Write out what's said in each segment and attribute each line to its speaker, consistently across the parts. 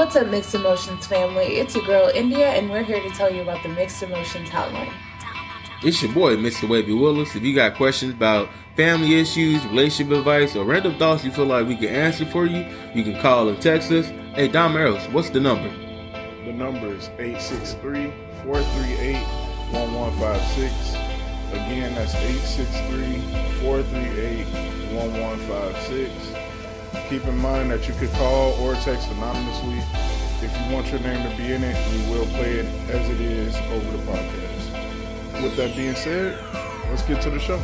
Speaker 1: What's up, Mixed Emotions family? It's your girl India, and we're here to tell you about the Mixed Emotions Hotline.
Speaker 2: It's your boy, Mr. Wavy Willis. If you got questions about family issues, relationship advice, or random thoughts you feel like we can answer for you, you can call and text us. Hey, DommOrElse, what's the number?
Speaker 3: The number is 863 438 1156. Again, that's 863 438 1156. Keep in mind that you could call or text anonymously. If you want your name to be in it, we will play it as it is over the podcast. With that being said, let's get to the show.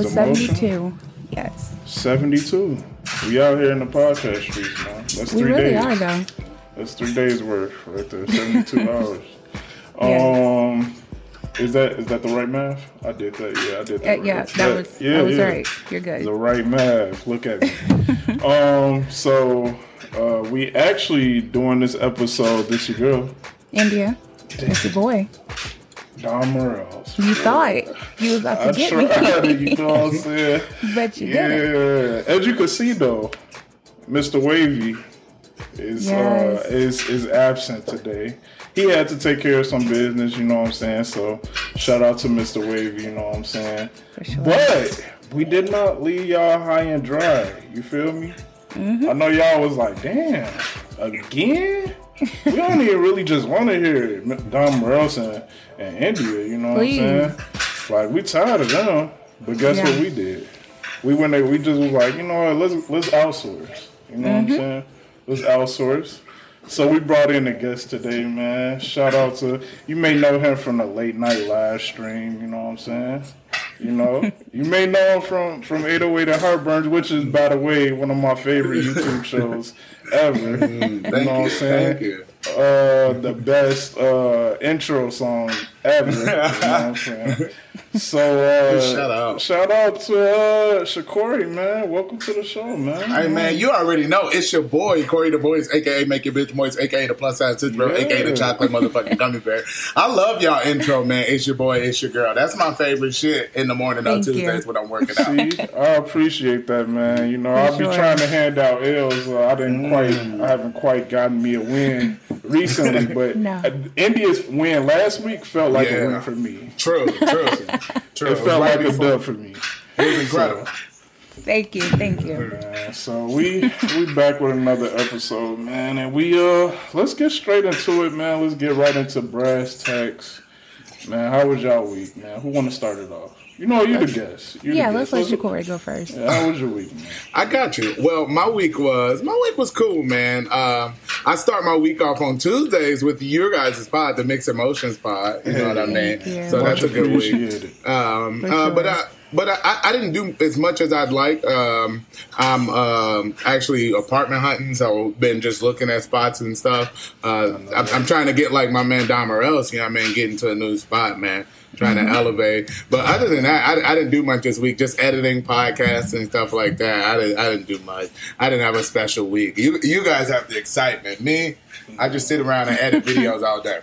Speaker 3: Episode
Speaker 1: 72. Yes.
Speaker 3: 72. We out here in the podcast streets, man. That's
Speaker 1: We
Speaker 3: three
Speaker 1: really
Speaker 3: days.
Speaker 1: are, though.
Speaker 3: That's three days worth right there. 72 hours.
Speaker 1: Yes.
Speaker 3: Um, is that is that the right math? I did that. Yeah, I did
Speaker 1: Uh,
Speaker 3: that.
Speaker 1: yeah,
Speaker 3: right.
Speaker 1: that was, that was right. You're good.
Speaker 3: The right math. Look at me. um, so uh, we actually doing this episode. This your girl,
Speaker 1: India, it's your boy.
Speaker 3: DommOrElse.
Speaker 1: You thought you was about to
Speaker 3: I
Speaker 1: get
Speaker 3: tried
Speaker 1: me.
Speaker 3: it, you know what I'm saying?
Speaker 1: but you
Speaker 3: Yeah.
Speaker 1: didn't.
Speaker 3: As you can see though, Mr. Wavy is
Speaker 1: Yes.
Speaker 3: uh, is is absent today. He had to take care of some business, you know what I'm saying? So shout out to Mr. Wavy, you know what I'm saying?
Speaker 1: For sure.
Speaker 3: But we did not leave y'all high and dry. You feel me?
Speaker 1: Mm-hmm.
Speaker 3: I know y'all was like, damn, again? we don't even really just want to hear DommOrElse and, and India, you know
Speaker 1: Please.
Speaker 3: what I'm saying? Like we tired of them. But guess what we did? We went there, we just was like, you know what, let's let's outsource. You know
Speaker 1: Mm-hmm.
Speaker 3: what I'm saying? Let's outsource. So we brought in a guest today, man. Shout out to you may know him from the late night live stream, you know what I'm saying? You know, you may know him from from 808 and Heartburns, which is by the way one of my favorite YouTube shows ever. you know what I'm saying?
Speaker 4: Thank you.
Speaker 3: Uh, the best uh intro song ever. you know what I'm? So uh,
Speaker 4: Shout out.
Speaker 3: shout out to uh, Shakori, man. Welcome to the show, man.
Speaker 4: Hey man, you already know it's your boy CoreyTheeVoice, aka Make Your Bitch Moist, aka the Plus Size Sister,
Speaker 3: Yeah.
Speaker 4: aka the Chocolate Motherfucking Gummy Bear. I love y'all intro, man. It's your boy, it's your girl. That's my favorite shit in the morning on
Speaker 1: Thank you.
Speaker 4: Tuesdays when I'm working out.
Speaker 3: See, I appreciate that, man. You know, I'll be
Speaker 1: sure.
Speaker 3: trying to hand out L's. Uh, I didn't
Speaker 4: Mm.
Speaker 3: quite, I haven't quite gotten me a win recently, but
Speaker 1: No.
Speaker 3: uh, India's win last week felt like a
Speaker 4: Yeah.
Speaker 3: win for me.
Speaker 4: True, true, true.
Speaker 3: It felt
Speaker 4: Right
Speaker 3: like a
Speaker 4: before-
Speaker 3: dub for me.
Speaker 4: It was incredible.
Speaker 1: Thank you. Thank you.
Speaker 3: Man, so we we back with another episode, man, and we uh let's get straight into it, man. Let's get right into brass tacks, man. How was y'all week, man? Who want to start it off? You know, you the guest. You the
Speaker 1: Yeah, let's
Speaker 3: guest.
Speaker 1: let Shakori go first.
Speaker 3: Yeah, how was your week, man?
Speaker 4: I got you. Well, my week was my week was cool, man. Um, I start my week off on Tuesdays with your guys' pod, the Mix Emotions pod. You know what I mean?
Speaker 1: Thank you.
Speaker 4: So that's a good week. Um, uh,
Speaker 1: sure.
Speaker 4: but I, but I, I didn't do as much as I'd like. Um, I'm um, actually apartment hunting, so been just looking at spots and stuff. Uh, I'm, I'm trying to get like my man DommOrElse, you know what I mean, get into a new spot, man. Trying
Speaker 1: Mm-hmm.
Speaker 4: to elevate, but other than that, I, I didn't do much this week. Just editing podcasts and stuff like that. I didn't. I didn't do much. I didn't have a special week. You, you guys have the excitement. Me, I just sit around and edit videos all day.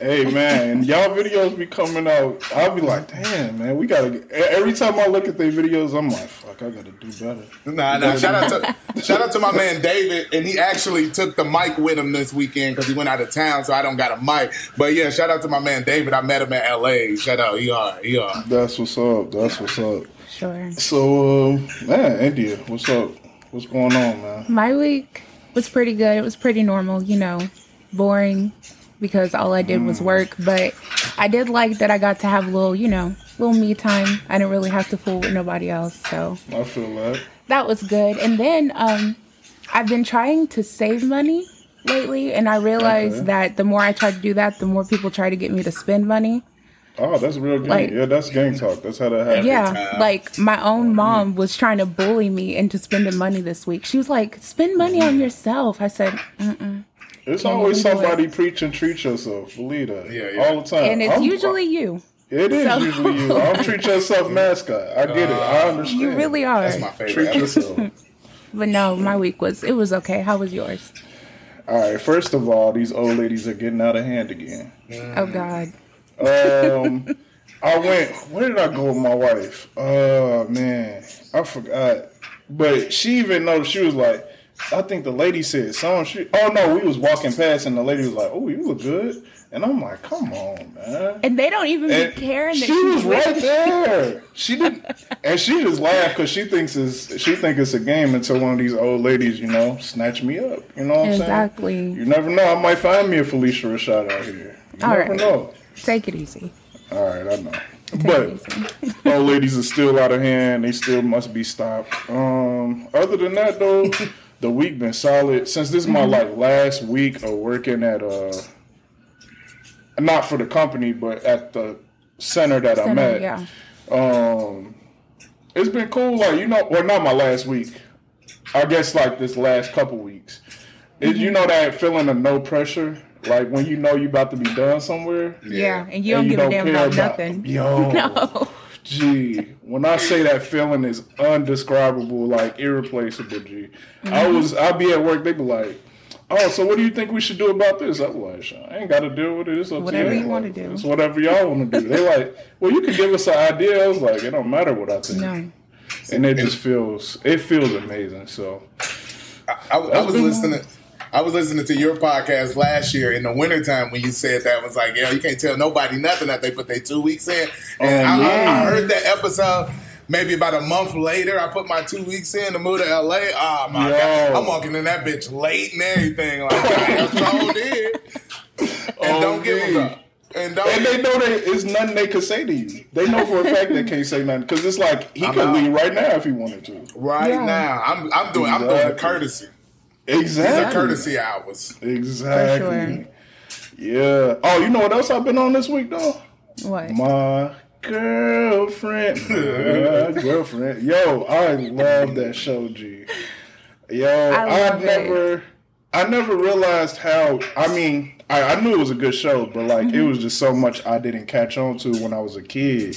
Speaker 3: Hey man, y'all videos be coming out. I'll be like, damn man, we gotta. Get, every time I look at their videos, I'm like, fuck, I gotta do better.
Speaker 4: Nah, nah. Shout out to shout out to my man David, and he actually took the mic with him this weekend because he went out of town, so I don't got a mic. But yeah, shout out to my man David. I met him at L.A. Shout out, he are, he are.
Speaker 3: That's what's up. That's what's up.
Speaker 1: Sure.
Speaker 3: So, uh, man, India, what's up? What's going on, man?
Speaker 1: My week was pretty good. It was pretty normal, you know, boring because all I did was work. But I did like that I got to have a little, you know, little me time. I didn't really have to fool with nobody else. So
Speaker 3: I feel that.
Speaker 1: that was good. And then um, I've been trying to save money lately, and I realized
Speaker 3: Okay.
Speaker 1: that the more I try to do that, the more people try to get me to spend money.
Speaker 3: Oh, that's real gang.
Speaker 1: Like-
Speaker 3: yeah, that's gang talk. That's how that happens.
Speaker 1: Yeah, like my own mom was trying to bully me into spending money this week. She was like, "Spend money on yourself." I said, Mm-mm.
Speaker 3: It's always
Speaker 1: somebody do it.
Speaker 3: somebody preaching treat yourself. Believe that.
Speaker 5: Yeah, yeah.
Speaker 3: All the time.
Speaker 1: and it's
Speaker 3: I'm-
Speaker 1: usually you.
Speaker 3: It is
Speaker 1: so-
Speaker 3: usually you. I'm treat yourself mascot. I get it. I understand.
Speaker 1: You really are.
Speaker 5: That's my favorite.
Speaker 3: treat
Speaker 5: episode.
Speaker 3: yourself.
Speaker 1: But no, my week was it was okay. How was yours?
Speaker 3: All right. First of all, these old ladies are getting out of hand again.
Speaker 1: Oh God.
Speaker 3: Um, I went. Where did I go with my wife? Oh man, I forgot. But she even noticed. She was like, I think the lady said something. She, oh no, we was walking past and the lady was like, "Oh, you look good," and I'm like, "Come on, man."
Speaker 1: And they don't even be caring that
Speaker 3: she was right there. She didn't, and she just laughed because she thinks it's she think it's a game until one of these old ladies, you know, snatch me up. You know what I'm saying?
Speaker 1: Exactly.
Speaker 3: You never know. I might find me a Phylicia Rashad out here. You
Speaker 1: All
Speaker 3: never
Speaker 1: right.
Speaker 3: know.
Speaker 1: Take it easy.
Speaker 3: All right, I know.
Speaker 1: Take
Speaker 3: But old ladies are still out of hand. They still must be stopped. Um, other than that, though, the week been solid. Since this is my like last week of working at uh, not for the company, but at the center that I'm at.
Speaker 1: yeah.
Speaker 3: Um, it's been cool. Like you know, well, not my last week. I guess like this last couple weeks. Is you know that feeling of no pressure, like when you know you about to be done somewhere.
Speaker 1: Yeah, and you don't
Speaker 3: and
Speaker 1: give a damn
Speaker 3: care
Speaker 1: about nothing.
Speaker 3: Yo,
Speaker 1: No.
Speaker 3: Gee, when I say that feeling is undescribable, like irreplaceable. G, I
Speaker 1: Mm-hmm.
Speaker 3: was I'd be at work. They'd be like, "Oh, so what do you think we should do about this?" I'm like, "Shit, "I ain't got to deal with it. It's up
Speaker 1: Whatever
Speaker 3: to you.
Speaker 1: you wanna do.
Speaker 3: It's whatever y'all want to do." They're like, "Well, you can give us an idea." I was like, "It don't matter what I think."
Speaker 1: No.
Speaker 3: And it just feels it feels amazing. So
Speaker 5: I, I was
Speaker 3: been-
Speaker 5: listening. I was listening to your podcast last year in the wintertime when you said that was like, yeah, you can't tell nobody nothing that they put their two weeks in. Oh, and
Speaker 3: Oh,
Speaker 5: I, I,
Speaker 3: yeah.
Speaker 5: I heard that episode. Maybe about a month later, I put my two weeks in to move to LA. Oh my
Speaker 3: Yo.
Speaker 5: god, I'm walking in that bitch late and everything. Like, I so did. And
Speaker 3: Oh,
Speaker 5: don't give
Speaker 3: dude.
Speaker 5: a fuck. And don't.
Speaker 3: and they know that it's nothing they could say to you. They know for a fact they can't say nothing because it's like he
Speaker 5: I'm
Speaker 3: could
Speaker 5: out.
Speaker 3: leave right now if he wanted to.
Speaker 5: right
Speaker 1: Yeah.
Speaker 5: now, I'm I'm doing I'm doing the
Speaker 3: Exactly.
Speaker 5: courtesy. These are courtesy hours.
Speaker 3: Exactly. Yeah. Oh, you know what else I've been on this week though?
Speaker 1: What?
Speaker 3: My girlfriend. My girlfriend. Yo, I love that show, G. Yo, I,
Speaker 1: love it.
Speaker 3: never I never realized how I mean, I, I knew it was a good show, but like
Speaker 1: Mm-hmm.
Speaker 3: it was just so much I didn't catch on to when I was a kid.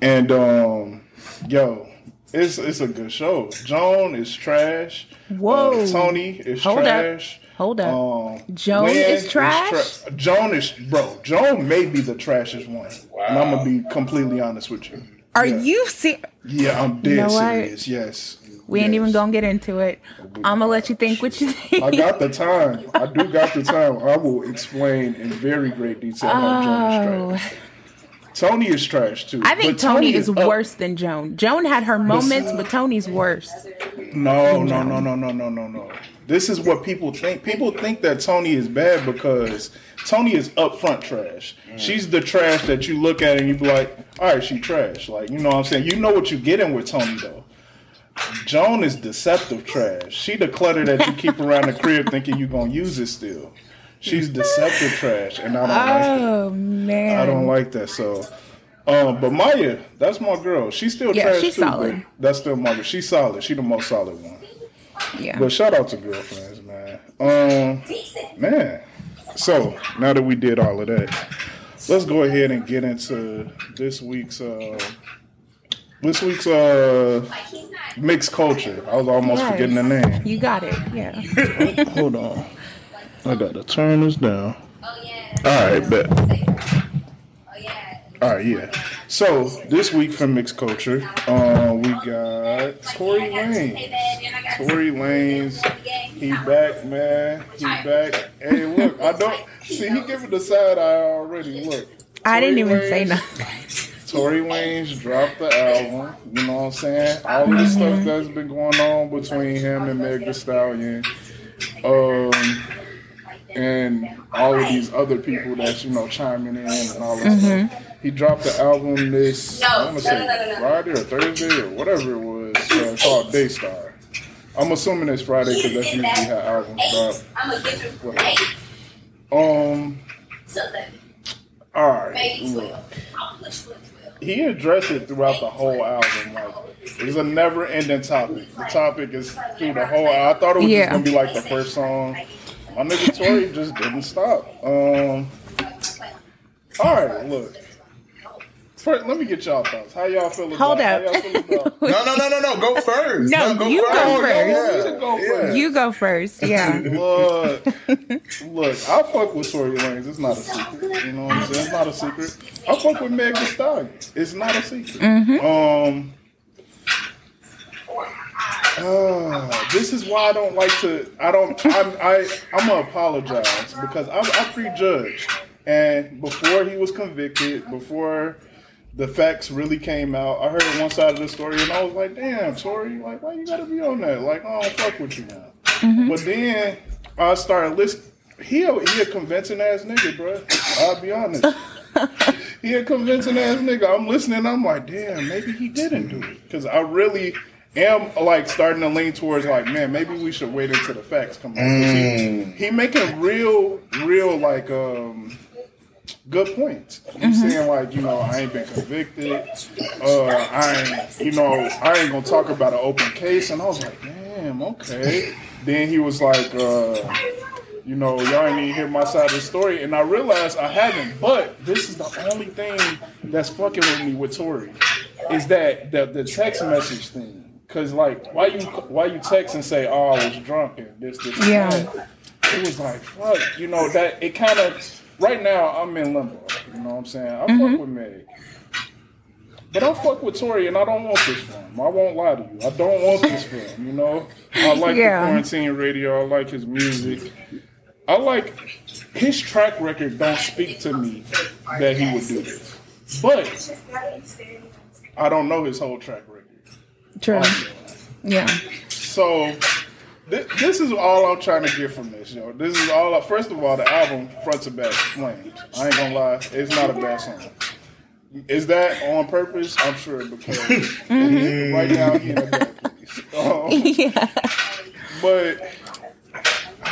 Speaker 3: And um yo, it's it's a good show. Joan is trash.
Speaker 1: Whoa.
Speaker 3: Uh, Tony is
Speaker 1: Hold up. Hold up.
Speaker 3: Um,
Speaker 1: Joan
Speaker 3: Lynn
Speaker 1: is trash?
Speaker 3: tra- Joan is bro. Joan may be the trashest one, and I'm gonna be completely honest with you.
Speaker 1: Are
Speaker 3: Yeah.
Speaker 1: you serious?
Speaker 3: Yeah, I'm dead
Speaker 1: know
Speaker 3: serious. Yes,
Speaker 1: We ain't even gonna get into it. I'm gonna let you think what you think.
Speaker 3: I got the time. I do got the time. I will explain in very great detail how Joan is trash. Tony is trash too.
Speaker 1: I think
Speaker 3: but
Speaker 1: Tony, is
Speaker 3: up-
Speaker 1: worse than Joan. Joan had her moments, but Tony's worse.
Speaker 3: No, no, no, no, no, no, no, no. This is what people think. People think that Tony is bad because Tony is upfront trash. She's the trash that you look at and you be like, all right, she trash. Like, you know what I'm saying? You know what you're getting with Tony though. Joan is deceptive trash. She the clutter that you keep around the crib thinking you're gonna use it still. She's deceptive trash, and I don't like that.
Speaker 1: Oh man.
Speaker 3: I don't like that. So, um, but Maya, that's my girl. She's still
Speaker 1: Yeah,
Speaker 3: trash
Speaker 1: she's
Speaker 3: too.
Speaker 1: solid.
Speaker 3: That's still my girl. She's solid. She the most solid one.
Speaker 1: Yeah.
Speaker 3: But shout out to girlfriends, man. Um, man. So now that we did all of that, let's go ahead and get into this week's uh, this week's uh, mixed culture. I was almost
Speaker 1: Yes.
Speaker 3: forgetting the name.
Speaker 1: You got it. Yeah.
Speaker 3: Hold on, I gotta turn this down. All right, bet. All right, yeah. So this week from mixed culture, uh, we got Tory Lanez. Tory Lanez, he back, man. He back. Hey, look, I don't see he giving the side eye already. Look,
Speaker 1: I didn't
Speaker 3: Tory
Speaker 1: even say
Speaker 3: Lanez-
Speaker 1: nothing.
Speaker 3: Tory Lanez dropped the album. You know what I'm saying? All of the stuff that's been going on between him and Meg Thee Stallion, um, and all of these other people that's you know chiming in and all that stuff. He dropped the album this no, I want to say Friday or Thursday or whatever it was uh, called Daystar. I'm assuming it's Friday because that's usually how albums drop.
Speaker 6: I'm gonna give him
Speaker 3: Whatever.
Speaker 6: eight.
Speaker 3: Um.
Speaker 6: So that
Speaker 3: All right.
Speaker 6: maybe
Speaker 3: Look.
Speaker 6: twelve. I'll push for twelve.
Speaker 3: he addressed it throughout the whole album. Like it's a never ending topic. The topic is through the whole I thought it was
Speaker 1: Yeah.
Speaker 3: just gonna be like the first song. My nigga Tory just didn't stop. Um Alright, look. First, let me get y'all thoughts. How y'all feel about
Speaker 1: Hold
Speaker 3: how
Speaker 1: up.
Speaker 3: y'all feel about
Speaker 5: No, no, no, no, no. Go first.
Speaker 1: No,
Speaker 5: go
Speaker 1: you go
Speaker 5: first.
Speaker 3: go first.
Speaker 1: You go first. Yeah.
Speaker 3: Look, look, I fuck with Tory Lanez. It's not a secret. You know what I'm saying? It's not a secret. I fuck with Meg Thee Stallion. It's not a secret. Um, uh, this is why I don't like to. I don't. I'm. I. I'm gonna apologize because I, I prejudged, and before he was convicted, before the facts really came out, I heard one side of the story, and I was like, "Damn, Tory, like, why you gotta be on that? Like, I don't fuck with you now." But then I started listening. He a, he a convincing ass nigga, bro. I'll be honest. he a convincing ass nigga. I'm listening. I'm like, damn, maybe he didn't do it because I really am like starting to lean towards like, man, maybe we should wait until the facts come out. 'Cause He, he making real, real like um good points. He's saying like, you know, I ain't been convicted. Uh, I ain't, you know, I ain't gonna talk about an open case. And I was like, damn, okay. Then he was like, uh, you know, y'all ain't even hear my side of the story. And I realized I haven't. But this is the only thing that's fucking with me with Tory is that the, the text message thing. Cause like, why you why you text and say, "Oh, I was drunk and this, this, and
Speaker 1: Yeah.
Speaker 3: that?" It was like, fuck, you know that it kind of. Right now, I'm in limbo. You know what I'm saying? I fuck mm-hmm. with Meg, but I fuck with Tory, and I don't want this for him. I won't lie to you. I don't want this for him. You know, I like
Speaker 1: Yeah.
Speaker 3: the quarantine radio. I like his music. I like his track record. Don't speak to me that he would do this, but I don't know his whole track record.
Speaker 1: True. Yeah.
Speaker 3: So th- this is all I'm trying to get from this, yo. This is all. First of all, the album front to back flames. I ain't gonna lie, it's not a bad song. Is that on purpose? I'm sure because right now he in a bad place. Um,
Speaker 1: Yeah.
Speaker 3: but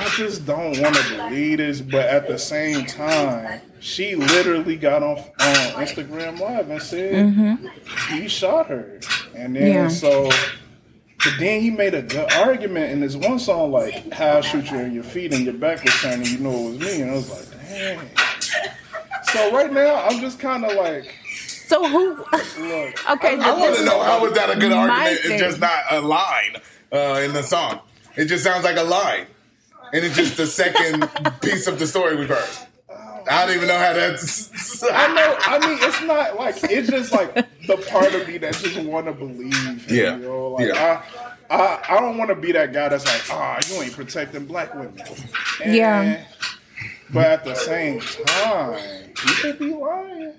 Speaker 3: I just don't want to believe this. But at the same time, she literally got on on Instagram Live and said he shot her, and then
Speaker 1: Yeah.
Speaker 3: so. But then he made a good argument in this one song, like "How I shoot you in your feet and your back was turning, you know it was me," and I was like, "Dang." So right now, I'm just kind of like,
Speaker 1: So who?
Speaker 3: look,
Speaker 1: Okay.
Speaker 5: I want to know how is that a good argument?
Speaker 1: thing.
Speaker 5: It's just not a line uh, in the song. It just sounds like a line, and it's just the second piece of the story we've heard. I don't even know how that's.
Speaker 3: I know. I mean, it's not like it's just like the part of me that just want to believe. Him,
Speaker 5: Yeah.
Speaker 3: You know? Like,
Speaker 5: Yeah.
Speaker 3: I, I, I don't want to be that guy that's like, ah, you ain't protecting black women. And-
Speaker 1: Yeah.
Speaker 3: But at the same time, you could be lying.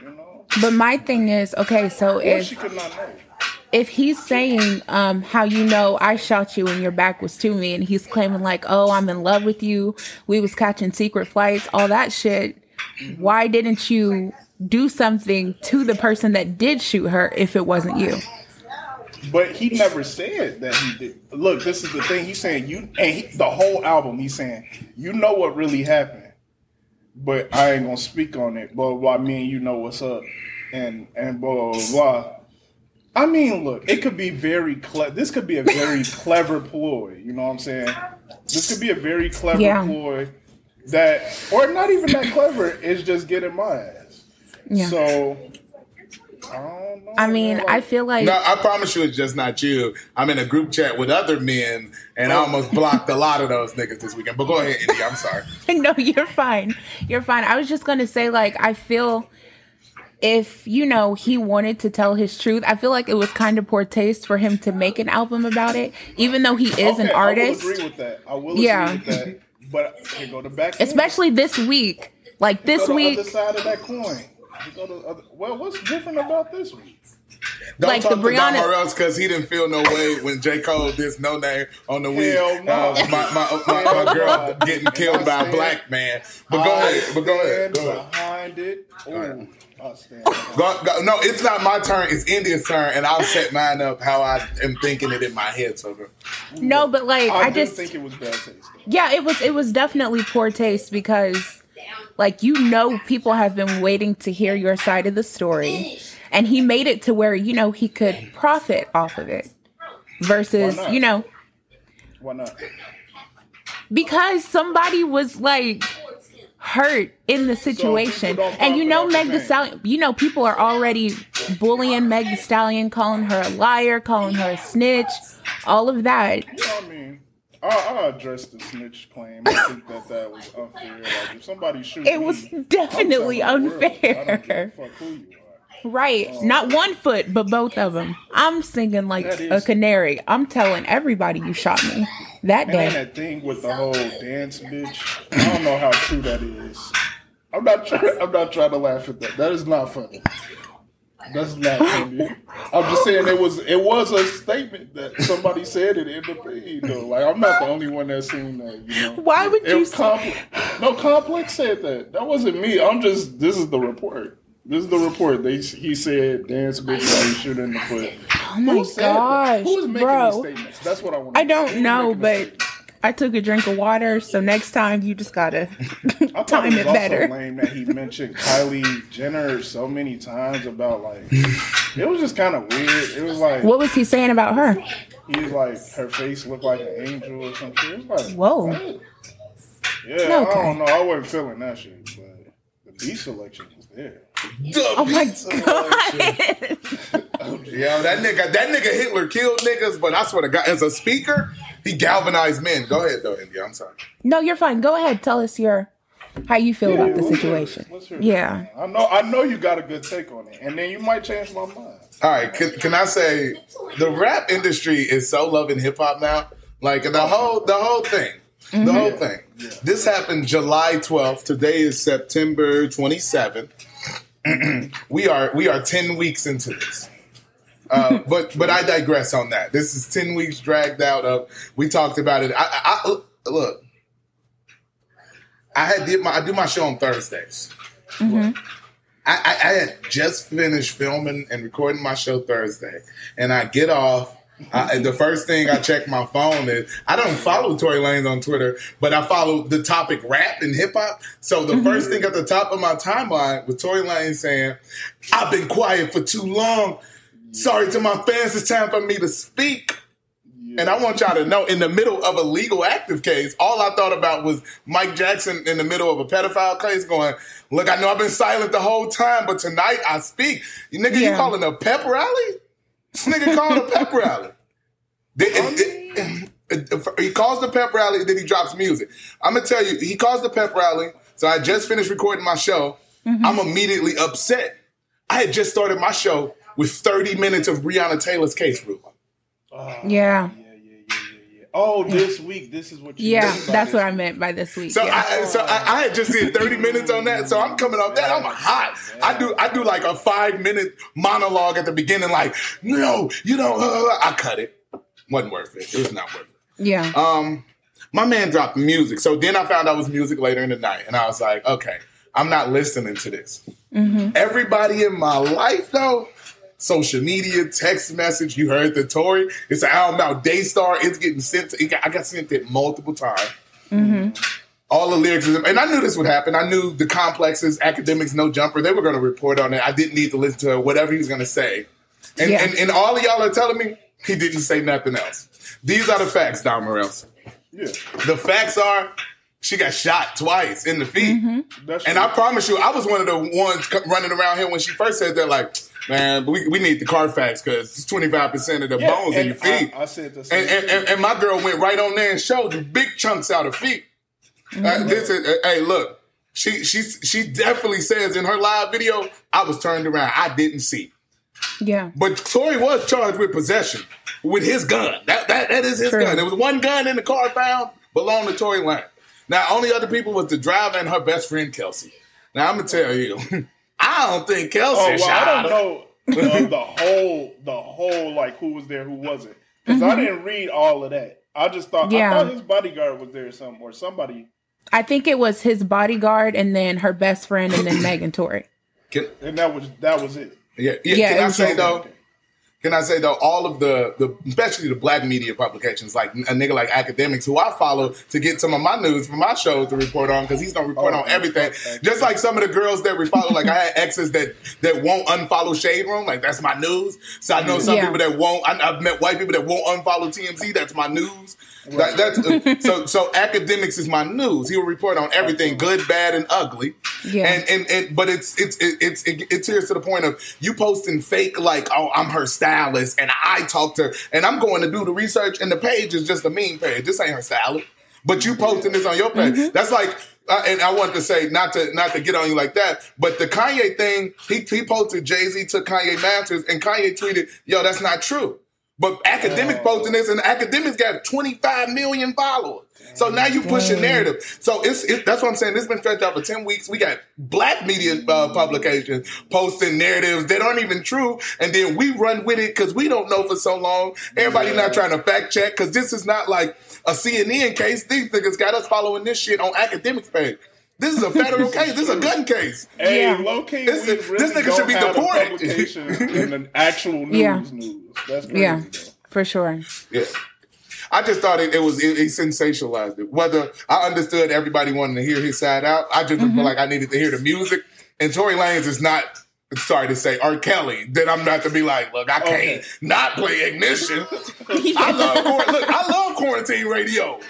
Speaker 3: You know.
Speaker 1: But my thing is, okay, so
Speaker 3: Or
Speaker 1: if
Speaker 3: she could not know.
Speaker 1: If he's saying um how you know I shot you and your back was to me and he's claiming like, "Oh, I'm in love with you. We was catching secret flights, all that shit." Why didn't you do something to the person that did shoot her if it wasn't you?
Speaker 3: But he never said that he did. Look, this is the thing. He's saying you, and he, the whole album. He's saying you know what really happened, but I ain't gonna speak on it. Blah blah. Me and you know what's up, and and blah blah blah. I mean, look, it could be very clever. This could be a very clever ploy. You know what I'm saying? This could be a very clever
Speaker 1: Yeah.
Speaker 3: ploy that, or not even that clever. It's just getting my ass.
Speaker 1: Yeah.
Speaker 3: So I don't know.
Speaker 1: I mean,
Speaker 3: man,
Speaker 1: I feel like
Speaker 5: No, I promise you, it's just not you. I'm in a group chat with other men, and I almost blocked a lot of those niggas this weekend. But go ahead, Indy. I'm sorry.
Speaker 1: no, you're fine. You're fine. I was just gonna say, like, I feel if you know he wanted to tell his truth, I feel like it was kind of poor taste for him to make an album about it, even though he is an artist.
Speaker 3: I will agree with that. I will
Speaker 1: Yeah.
Speaker 3: agree with that. But here go the back.
Speaker 1: Especially this week. Like
Speaker 3: Here
Speaker 1: this
Speaker 3: go the
Speaker 1: week,
Speaker 3: other side of that coin. Go the other, well, what's different about this week?
Speaker 4: Don't
Speaker 1: like
Speaker 4: talk
Speaker 1: the
Speaker 4: to Breonna. Or else because he didn't feel no way when J. Cole did no name on the week.
Speaker 3: Hell no.
Speaker 4: Uh, my, my, my, my girl getting killed by a black man. But go ahead. But go ahead. Go ahead.
Speaker 3: behind it. Ooh,
Speaker 4: ahead. Go, go, no, it's not my turn. It's India's turn, and I'll set mine up how I am thinking it in my head. So go.
Speaker 1: No, but like
Speaker 3: I,
Speaker 1: I, just
Speaker 3: think it was bad taste. Though.
Speaker 1: yeah, it was it was definitely poor taste because like you know people have been waiting to hear your side of the story and he made it to where you know he could profit off of it versus you know
Speaker 3: Why not?
Speaker 1: because somebody was like hurt in the situation
Speaker 3: don't
Speaker 1: and you know Meg
Speaker 3: Thee
Speaker 1: Stallion you know people are already bullying Meg Thee Stallion calling her a liar calling her a snitch all of that
Speaker 3: You know what I mean? I, I addressed the snitch claim. I think that that was unfair. Like if somebody shoots
Speaker 1: It was
Speaker 3: me,
Speaker 1: definitely
Speaker 3: world, I don't give a
Speaker 1: unfair.
Speaker 3: fuck who you are.
Speaker 1: Right. Um, Not one foot, but both of them. I'm singing like a canary. I'm telling everybody you shot me that
Speaker 3: And that thing with the whole dance bitch, I don't know how true that is. I'm not trying. I'm not trying to laugh at that. That is not funny. That's not funny. I'm just saying it was. It was a statement that somebody said it in the feed. Though, like I'm not the only one that's seen that. You know.
Speaker 1: Why would
Speaker 3: It
Speaker 1: you
Speaker 3: was
Speaker 1: say-.
Speaker 3: No, complex said that. That wasn't me. I'm just. This is the report. This is the report. They he said dance bitch while you shoot in the foot.
Speaker 1: Oh my gosh,
Speaker 3: Who is making
Speaker 1: bro.
Speaker 3: these statements? That's what I want.
Speaker 1: I don't know, but I took a drink of water, so next time you just gotta time
Speaker 3: it
Speaker 1: it better.
Speaker 3: also lame that he mentioned Kylie Jenner so many times about like it was just kind of weird. It was like
Speaker 1: What was he saying about her?
Speaker 3: he was like her face looked like an angel or something. It was like
Speaker 1: Whoa.
Speaker 3: what? Yeah, I don't know. I wasn't feeling that shit, but the beat selection was there.
Speaker 1: Oh my god.
Speaker 4: Yo, that nigga, that nigga Hitler killed niggas, but I swear to God, as a speaker, he galvanized men. Go ahead, though, India. I'm sorry.
Speaker 1: no, you're fine. Go ahead. Tell us your how you feel about the
Speaker 3: let's hear it.
Speaker 1: situation.
Speaker 3: Let's hear it.
Speaker 1: Yeah.
Speaker 3: I know. I know you got a good take on it, and then you might change my mind.
Speaker 4: All right, can, can I say the rap industry is so loving hip hop now? Like the whole the whole thing. The mm-hmm. whole thing. This happened July 12th. Today is September 27th. we are we are 10 weeks into this. Uh, but but I digress on that. This is 10 weeks dragged out of we talked about it. I, I, I look. I had did my I do my show on Thursdays. I, I, I had just finished filming and recording my show Thursday, and I get off. I, the first thing I check my phone is I don't follow Tory Lanez on Twitter, but I follow the topic rap and hip hop. So the mm-hmm. first thing at the top of my timeline was Tory Lanez saying, "I've been quiet for too long. Sorry to my fans, it's time for me to speak." And I want y'all to know, in the middle of a legal active case, all I thought about was Mike Jackson in the middle of a pedophile case going, Look, I know I've been silent the whole time, but tonight I speak. You nigga, you calling a pep rally? This nigga called a pep rally. They- it- it- it- he calls the pep rally, then he drops music. I'm gonna tell you, he calls the pep rally. So I just finished recording my show. Mm-hmm. I'm immediately upset. I had just started my show with 30 minutes of Breonna Taylor's case rule.
Speaker 1: Oh,
Speaker 3: yeah, yeah. Oh, this week, this is what you
Speaker 1: Yeah, that's what I meant by this week.
Speaker 4: So
Speaker 1: yeah.
Speaker 4: I so I, I had just did 30 minutes on that. So I'm coming off that. I'm hot. I do I do like a five minute monologue at the beginning, like, no, you don't uh, I cut it. Wasn't worth it. It was not worth it.
Speaker 1: yeah.
Speaker 4: Um my man dropped music. So then I found out it was music later in the night. And I was like, okay, I'm not listening to this. Everybody in my life though, social media, text message, you heard the Tory. It's an album out Daystar. It's getting sent to, it got- I got sent it multiple times mm-hmm. all the lyrics, and I knew this would happen. I knew the complexes, Akademiks, no jumper, they were going to report on it. I didn't need to listen to whatever he was going to say. And,
Speaker 1: Yeah.
Speaker 4: and, and all of y'all are telling me he didn't say nothing else. These are the facts, DommOrElse.
Speaker 3: Yeah,
Speaker 4: The facts are she got shot twice in the feet. Mm-hmm.
Speaker 3: that's
Speaker 4: And I promise you, I was one of the ones running around here when she first said that, like, man, we, we need the Carfax because it's 25% of the
Speaker 3: Yeah,
Speaker 4: bones in your feet.
Speaker 3: I, I said the same
Speaker 4: And, and, and, and my girl went right on there and showed you big chunks out of feet. Uh, this is, uh, hey, look, she she she definitely says in her live video, I was turned around, I didn't see.
Speaker 1: yeah.
Speaker 4: But Tory was charged with possession with his gun. That that, that is his
Speaker 1: True.
Speaker 4: gun. There was one gun in the car found belonged to Tory Lane. Now, only other people was the driver and her best friend Kelsey. Now I'm gonna tell you, I don't think Kelsey
Speaker 3: oh well,
Speaker 4: shot
Speaker 3: I don't
Speaker 4: her.
Speaker 3: know. the, the whole the whole like who was there, who wasn't. Because I didn't read all of that. I just thought
Speaker 1: Mm-hmm. Yeah.
Speaker 3: I thought his bodyguard was there or something, or somebody.
Speaker 1: I think it was his bodyguard and then her best friend and then Megan Tory.
Speaker 4: Can,
Speaker 3: And that was that was it.
Speaker 4: yeah, yeah,
Speaker 1: Yeah,
Speaker 4: can I
Speaker 1: was
Speaker 4: say though? Can I say though, all of the, the especially the black media publications, like a nigga like Akademiks, who I follow to get some of my news from my shows to report on, because he's gonna report
Speaker 3: Oh,
Speaker 4: on everything. Just like some of the girls that we follow, like I had exes that that won't unfollow Shade Room, like that's my news. So I know some
Speaker 1: Yeah.
Speaker 4: people that won't. I, I've met white people that won't unfollow TMZ. That's my news. That, that's uh, so. So Akademiks is my news. He will report on everything, good, bad, and ugly.
Speaker 1: Yeah.
Speaker 4: And and, and but it's it's it's it, it's here to the point of you posting fake like oh I'm her stylist and I talked to her and I'm going to do the research and the page is just a meme page. This ain't her stylist. But you posting this on your page. That's like uh, and I wanted to say not to not to get on you like that, but the Kanye thing, he he posted Jay Z took Kanye Masters and Kanye tweeted, "Yo, that's not true." But Akademiks posting this, and Akademiks got 25 million followers. So now you pushing narrative. So it's it, that's what I'm saying. This has been stretched out for 10 weeks. We got black media uh, publications posting narratives that aren't even true, and then we run with it because we don't know for so long. Everybody not trying to fact check because this is not like a CNN case. These niggas got us following this shit on Akademiks page. This is a federal case. This is a gun case.
Speaker 3: Hey,
Speaker 1: Yeah.
Speaker 3: low key,
Speaker 4: This-
Speaker 3: we
Speaker 4: this nigga should be
Speaker 3: have a
Speaker 4: deported.
Speaker 3: publication in an actual news
Speaker 1: Yeah.
Speaker 3: news. That's crazy.
Speaker 1: Yeah,
Speaker 3: though.
Speaker 1: for sure.
Speaker 4: Yeah. I just thought it, it was it, it sensationalized it. Whether I understood everybody wanting to hear his side out, I just feel mm-hmm. like I needed to hear the music. And Tory Lanez is not sorry to say R. Kelly. Then I'm not to be like, look, I can't
Speaker 3: Okay.
Speaker 4: not play ignition. I love look, I love quarantine radio.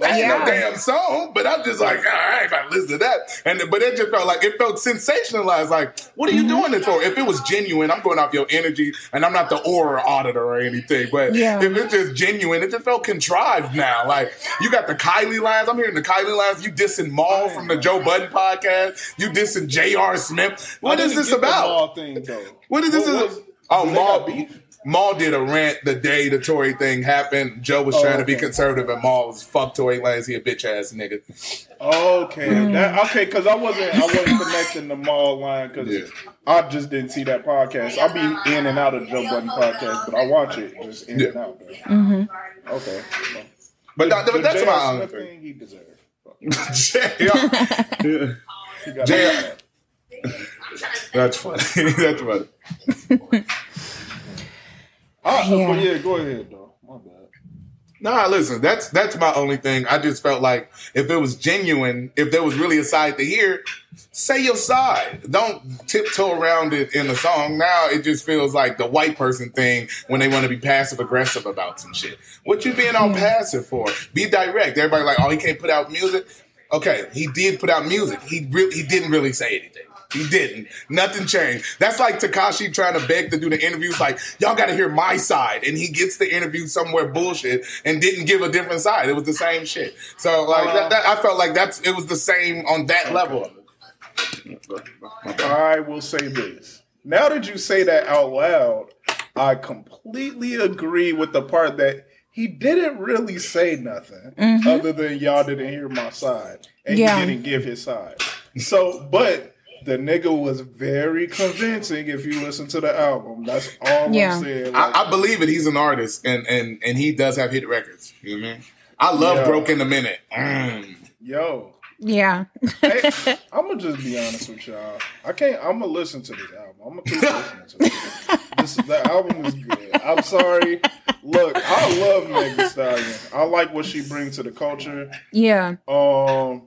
Speaker 4: That ain't no damn song, but I'm just like, "Ah, I ain't about to listen to that. And but it just felt like it felt sensationalized. Like, what are you doing this for? If it was genuine, I'm going off your energy, and I'm not the aura auditor or anything. But
Speaker 1: Yeah.
Speaker 4: if it's just genuine, it just felt contrived now. Like you got the Kylie lines. I'm hearing the Kylie lines. You dissing Mal from the Joe Budden podcast. You dissing J.R. Smith. What
Speaker 3: I
Speaker 4: is
Speaker 3: didn't
Speaker 4: this about?
Speaker 3: Mal thing though.
Speaker 4: What is this?
Speaker 3: was-
Speaker 4: oh,
Speaker 3: they
Speaker 4: Mal.
Speaker 3: beef?
Speaker 4: Mal did a rant the day the Tory thing happened. Joe was
Speaker 3: Oh,
Speaker 4: trying to be conservative, and Mal was fuck Tory Lanez. He a bitch ass nigga.
Speaker 3: Okay,
Speaker 1: Mm.
Speaker 3: that, okay, because I wasn't I wasn't connecting the Mal line because
Speaker 4: Yeah.
Speaker 3: I just didn't see that podcast. I'll be in and out of Joe Budden podcast, but I watch it just in and out.
Speaker 1: Mm-hmm.
Speaker 3: Okay,
Speaker 4: But, that,
Speaker 3: The
Speaker 4: but that's
Speaker 3: J.R.
Speaker 4: my own
Speaker 3: thing he deserved.
Speaker 4: thing.
Speaker 3: He got
Speaker 4: That's funny. that's funny.
Speaker 3: Ah,
Speaker 1: Yeah.
Speaker 3: But yeah, go ahead though. My bad.
Speaker 4: Nah, listen, that's that's my only thing. I just felt like if it was genuine, if there was really a side to hear, say your side. Don't tiptoe around it in the song. Now it just feels like the white person thing when they want to be passive aggressive about some shit. What you being all passive for? Be direct. Everybody like, oh, he can't put out music. Okay, he did put out music. He really he didn't really say anything. He didn't. Nothing changed. That's like Tekashi trying to beg to do the interviews. Like y'all got to hear my side, and he gets the interview somewhere bullshit and didn't give a different side. It was the same shit. So like that, that, I felt like that's it was the same on that level.
Speaker 3: I will say this. Now that you say that out loud, I completely agree with the part that he didn't really say nothing mm-hmm. other than y'all didn't hear my side and
Speaker 1: Yeah.
Speaker 3: he didn't give his side. So, but the nigga was very convincing if you listen to the album. That's all
Speaker 1: Yeah.
Speaker 3: I'm saying. Like,
Speaker 4: I, I believe it. He's an artist, and and and he does have hit records. You know what I mean? I love
Speaker 3: Yeah.
Speaker 4: Broke in a Minute. Mm.
Speaker 3: yo,
Speaker 1: Yeah.
Speaker 3: hey, I'm gonna just be honest with y'all. I can't. I'm gonna listen to this album. I'm gonna keep listening to it. This the album is good. I'm sorry. Look, I love Megan Stallion. I like what she brings to the culture.
Speaker 1: yeah.
Speaker 3: Um,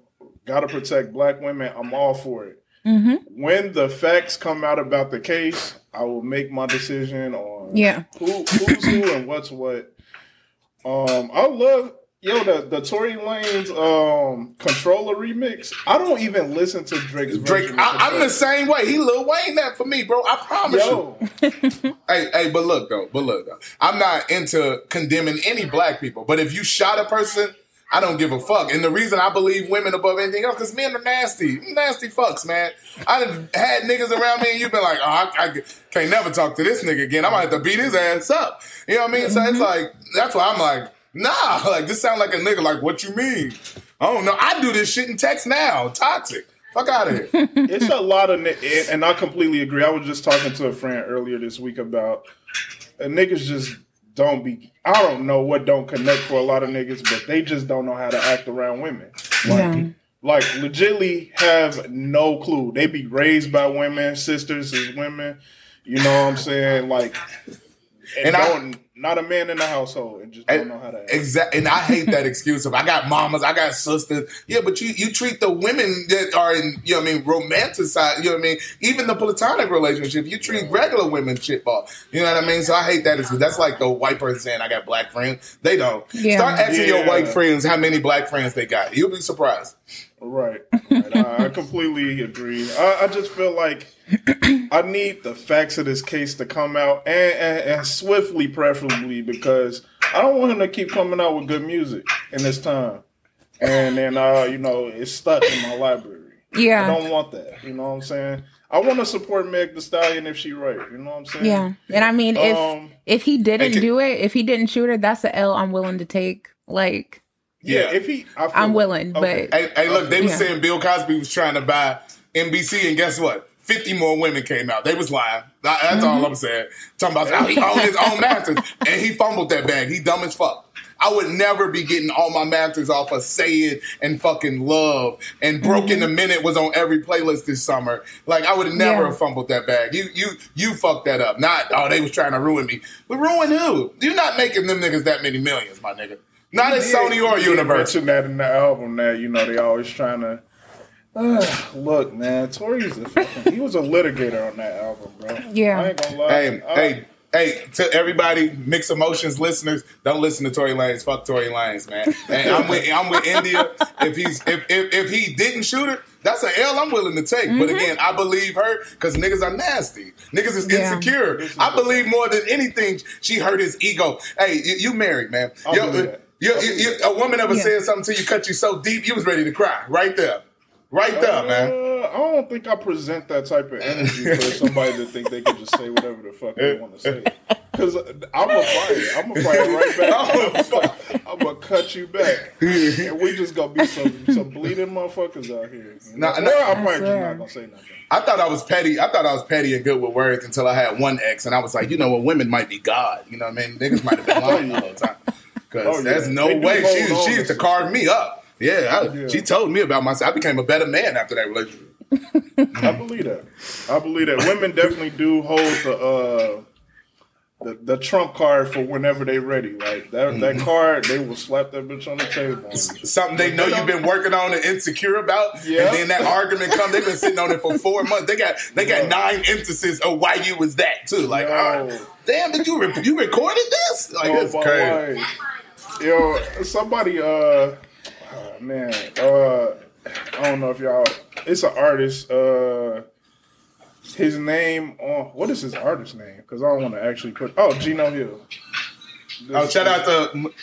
Speaker 3: gotta protect black women. I'm all for it.
Speaker 1: Hmm
Speaker 3: When the facts come out about the case, I will make my decision on
Speaker 1: Yeah.
Speaker 3: who who's who and what's what. Um, I love yo the the Tory Lanez um Controlla remix. I don't even listen to Drake's
Speaker 4: Drake,
Speaker 3: version
Speaker 4: I, I'm the same way. He Lil Wayne that for me, bro. I promise you. Hey, hey, but look though, but look though. I'm not into condemning any black people, but if you shot a person, I don't give a fuck. And the reason I believe women above anything else, because men are nasty, nasty fucks, man. I done had niggas around me, and you've been like, oh, I, I can't never talk to this nigga again. I might have to beat his ass up. You know what I mean? So it's mm-hmm. like that's why I'm like, nah. Like this sound like a nigga. Like what you mean? I don't know. I do this shit in text now. Toxic. Fuck out of here.
Speaker 3: it's a lot of, and- and I completely agree. I was just talking to a friend earlier this week about niggas just don't be. I don't know what don't connect for a lot of niggas, but they just don't know how to act around women. Like,
Speaker 1: Yeah.
Speaker 3: like legitly have no clue. They be raised by women, sisters is women. You know what I'm saying? Like, and,
Speaker 4: And I-
Speaker 3: don't, not a man in the household, and just don't eh, know how to. Act.
Speaker 4: Exactly, and I hate that excuse of I got mamas, I got sisters. Yeah, but you you treat the women that are in you know what I mean romanticize. You know what I mean? Even the platonic relationship, you treat regular women shit ball. You know what I mean? So I hate that excuse. That's like the white person saying I got black friends. They don't.
Speaker 1: Yeah.
Speaker 4: Start asking your white friends how many black friends they got. You'll be surprised.
Speaker 3: Right. right. I, I completely agree. I, I just feel like I need the facts of this case to come out and, and, and swiftly, preferably, because I don't want him to keep coming out with good music in this time. And then, uh, you know, it's stuck in my library.
Speaker 1: Yeah.
Speaker 3: I don't want that. You know what I'm saying? I want to support Meg Thee Stallion if she right. You know what I'm saying?
Speaker 1: Yeah. And I mean, if
Speaker 3: Um,
Speaker 1: if he didn't do it, if he didn't shoot her, that's the L I'm willing to take. Like,
Speaker 3: Yeah.
Speaker 4: Yeah.
Speaker 3: If he, I feel,
Speaker 1: I'm willing,
Speaker 3: okay.
Speaker 1: but
Speaker 4: Hey, hey look, they were
Speaker 1: Yeah.
Speaker 4: saying Bill Cosby was trying to buy NBC, and guess what? 50 more women came out. They was lying. That- That's all mm-hmm. I'm saying. Talking about how he owned his own masters, and he fumbled that bag. He dumb as fuck. I would never be getting all my masters off of Say It and fucking Love and Broken mm-hmm. A Minute was on every playlist this summer. Like I would have never
Speaker 1: Yeah.
Speaker 4: have fumbled that bag. You you you fucked that up. Not oh they was trying to ruin me. But ruin who? You're not making them niggas that many millions, my nigga. Not at Sony or
Speaker 3: Yeah,
Speaker 4: Universal.
Speaker 3: Mention that in the album that you know they always trying to. Uh, look, man, Tory's a fucking. He was a litigator on that album, bro.
Speaker 1: Yeah.
Speaker 3: I ain't gonna lie.
Speaker 4: Hey,
Speaker 3: I-
Speaker 4: hey, hey, to everybody, mixed emotions listeners, don't listen to Tory Lanez. Fuck Tory Lanez, man. And I'm with I'm with India. If he's if, if if he didn't shoot her, that's an L I'm willing to take. But again, I believe her because niggas are nasty. Niggas is
Speaker 1: Yeah.
Speaker 4: insecure. I believe more than anything she hurt his ego. Hey, you, you married, man.
Speaker 3: I'll
Speaker 4: Yo,
Speaker 3: that.
Speaker 4: You- you- you- a woman ever
Speaker 1: Yeah.
Speaker 4: said something to you, cut you so deep, you was ready to cry right there, right there, man.
Speaker 3: Uh, I don't think I present that type of energy for somebody to think they can just say whatever the fuck they want to say. Because I'm a fight. I'm a fight right back. I'm gonna cut you back, and we just gonna be some some bleeding motherfuckers out here. You know?
Speaker 4: Nah, nah.
Speaker 3: I'm probably not gonna say nothing.
Speaker 4: I thought I was petty. I thought I was petty and good with words until I had one ex, and I was like, you know what, women might be God. You know what I mean? Niggas might have been lying the whole time. Because
Speaker 3: Oh, yeah.
Speaker 4: there's no
Speaker 3: They
Speaker 4: way she she used to carve me up. Yeah, I-
Speaker 3: Yeah.
Speaker 4: she told me about myself. I became a better man after that relationship.
Speaker 3: I believe that. I believe that women definitely do hold the uh the, the trump card for whenever they're ready. Like that that
Speaker 4: Mm-hmm.
Speaker 3: card, they will slap that bitch on the table. on.
Speaker 4: Something they know you've been working on and insecure about,
Speaker 3: Yeah.
Speaker 4: and then that argument comes. They've been sitting on it for four months. They got they got
Speaker 3: Yeah.
Speaker 4: nine instances of why you was that too. Like,
Speaker 3: Yo.
Speaker 4: ah, damn, did you re- you recorded this? Like,
Speaker 3: Oh,
Speaker 4: that's crazy.
Speaker 3: wife. Yo, somebody, uh, uh, man, uh, I don't know if y'all. It's an artist. Uh, his name on what is his artist name? Because I don't want to actually put. Oh, Gino Hill.
Speaker 4: Oh, shout out to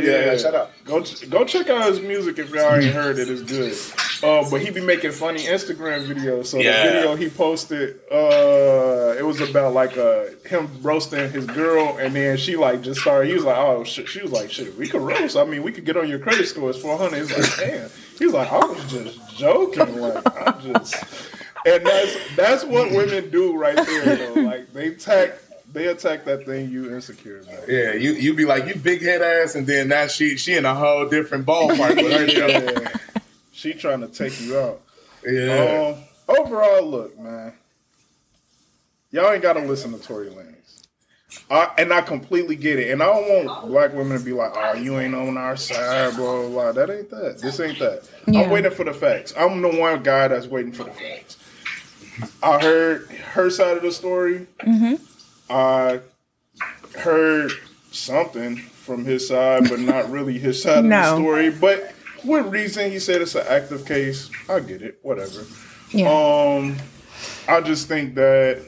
Speaker 3: Yeah,
Speaker 4: yeah, yeah, shout out.
Speaker 3: Go go check out his music if y'all ain't heard it. It's good. Uh, but he be making funny Instagram videos. So
Speaker 4: Yeah.
Speaker 3: the video he posted, uh, it was about like uh him roasting his girl, and then she like just started. He was like, oh shit. She was like, shit, we could roast. I mean, we could get on your credit score. It's four hundred. He's like, damn. He's like, I was just joking. Like I'm just. And that's that's what women do right there. Though. Like they attack. They attack that thing you insecure about.
Speaker 4: Yeah, you you be like you big head ass, and then that she she in a whole different ballpark with her.
Speaker 3: Yeah. She trying to take you out.
Speaker 4: Yeah,
Speaker 3: Um, overall, look, man, y'all ain't got to listen to Tory Lanez. I, and I completely get it. And I don't want black women to be like, "Oh, you ain't on our side," blah blah blah. That ain't that. This ain't that.
Speaker 1: Yeah.
Speaker 3: I'm waiting for the facts. I'm the one guy that's waiting for the facts. I heard her side of the story. Mm-hmm. I heard something from his side, but not really his side of the story. But with reason, he said it's an active case. I get it. Whatever.
Speaker 1: yeah.
Speaker 3: Um, I just think that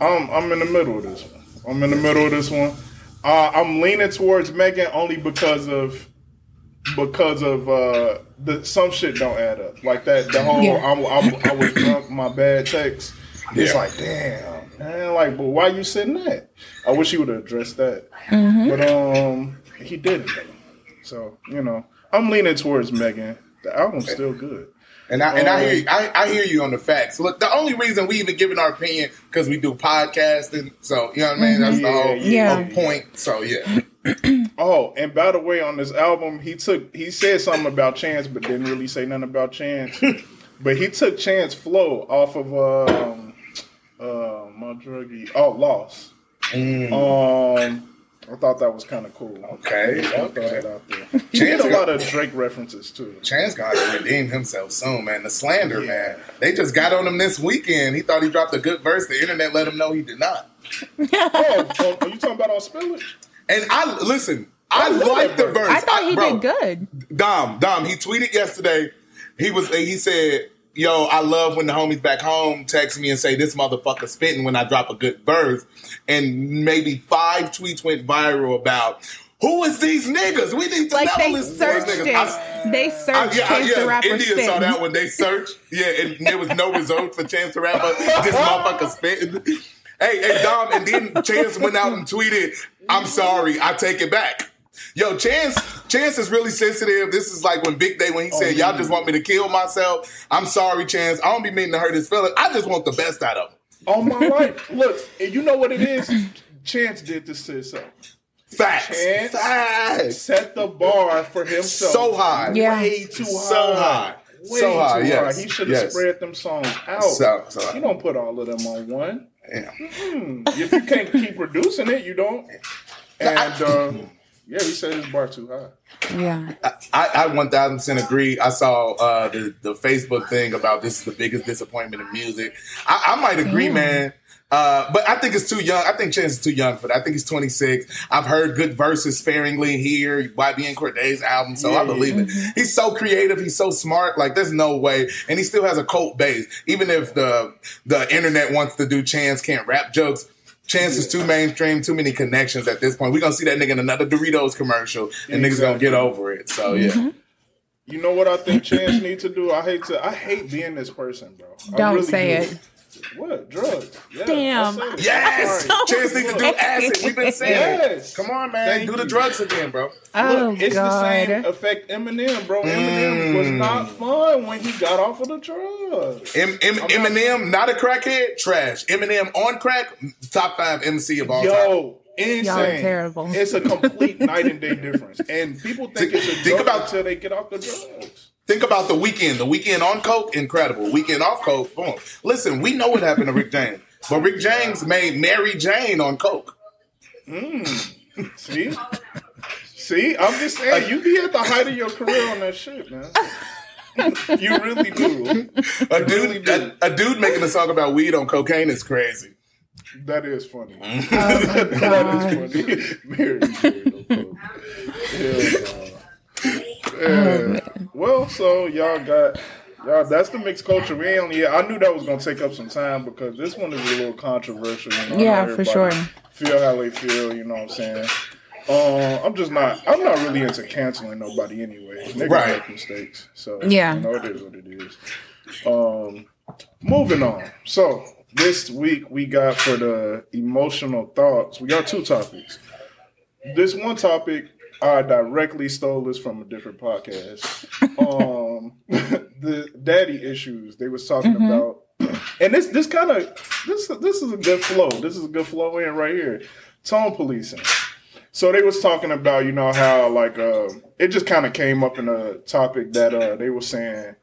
Speaker 3: I'm I'm in the middle of this one. I'm in the middle of this one. Uh, I'm leaning towards Megan only because of because of uh, the some shit don't add up like that. The whole
Speaker 1: Yeah.
Speaker 3: I'm, I'm, I was drunk, my bad text. It's
Speaker 4: Yeah.
Speaker 3: like damn, man. Like, but why you sitting that? I wish he would have addressed that.
Speaker 1: Mm-hmm.
Speaker 3: But um, he didn't. So you know, I'm leaning towards Megan. The album's still good.
Speaker 4: And I and I
Speaker 3: Um,
Speaker 4: hear I, I hear you on the facts. Look, the only reason we even giving our opinion because we do podcasting. So you know what I mean. That's the whole,
Speaker 1: yeah.
Speaker 4: point. So yeah,
Speaker 3: Oh, and by the way, on this album, he took he said something about Chance, but didn't really say nothing about Chance. but he took Chance flow off of um uh my druggie oh loss. Um I thought that was kind of cool.
Speaker 4: okay,
Speaker 3: I'll
Speaker 4: okay.
Speaker 3: out there. He
Speaker 4: Chance
Speaker 3: did a lot of Drake references too.
Speaker 4: Chance got to redeem himself soon, man. The slander, man. They just got on him this weekend. He thought he dropped a good verse. The internet let him know he did not.
Speaker 3: Oh, oh, are you talking about on Spillage?
Speaker 4: And I listen. I
Speaker 3: love
Speaker 4: like the
Speaker 3: verse.
Speaker 4: verse.
Speaker 1: I thought he
Speaker 4: bro,
Speaker 1: did good.
Speaker 4: Dom, Dom, he tweeted yesterday. He was he said, "Yo, I love when the homies back home text me and say this motherfucker spitting when I drop a good verse." And maybe five tweets went viral about who is these niggas? We need to
Speaker 1: Like
Speaker 4: know
Speaker 1: they
Speaker 4: these
Speaker 1: searched
Speaker 4: niggas.
Speaker 1: it.
Speaker 4: I-
Speaker 1: they
Speaker 4: I-
Speaker 1: searched
Speaker 4: yeah,
Speaker 1: Chance the
Speaker 4: yeah.
Speaker 1: Rapper
Speaker 4: India saw that when they searched. Yeah, and there was no result for Chance the Rapper. This motherfucker spitting. Hey, hey, Dom, and then Chance went out and tweeted, "I'm sorry, I take it back." Yo, Chance, Chance is really sensitive. This is like when Big Day when he said, "Y'all just want me to kill myself." I'm sorry, Chance. I don't be meaning to hurt his feelings. I just want the best out of him.
Speaker 3: All my life. Look, and you know what it is? Chance did this to himself.
Speaker 4: Facts,
Speaker 3: Chance
Speaker 4: facts.
Speaker 3: Set the bar for himself.
Speaker 4: So high,
Speaker 1: Yeah.
Speaker 3: Way too high.
Speaker 4: So high.
Speaker 3: Way
Speaker 4: So high,
Speaker 3: too
Speaker 4: yes,
Speaker 3: high. He should have
Speaker 4: yes.
Speaker 3: spread them songs out.
Speaker 4: So, so
Speaker 3: You don't put all of them on one.
Speaker 4: yeah.
Speaker 3: Hmm. If you can't keep producing it, you don't. And uh, yeah, he set his bar too high.
Speaker 1: Yeah.
Speaker 4: I, I 1000% agree. I saw uh, the, the Facebook thing about this is the biggest disappointment in music. I, I might agree, man. Uh, but I think it's too young. I think Chance is too young for that. I think he's 26. I've heard good verses sparingly here, YBN Cordae's album, so I believe it. He's so creative. He's so smart. Like, there's no way. And he still has a cult base. Even if the the internet wants to do Chance can't rap jokes, Chance is too mainstream, too many connections at this point. We're going to see that nigga in another Doritos commercial, and niggas going to get over it. So, yeah. Mm-hmm.
Speaker 3: You know what I think Chance needs to do? I hate to. I hate being this person, bro.
Speaker 1: Don't
Speaker 3: really
Speaker 1: say
Speaker 3: do.
Speaker 1: it.
Speaker 3: What drugs? Yeah,
Speaker 1: Damn.
Speaker 3: I said it.
Speaker 4: Yes,
Speaker 3: Sorry.
Speaker 4: Chance needs to do acid. We've been saying
Speaker 3: Yes.
Speaker 4: Come on, man,
Speaker 3: Thank
Speaker 4: do the drugs again, bro.
Speaker 1: Oh
Speaker 3: Look, it's the same effect Eminem, bro. Eminem was
Speaker 4: Mm.
Speaker 3: not fun when he got off of the drugs.
Speaker 4: M- M- Eminem, not a crackhead, trash. Eminem on crack, top five MC of all time.
Speaker 3: Yo, insane.
Speaker 1: Y'all are terrible.
Speaker 3: It's a complete night and day difference. And people think
Speaker 4: Think-
Speaker 3: it's a
Speaker 4: think about-
Speaker 3: until they get off the drugs.
Speaker 4: Think about the Weeknd. The Weeknd on coke, incredible. Weeknd off coke, boom. Listen, we know what happened to Rick James, but Rick James made Mary Jane on coke. Mm.
Speaker 3: See? See? I'm just saying, you be at the height of your career on that shit, man. you really do.
Speaker 4: A
Speaker 3: really
Speaker 4: dude,
Speaker 3: do.
Speaker 4: a, a dude making a song about weed on cocaine is crazy.
Speaker 3: That is funny.
Speaker 1: God.
Speaker 3: that is funny. Mary Jane, no Hell. Yeah. Well, so y'all got y'all. That's the mixed culture. We ain't yeah. I knew that was gonna take up some time because this one is a little controversial. You know,
Speaker 1: Yeah, for sure.
Speaker 3: Feel how they feel. You know what I'm saying? Um, I'm just not. I'm not really into canceling nobody anyway. Niggas
Speaker 4: Right.
Speaker 3: make mistakes, so
Speaker 1: Yeah.
Speaker 3: you know it is what it is. Um, moving on. So this week we got for the emotional thoughts. We got two topics. This one topic I directly stole this from a different podcast. Um, the daddy issues they was talking about, and this this kind of this this is a good flow. This is a good flow in right here. Tone policing. So they was talking about you know how like uh, it just kind of came up in a topic that uh, they were saying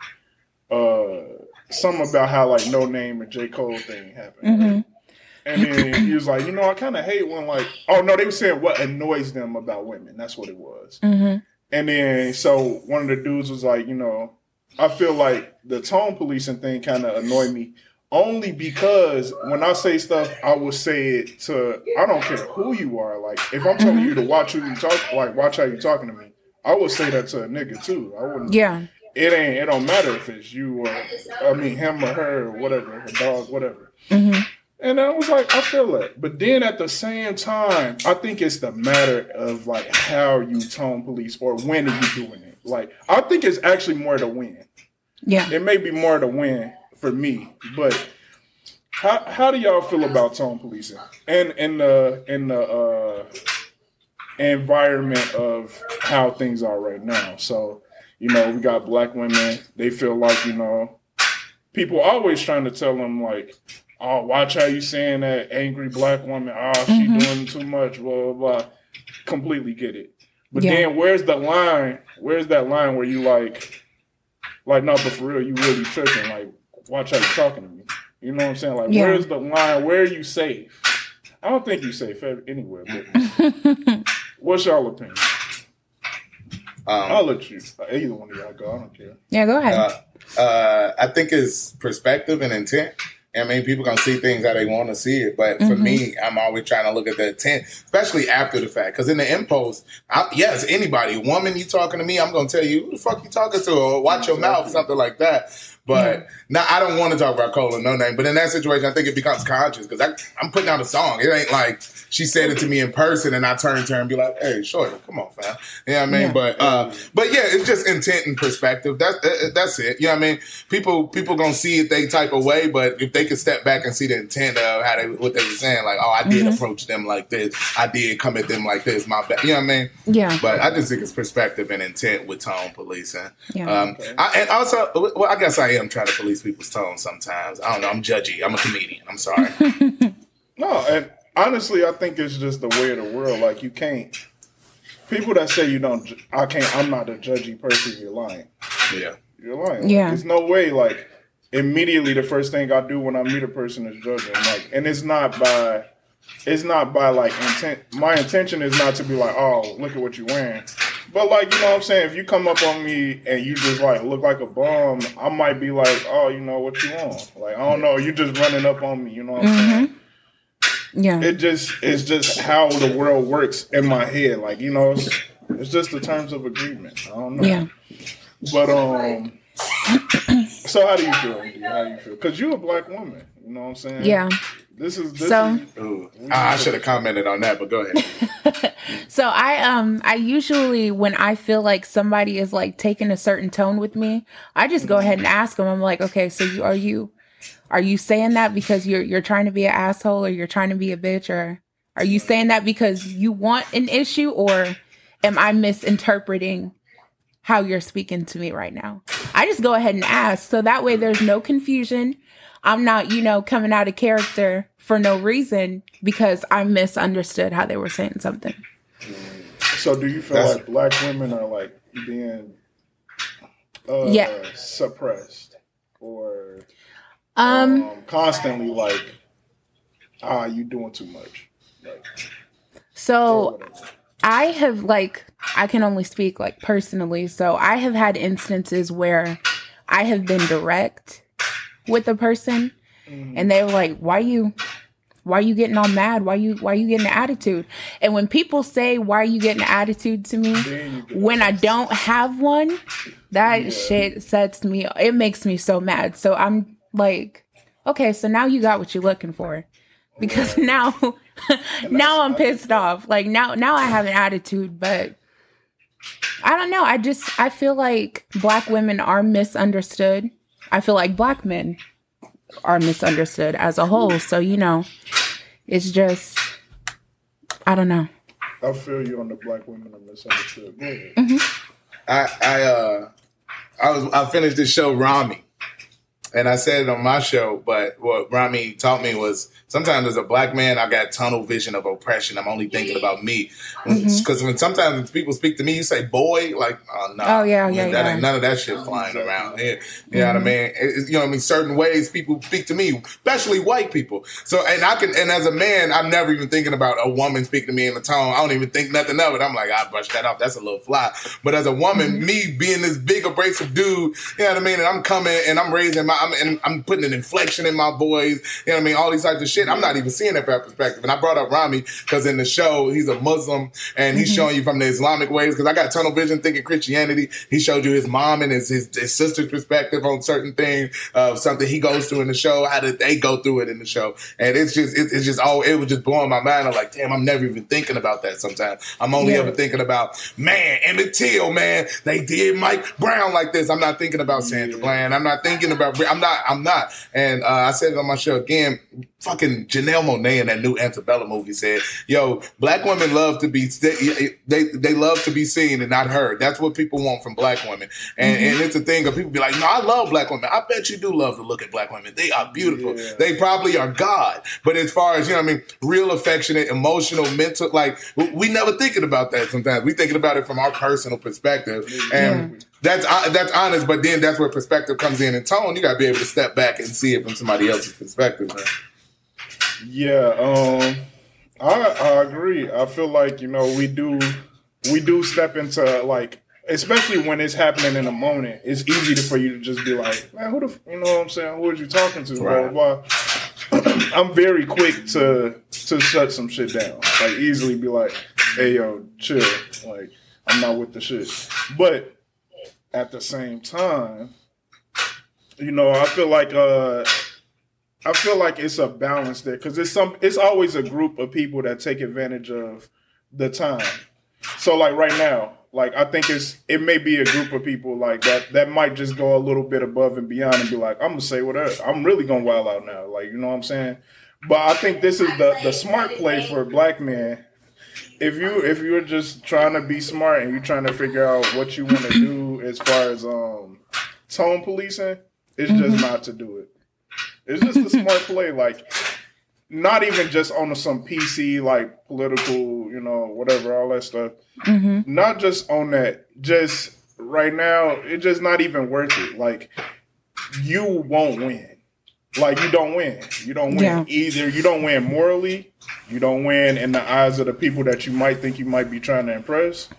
Speaker 3: uh, something about how like Noname and J Cole thing happened. right? And then he was like, you know, I kind of hate when like, oh no, they were saying what annoys them about women. That's what it was.
Speaker 1: Mhm.
Speaker 3: And then so one of the dudes was like, you know, I feel like the tone policing thing kind of annoyed me only because when I say stuff, I will say it to I don't care who you are. Like if I'm telling you to watch who you talk, like watch how you talking to me, I would say that to a nigga too. I wouldn't.
Speaker 1: Yeah.
Speaker 3: It ain't. It don't matter if it's you or I mean him or her or whatever, her dog, whatever.
Speaker 1: Mhm.
Speaker 3: And I was like, I feel it. But then at the same time, I think it's the matter of like how you tone police or when are you doing it. Like I think it's actually more to win.
Speaker 1: Yeah.
Speaker 3: It may be more to win for me, but how how do y'all feel about tone policing and and the and the uh environment of how things are right now. So, you know, we got black women. They feel like you know, people always trying to tell them like, "Oh, watch how you saying that angry black woman. Oh, she doing too much." Blah blah blah. Completely get it. But
Speaker 1: Yeah.
Speaker 3: then, where's the line? Where's that line where you like, like, no, but for real, you really tripping? Like, watch how you talking to me. You know what I'm saying? Like,
Speaker 1: Yeah.
Speaker 3: where's the line? Where are you safe? I don't think you safe anywhere. But what's y'all opinion? I'll
Speaker 4: Um,
Speaker 3: let you. Either one of y'all go. I don't care.
Speaker 1: Yeah, go ahead.
Speaker 4: uh, uh, I think it's perspective and intent. I mean, people gonna see things how they want to see it, but for mm-hmm. me, I'm always trying to look at the intent, especially after the fact. Because in the impulse, I, yes, anybody, woman, you talking to me, I'm gonna tell you who the fuck you talking to, or watch your mouth, something like that. But now I don't want to talk about Cole Noname. But in that situation, I think it becomes conscious because I'm putting out a song. It ain't like she said it to me in person and I turn to her and be like, "Hey, shorty, come on, fam." You know what I mean?
Speaker 1: Yeah.
Speaker 4: But uh, but yeah, it's just intent and perspective. That's uh, that's it. You know what I mean? People people gonna see it they type of way, but if they could step back and see the intent of how they what they were saying, like, "Oh, I did
Speaker 1: Mm-hmm.
Speaker 4: approach them like this. I did come at them like this. My bad." You know what I mean?
Speaker 1: Yeah.
Speaker 4: But I just think it's perspective and intent with tone policing.
Speaker 1: Yeah.
Speaker 4: Um, I, and also, well, I guess I am trying to police people's tone sometimes. I don't know. I'm judgy. I'm a comedian. I'm sorry.
Speaker 3: No, and honestly, I think it's just the way of the world. Like you can't. People that say you don't, I can't. I'm not a judgy person. You're lying.
Speaker 4: yeah.
Speaker 3: You're lying. Like,
Speaker 1: Yeah.
Speaker 3: There's no way. Like immediately, the first thing I do when I meet a person is judge them. Like, and it's not by. It's not by like intent. My intention is not to be like, oh, look at what you're wearing. But like, you know what I'm saying? If you come up on me and you just like look like a bum, I might be like, oh, you know what you want? Like, I don't know. You just running up on me. You know what I'm saying?
Speaker 1: yeah.
Speaker 3: it just it's just how the world works in my head. Like you know, it's, it's just the terms of agreement. I don't know.
Speaker 1: yeah.
Speaker 3: But um, so how do you feel? How do you feel? Because you're a black woman. You know what I'm saying?
Speaker 1: Yeah.
Speaker 3: This is this
Speaker 1: So-
Speaker 3: is,
Speaker 4: Ooh. I, I should have commented on that, but go ahead.
Speaker 1: So I um I usually when I feel like somebody is like taking a certain tone with me, I just go ahead and ask them. I'm like, okay, so you are you are you saying that because you're you're trying to be an asshole or you're trying to be a bitch or are you saying that because you want an issue or am I misinterpreting how you're speaking to me right now? I just go ahead and ask so that way there's no confusion. I'm not, you know, coming out of character for no reason because I misunderstood how they were saying something.
Speaker 3: so. Do you feel
Speaker 4: That's-
Speaker 3: like black women are like being uh,
Speaker 1: Yeah.
Speaker 3: suppressed or
Speaker 1: Um,
Speaker 3: um, constantly like ah you doing too much? Like,
Speaker 1: so. I have like I can only speak like personally. So I have had instances where I have been direct with a person and they were like, Why you why you getting all mad? Why you why you getting an attitude? And when people say why are you getting an attitude to me when I don't have one, that shit sets me it makes me so mad. So I'm like, okay, so now you got what you're looking for. Because now now I'm pissed off. Like now now I have an attitude, but I don't know. I just I feel like black women are misunderstood. I feel like black men are misunderstood as a whole. So, you know, it's just I don't know.
Speaker 3: I feel you on the black women are misunderstood. Ahead.
Speaker 4: I I uh I was I finished this show Ramy. And I said it on my show, but what Ramy taught me was sometimes as a black man, I got tunnel vision of oppression. I'm only thinking about me. Mm-hmm. Because when sometimes when people speak to me, you say boy, like, oh, no.
Speaker 1: Oh, yeah, yeah,
Speaker 4: that
Speaker 1: yeah.
Speaker 4: Ain't none of that shit flying around here. You know what I mm-hmm. mean? It- you know what I mean? Certain ways people speak to me, especially white people. So, and I can, and as a man, I'm never even thinking about a woman speaking to me in a tone. I don't even think nothing of it. I'm like, I brush that off. That's a little fly. But as a woman, mm-hmm. me being this big abrasive dude, you know what I mean? And I'm coming and I'm raising my, I'm, and I'm putting an inflection in my voice. You know what I mean? All these types of shit. I'm not even seeing it from that perspective. And I brought up Ramy because in the show, he's a Muslim and he's mm-hmm. showing you from the Islamic ways. Because I got tunnel vision thinking Christianity. He showed you his mom and his, his, his sister's perspective on certain things of something he goes through in the show. How did they go through it in the show? And it's just, it, it's just all, it was just blowing my mind. I'm like, damn, I'm never even thinking about that sometimes. I'm only
Speaker 1: Yeah.
Speaker 4: ever thinking about, man, Emmett Till, man, they did Mike Brown like this. I'm not thinking about Sandra mm. Bland. I'm not thinking about, I'm not. I'm not. And uh, I said it on my show again. Fucking Janelle Monae in that new Antebellum movie said, "Yo, black women love to be they they, they love to be seen and not heard. That's what people want from black women. And and it's a thing of people be like, no, I love black women. I bet you do love to look at black women. They are beautiful.
Speaker 3: Yeah.
Speaker 4: They probably are God. But as far as you know, what I mean, real affectionate, emotional, mental, like we, we never thinking about that. Sometimes we thinking about it from our personal perspective, and that's uh, that's honest. But then that's where perspective comes in. And tone, you got to be able to step back and see it from somebody else's perspective. man.
Speaker 3: Yeah, um, I I agree. I feel like you know we do we do step into like especially when it's happening in a moment. It's easy to, for you to just be like, man, who the f-" you know what I'm saying? Who are you talking to?
Speaker 4: Right.
Speaker 3: blah, blah. I'm very quick to to shut some shit down. Like easily be like, hey yo, chill. Like I'm not with the shit. But at the same time, you know, I feel like uh I feel like it's a balance there because it's some it's always a group of people that take advantage of the time. So like right now, like I think it's it may be a group of people like that that might just go a little bit above and beyond and be like, I'm gonna say whatever. I'm really gonna wild out now. Like, you know what I'm saying? But I think this is the the smart play for black men. If you if you're just trying to be smart and you're trying to figure out what you want to do as far as um tone policing, it's just not to do it. It's just a smart play, like not even just on some PC like political, you know, whatever, all that stuff.
Speaker 1: hmm
Speaker 3: Not just on that. Just right now, it's just not even worth it. Like you won't win. Like you don't win. You don't win
Speaker 1: Yeah.
Speaker 3: either. You don't win morally. You don't win in the eyes of the people that you might think you might be trying to impress.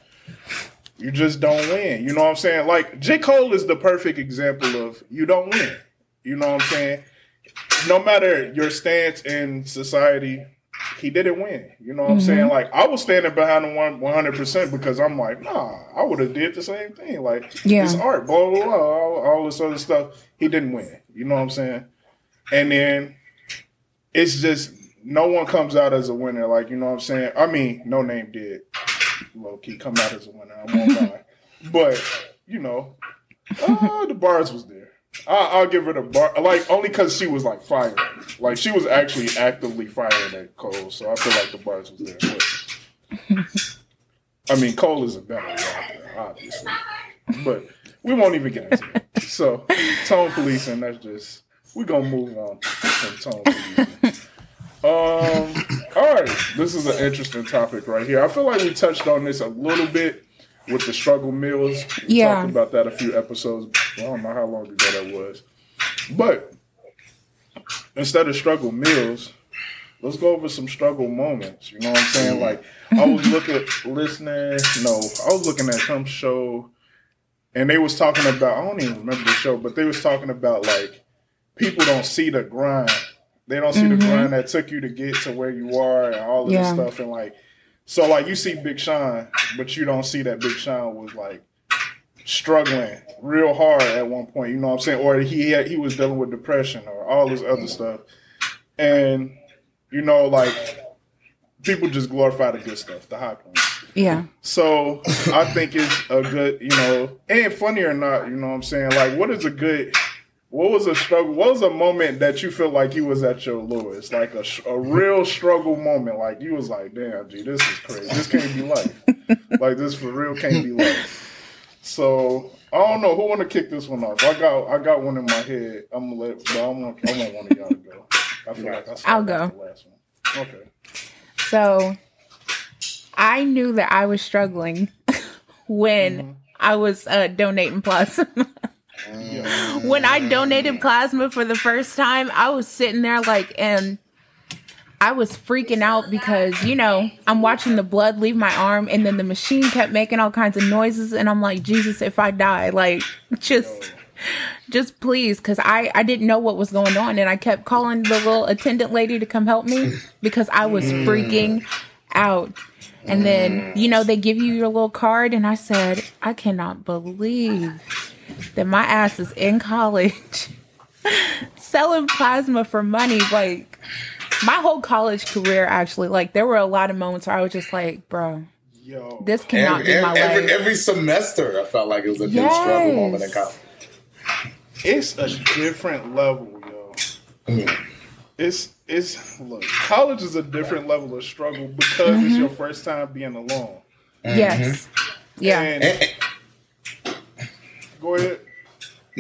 Speaker 3: You just don't win. You know what I'm saying? Like J. Cole is the perfect example of you don't win. You know what I'm saying? No matter your stance in society, he didn't win. You know what I'm saying? Mm-hmm. Like I was standing behind him one 100 percent because I'm like, nah, I would have did the same thing. Like
Speaker 1: Yeah.
Speaker 3: it's art, blah blah blah, all, all this other stuff. He didn't win. You know what I'm saying? And then it's just no one comes out as a winner. Like you know what I'm saying? I mean, Noname did low key come out as a winner. I won't lie, but you know, uh, the bars was there. I, I'll give her the bar, like only because she was like firing, like she was actually actively firing at Cole. So I feel like the bars was there. But, I mean, Cole is a better rapper, obviously, but we won't even get into it. So tone policing, that's just we're gonna move on from tone policing. Um, all right, this is an interesting topic right here. I feel like we touched on this a little bit with the struggle meals. We
Speaker 1: Yeah.
Speaker 3: talked about that a few episodes. I don't know how long ago that was, but instead of struggle meals, let's go over some struggle moments. You know what I'm saying? Like I was looking, listening. No, I was looking at some show, and they was talking about. I don't even remember the show, but they was talking about like people don't see the grind. They don't see the mm-hmm. grind that took you to get to where you are and all of
Speaker 1: Yeah.
Speaker 3: this stuff. And like, so like you see Big Sean, but you don't see that Big Sean was like struggling real hard at one point. You know what I'm saying? Or he had, he was dealing with depression or all this other stuff. And you know, like people just glorify the good stuff, the high points.
Speaker 1: Yeah.
Speaker 3: So I think it's a good, you know, and funny or not, you know what I'm saying? Like, what is a good, what was a struggle? What was a moment that you feel like you was at your lowest? Like a, a real struggle moment. Like, you was like, damn, G, this is crazy. This can't be life. like, this for real can't be life. So, I don't know. Who want to kick this one off? I got I got one in my head. I'm going to let, but I want, I want one of y'all to go. I feel like I started
Speaker 1: I'll go.
Speaker 3: The last one. Okay.
Speaker 1: So I knew that I was struggling when I was uh, donating plasma. When I donated plasma for the first time, I was sitting there like, and I was freaking out because, you know, I'm watching the blood leave my arm and then the machine kept making all kinds of noises. And I'm like, Jesus, if I die, like, just. Just please, because I, I didn't know what was going on, and I kept calling the little attendant lady to come help me because I was mm. freaking out. And then, you know, they give you your little card, and I said, I cannot believe that my ass is in college selling plasma for money. Like, my whole college career, actually, like, there were a lot of moments where I was just like, bro,
Speaker 3: Yo.
Speaker 1: this cannot
Speaker 4: Every,
Speaker 1: be my
Speaker 4: every,
Speaker 1: life.
Speaker 4: every semester, I felt like it was a new
Speaker 1: Yes.
Speaker 4: struggle moment in college.
Speaker 3: it's a different level, yo. Mm. It's it's look, college is a different level of struggle because it's mm-hmm. your first time being alone. Mm-hmm.
Speaker 1: Yes. Yeah.
Speaker 3: And go ahead.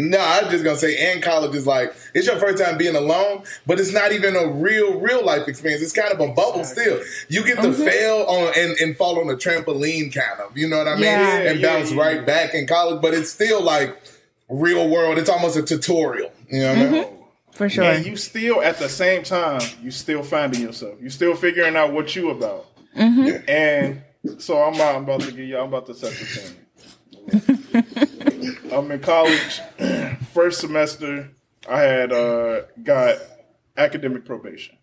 Speaker 4: No, I'm just gonna say, and college is like it's your first time being alone, but it's not even a real, real life experience. It's kind of a bubble still. You get to mm-hmm. fail on and, and fall on a trampoline, kind of. You know what I mean?
Speaker 1: Yeah.
Speaker 4: and
Speaker 3: Yeah,
Speaker 4: bounce
Speaker 3: yeah,
Speaker 4: right
Speaker 3: yeah.
Speaker 4: back in college, but it's still like real world. It's almost a tutorial. You know what I mean? Mm-hmm.
Speaker 1: For sure.
Speaker 3: And you still at the same time, you still finding yourself. You still figuring out what you about. Mm-hmm. And so I'm, I'm about to get you. I'm about to set the scene. I'm in college, first semester. I had uh, got academic probation.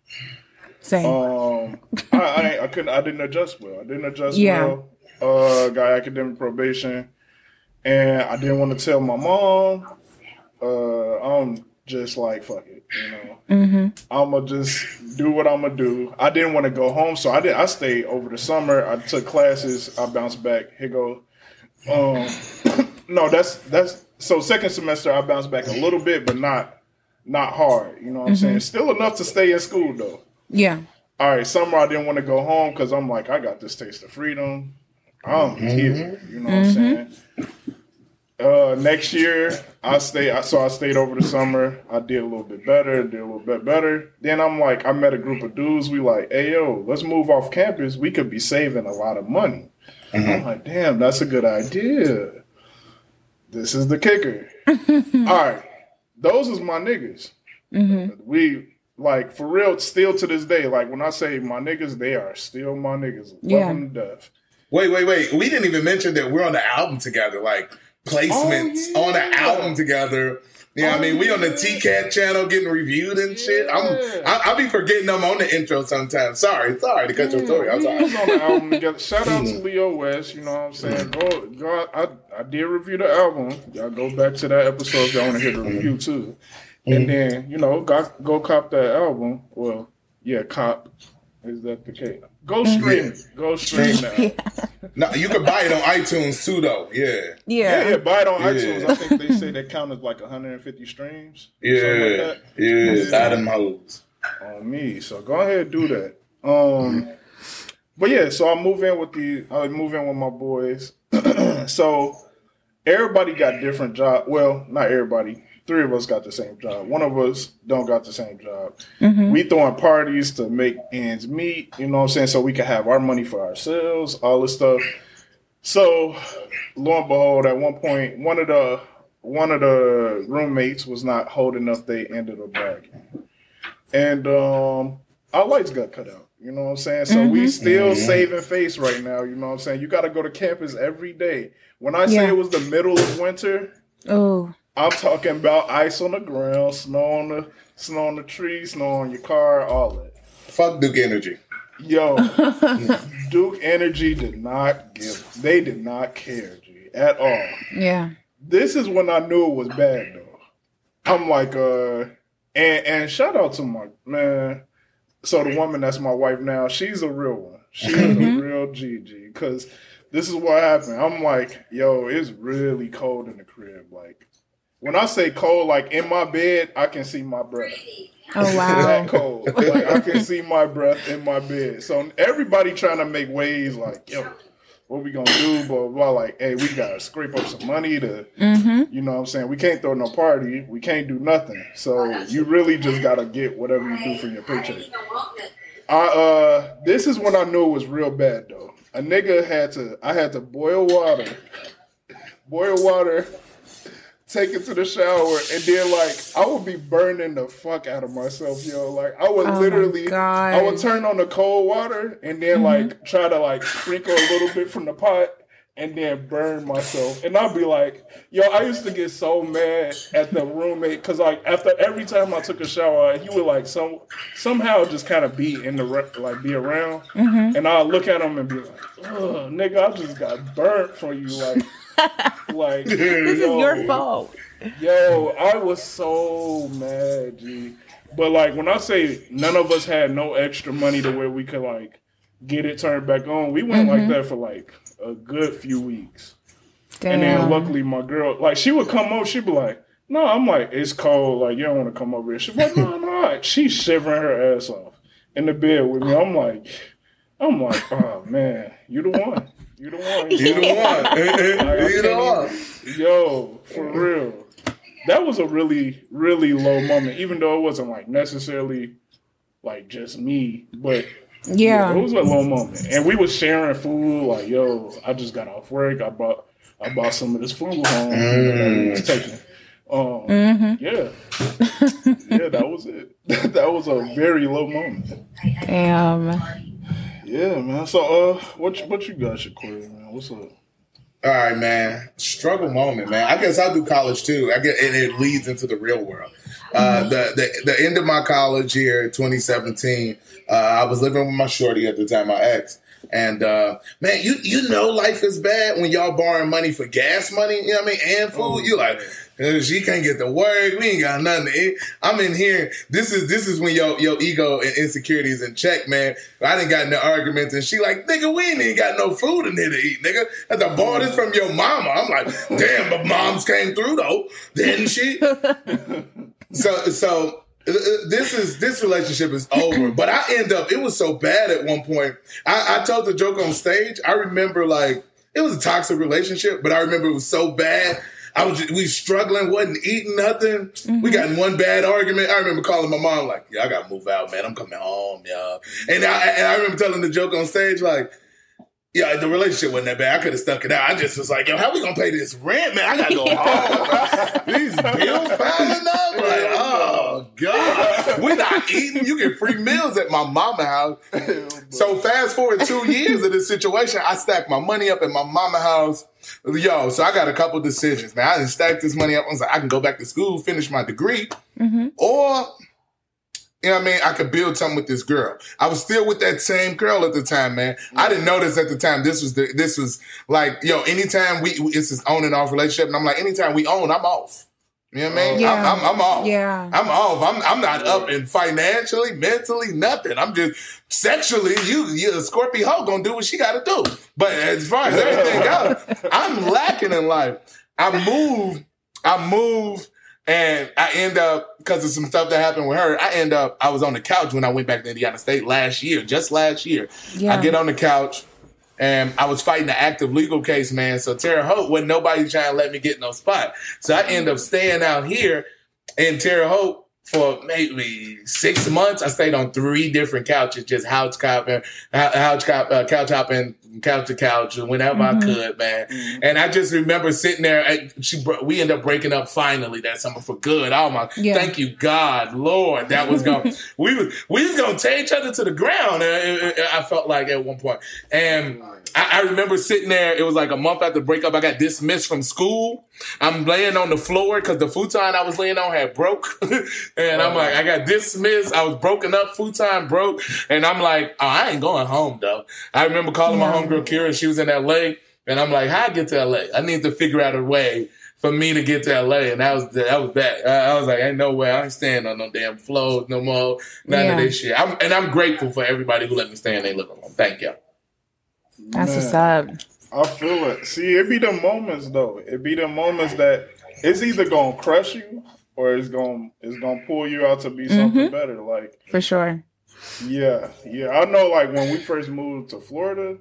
Speaker 1: Same.
Speaker 3: Um, I, I I couldn't I didn't adjust well. I didn't adjust
Speaker 1: Yeah.
Speaker 3: well. Uh, got academic probation, and I didn't want to tell my mom. Uh, I'm just like fuck it, you know.
Speaker 1: Mm-hmm.
Speaker 3: I'm gonna just do what I'm gonna do. I didn't want to go home, so I did. I stayed over the summer. I took classes. I bounced back. Here go. Um, no, that's that's so second semester. I bounced back a little bit, but not not hard. You know what I'm mm-hmm. saying? Still enough to stay in school though
Speaker 1: yeah.
Speaker 3: all right, summer I didn't want to go home because I'm like, I got this taste of freedom. I'm mm-hmm. here. You know what I'm mm-hmm. saying? Uh, next year I stay. I so I stayed over the summer. I did a little bit better. Did a little bit better. Then I'm like, I met a group of dudes. We like, hey yo, let's move off campus. We could be saving a lot of money. I'm like, damn, that's a good idea. This is the kicker. All right, those is my niggas. Mm-hmm. We like for real, still to this day. Like when I say my niggas, they are still my niggas. Love
Speaker 1: Yeah.
Speaker 3: them to death.
Speaker 4: Wait, wait, wait. We didn't even mention that we're on the album together, like placements
Speaker 3: Oh,
Speaker 4: on the album together. Yeah, I
Speaker 3: Oh,
Speaker 4: mean, we on the
Speaker 3: yeah.
Speaker 4: TCAT channel getting reviewed and shit. I'm, I, I be forgetting I'm on the intro sometimes. Sorry, sorry to cut your story. I'm sorry.
Speaker 3: was on the album together. Shout out to Leo West. You know what I'm saying? Go, go. I, I did review the album. Y'all go back to that episode if y'all want to hear the review mm-hmm. too. Mm-hmm. And then you know, got go cop that album. Well, yeah, cop. Is that the case? Go stream. it. Go stream now.
Speaker 4: No, you can buy it on iTunes too, though. Yeah,
Speaker 3: Yeah,
Speaker 1: Yeah.
Speaker 3: yeah, buy it on
Speaker 4: Yeah.
Speaker 3: iTunes. I think they say that counted like 150 streams.
Speaker 4: yeah,
Speaker 3: like that.
Speaker 4: yeah. Adam hoes.
Speaker 3: on me. So go ahead and do that. Um, but yeah, so I move in with the I move in with my boys. so everybody got different job. Well, not everybody. Three of us got the same job. One of us don't got the same job. Mm-hmm. We throwing parties to make ends meet. You know what I'm saying? So we can have our money for ourselves. All this stuff. So lo and behold, at one point, one of the one of the roommates was not holding up They ended of the bargain and um, our lights got cut out. You know what I'm saying? So we mm-hmm. still mm-hmm. saving face right now. You know what I'm saying? You got to go to campus every day. When I say
Speaker 1: Yeah.
Speaker 3: it was the middle of winter,
Speaker 1: Oh.
Speaker 3: I'm talking about ice on the ground, snow on the snow on the trees, snow on your car, all that.
Speaker 4: Fuck Duke Energy.
Speaker 3: Yo, Duke Energy did not give. They did not care, G, at all
Speaker 1: Yeah.
Speaker 3: this is when I knew it was bad though. I'm like, uh, and and shout out to my man. So the woman that's my wife now, she's a real one. She's a real GG. Cause this is what happened. I'm like, yo, it's really cold in the crib. Like when I say cold, like in my bed, I can see my breath.
Speaker 1: Oh wow!
Speaker 3: That cold. Like I can see my breath in my bed. So everybody trying to make ways like, yo, what we gonna do? Blah blah. blah. Like, hey, we gotta scrape up some money to,
Speaker 1: Mm-hmm.
Speaker 3: you know, what I'm saying we can't throw no party. We can't do nothing. So you really just gotta get whatever you do for your paycheck. I uh, this is when I knew it was real bad though. A nigga had to, I had to boil water, boil water, take it to the shower, and then like I would be burning the fuck out of myself, yo. Like I would
Speaker 1: Oh
Speaker 3: literally, I would turn on the cold water and then mm-hmm. like try to like sprinkle a little bit from the pot. And then burn myself, and I'd be like, "Yo, I used to get so mad at the roommate because like after every time I took a shower, he would like some somehow just kind of be in the re- like be around, mm-hmm. and I'll look at him and be like, Ugh, nigga, I just got burnt for you. Like, like
Speaker 1: This is your fault.
Speaker 3: Yo, I was so mad, G. But like when I say none of us had no extra money to where we could like get it turned back on, we went like mm-hmm. that for like a good few weeks. And then luckily my girl, like she would come over, she'd be like, No, I'm like, it's cold. Like, you don't want to come over here. She's like, no, no. She's shivering her ass off in the bed with me. I'm like, I'm like, oh man, you the one. You the one.
Speaker 4: You the one. you the one.
Speaker 3: Yo, for real. That was a really, really low moment, even though it wasn't like necessarily like just me, but
Speaker 1: Yeah.
Speaker 3: it was a low moment. And we was sharing food, like, yo, I just got off work. I bought I bought some of this food home that we was taking. Um, yeah. yeah, that was it. that was a very low moment.
Speaker 1: Damn.
Speaker 3: Yeah, man. So uh what you what you got, Shaquille, man? What's up?
Speaker 4: All right, man. Struggle moment, man. I guess I'll do college too. I get and it leads into the real world. Uh, the, the the end of my college year, 2017. Uh, I was living with my shorty at the time, my ex. And uh, man, you you know life is bad when y'all borrowing money for gas money, you know what I mean, and food. you like, she can't get the word. We ain't got nothing to eat. I'm in here. This is this is when your your ego and insecurities in check, man. I didn't got no arguments, and she like, nigga, we ain't even got no food in here to eat, nigga. Had to borrow this from your mama. I'm like, damn, but moms came through though, didn't she? so so uh, uh, this is this relationship is over. But I end up it was so bad at one point. I, I told the joke on stage. I remember like it was a toxic relationship, but I remember it was so bad. I was we was struggling, wasn't eating nothing. We got in one bad argument. I remember calling my mom like, "Yeah, I gotta move out, man. I'm coming home, y'all." And I and I remember telling the joke on stage like. Yeah, the relationship wasn't that bad. I could have stuck it out. I just was like, yo, how we gonna pay this rent, man? I gotta go home. These bills piling up. Like, oh god, we're not eating. You get free meals at my mama house. So fast forward two years of this situation, I stacked my money up at my mama house. Yo, so I got a couple decisions. Now I didn't stack this money up. I was like, I can go back to school, finish my degree, mm-hmm. or you know what I mean? I could build something with this girl. I was still with that same girl at the time, man. I didn't notice at the time this was the this was like, yo, anytime we it's this on and off relationship, and I'm like, anytime we own, I'm off. You know what I mean?
Speaker 1: Yeah.
Speaker 4: I'm, I'm, I'm off.
Speaker 1: Yeah.
Speaker 4: I'm off. I'm I'm not up in financially, mentally, nothing. I'm just sexually. You, you a Scorpio hoe gonna do what she got to do. But as far as everything else, I'm lacking in life. I move. I move. And I end up because of some stuff that happened with her. I end up I was on the couch when I went back to Indiana State last year, just last year.
Speaker 1: Yeah.
Speaker 4: I get on the couch and I was fighting an active legal case, man. So Terre Haute wasn't nobody trying to let me get no spot. So I end up staying out here in Terre Haute for maybe six months. I stayed on three different couches, just couch hopping, hou- couch cop, uh, couch hopping, couch to couch, whenever I could, man. And I just remember sitting there. I, she, we ended up breaking up finally that summer for good. Oh my,
Speaker 1: Yeah.
Speaker 4: thank you, God, Lord, that was going. we was we was gonna tear each other to the ground. uh, uh, uh, I felt like at one point, and. I, I remember sitting there. It was like a month after the breakup. I got dismissed from school. I'm laying on the floor because the futon I was laying on had broke, and I'm like, I got dismissed. I was broken up, full time broke, and I'm like, oh, I ain't going home though. I remember calling my
Speaker 1: Yeah.
Speaker 4: homegirl Kira. She was in L.A. and I'm like, how I get to L.A. I need to figure out a way for me to get to L.A. And that was that was that. I, I was like, ain't no way. I ain't staying on no damn floors no more. None
Speaker 1: Yeah.
Speaker 4: of this shit. I'm, and I'm grateful for everybody who let me stay in their living room. Thank you.
Speaker 1: That's what's
Speaker 3: Man.
Speaker 1: up.
Speaker 3: I feel it. See, it be the moments though. It be the moments that it's either gonna crush you or it's gonna it's gonna pull you out to be something better. Like,
Speaker 1: For sure.
Speaker 3: yeah, yeah. I know. Like when we first moved to Florida,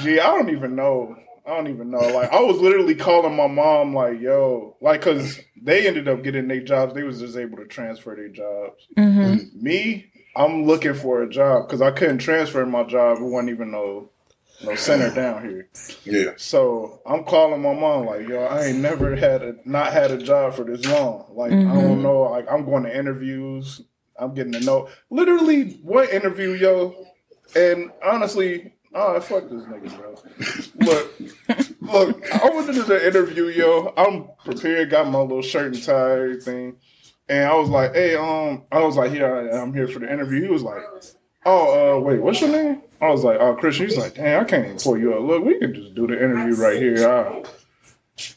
Speaker 3: gee, I don't even know. I don't even know. Like I was literally calling my mom, like, "Yo," like, cause they ended up getting their jobs. They was just able to transfer their jobs.
Speaker 1: hmm
Speaker 3: Me, I'm looking for a job because I couldn't transfer my job. It wasn't even no no center down here.
Speaker 4: Yeah.
Speaker 3: So I'm calling my mom like, yo, I ain't never had a not had a job for this long. Like I
Speaker 1: Mm-hmm.
Speaker 3: don't know. Like I'm going to interviews. I'm getting to know literally one interview, yo. And honestly, oh fuck this nigga, bro. Look, look, I went into the interview, yo. I'm prepared, got my little shirt and tie, everything. And I was like, hey, um, I was like, here I am here for the interview. He was like, oh, uh, wait, what's your name? I was like, oh, Christian. He's like, dang, I can't even pull you up. Look, we can just do the interview right here. Uh,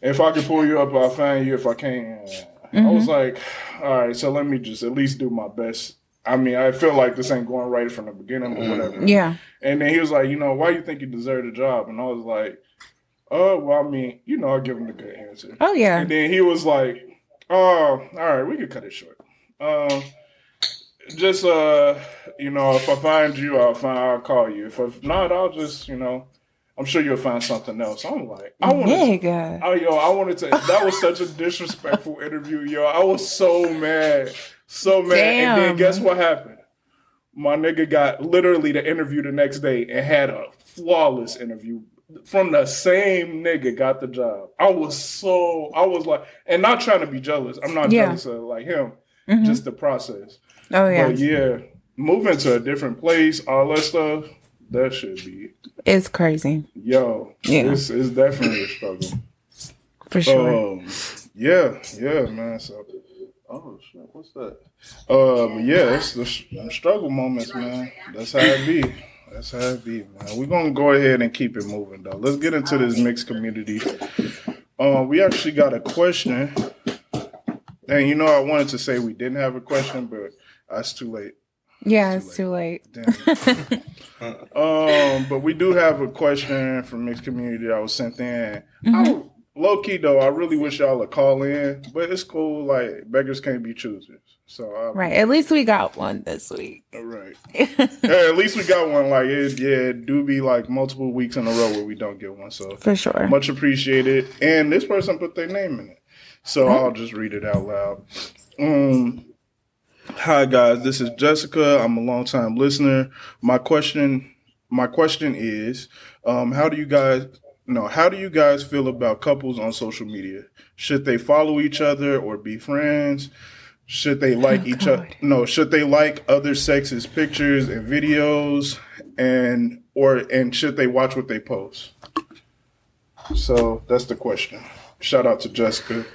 Speaker 3: if I can pull you up, I'll find you. If I can't, I was like, all right, so let me just at least do my best. I mean, I feel like this ain't going right from the beginning or whatever.
Speaker 1: Yeah.
Speaker 3: And then he was like, you know, why you think you deserve the job? And I was like, oh, well, I mean, you know, I'll give him a good answer.
Speaker 1: Oh yeah.
Speaker 3: And then he was like, Oh, all right, we can cut it short. Um, just uh, you know, if I find you, I'll find. I'll call you. If, if not, I'll just you know, I'm sure you'll find something else. I'm like, I want to.
Speaker 1: Nigga.
Speaker 3: Oh, yo, I wanted to. That was such a disrespectful interview, yo. I was so mad, so mad. And then guess what happened? My nigga got literally the interview the next day and had a flawless interview from the same nigga. Got the job. I was so. I was like, and not trying to be jealous. I'm not
Speaker 1: Yeah.
Speaker 3: jealous of like him.
Speaker 1: Mhm.
Speaker 3: Just the process.
Speaker 1: Oh yeah,
Speaker 3: But yeah, moving to a different place, all that stuff. That should be
Speaker 1: it's crazy
Speaker 3: yo.
Speaker 1: Yeah.
Speaker 3: it's, it's definitely a struggle.
Speaker 1: for sure.
Speaker 3: Um, yeah, yeah, man. So, oh shit, what's that? But yeah, it's the sh- struggle moments, man. That's how it be. That's how it be, man. We're gonna go ahead and keep it moving, though. Let's get into this mixed community. Um, we actually got a question, and you know, I wanted to say we didn't have a question, but that's too late.
Speaker 1: yeah, it's too late.
Speaker 3: Damn. um, but we do have a question from mixed community that was sent in. I, low key though, I really wish y'all would call in, but it's cool. Like beggars can't be choosers. So I,
Speaker 1: Right. At least we got one this week.
Speaker 3: all right. Yeah, at least we got one. Like it, yeah, it do be like multiple weeks in a row where we don't get one. So
Speaker 1: For sure.
Speaker 3: much appreciated. And this person put their name in it. So I'll just read it out loud. Um Hi guys, this is Jessica. I'm a longtime listener. My question my question is, um, how do you guys no, how do you guys feel about couples on social media? Should they follow each other or be friends? Should they like
Speaker 1: Oh,
Speaker 3: each other? No, should they like other sexes' pictures and videos and or and should they watch what they post? So that's the question. Shout out to Jessica.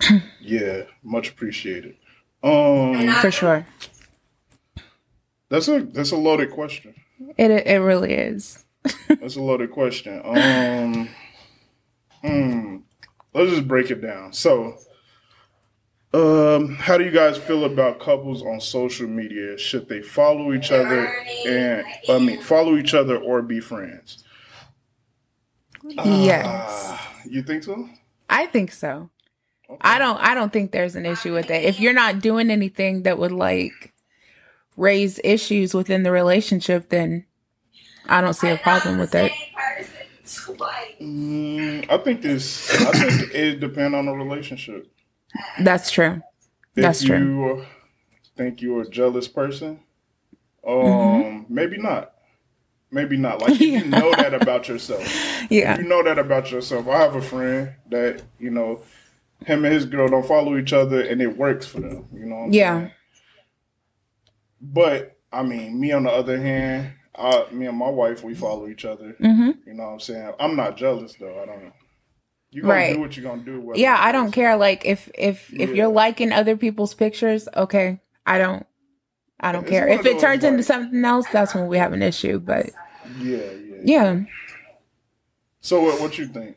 Speaker 3: yeah, much appreciated. Um,
Speaker 1: For sure.
Speaker 3: that's a that's a loaded question.
Speaker 1: It it really is.
Speaker 3: That's a loaded question. Um, hmm, let's just break it down. So, um, how do you guys feel about couples on social media? Should they follow each other and I mean follow each other or be friends?
Speaker 1: Yes.
Speaker 3: Ah, you think so?
Speaker 1: I think so. I don't I don't think there's an issue with it. If you're not doing anything that would like raise issues within the relationship, then I don't see a problem with it.
Speaker 3: Mm, I think this. I think it depends on the relationship.
Speaker 1: That's true. That's
Speaker 3: if
Speaker 1: true.
Speaker 3: you think you're a jealous person, um,
Speaker 1: Mm-hmm.
Speaker 3: maybe not. Maybe not. Like if you know that about yourself.
Speaker 1: Yeah.
Speaker 3: You know that about yourself. I have a friend that you know, him and his girl don't follow each other, and it works for them. You know. What I'm
Speaker 1: Yeah.
Speaker 3: saying? But I mean, me on the other hand, I, me and my wife, we follow each other.
Speaker 1: hmm
Speaker 3: You know what I'm saying? I'm not jealous though. I don't. You gonna
Speaker 1: Right.
Speaker 3: do what you're gonna do.
Speaker 1: Yeah, I don't care. Like if if if
Speaker 3: Yeah.
Speaker 1: you're liking other people's pictures, okay. I don't I don't
Speaker 3: It's
Speaker 1: care. If it turns into something else, that's when we have an issue. But
Speaker 3: Yeah, yeah.
Speaker 1: yeah.
Speaker 3: So what? What you think?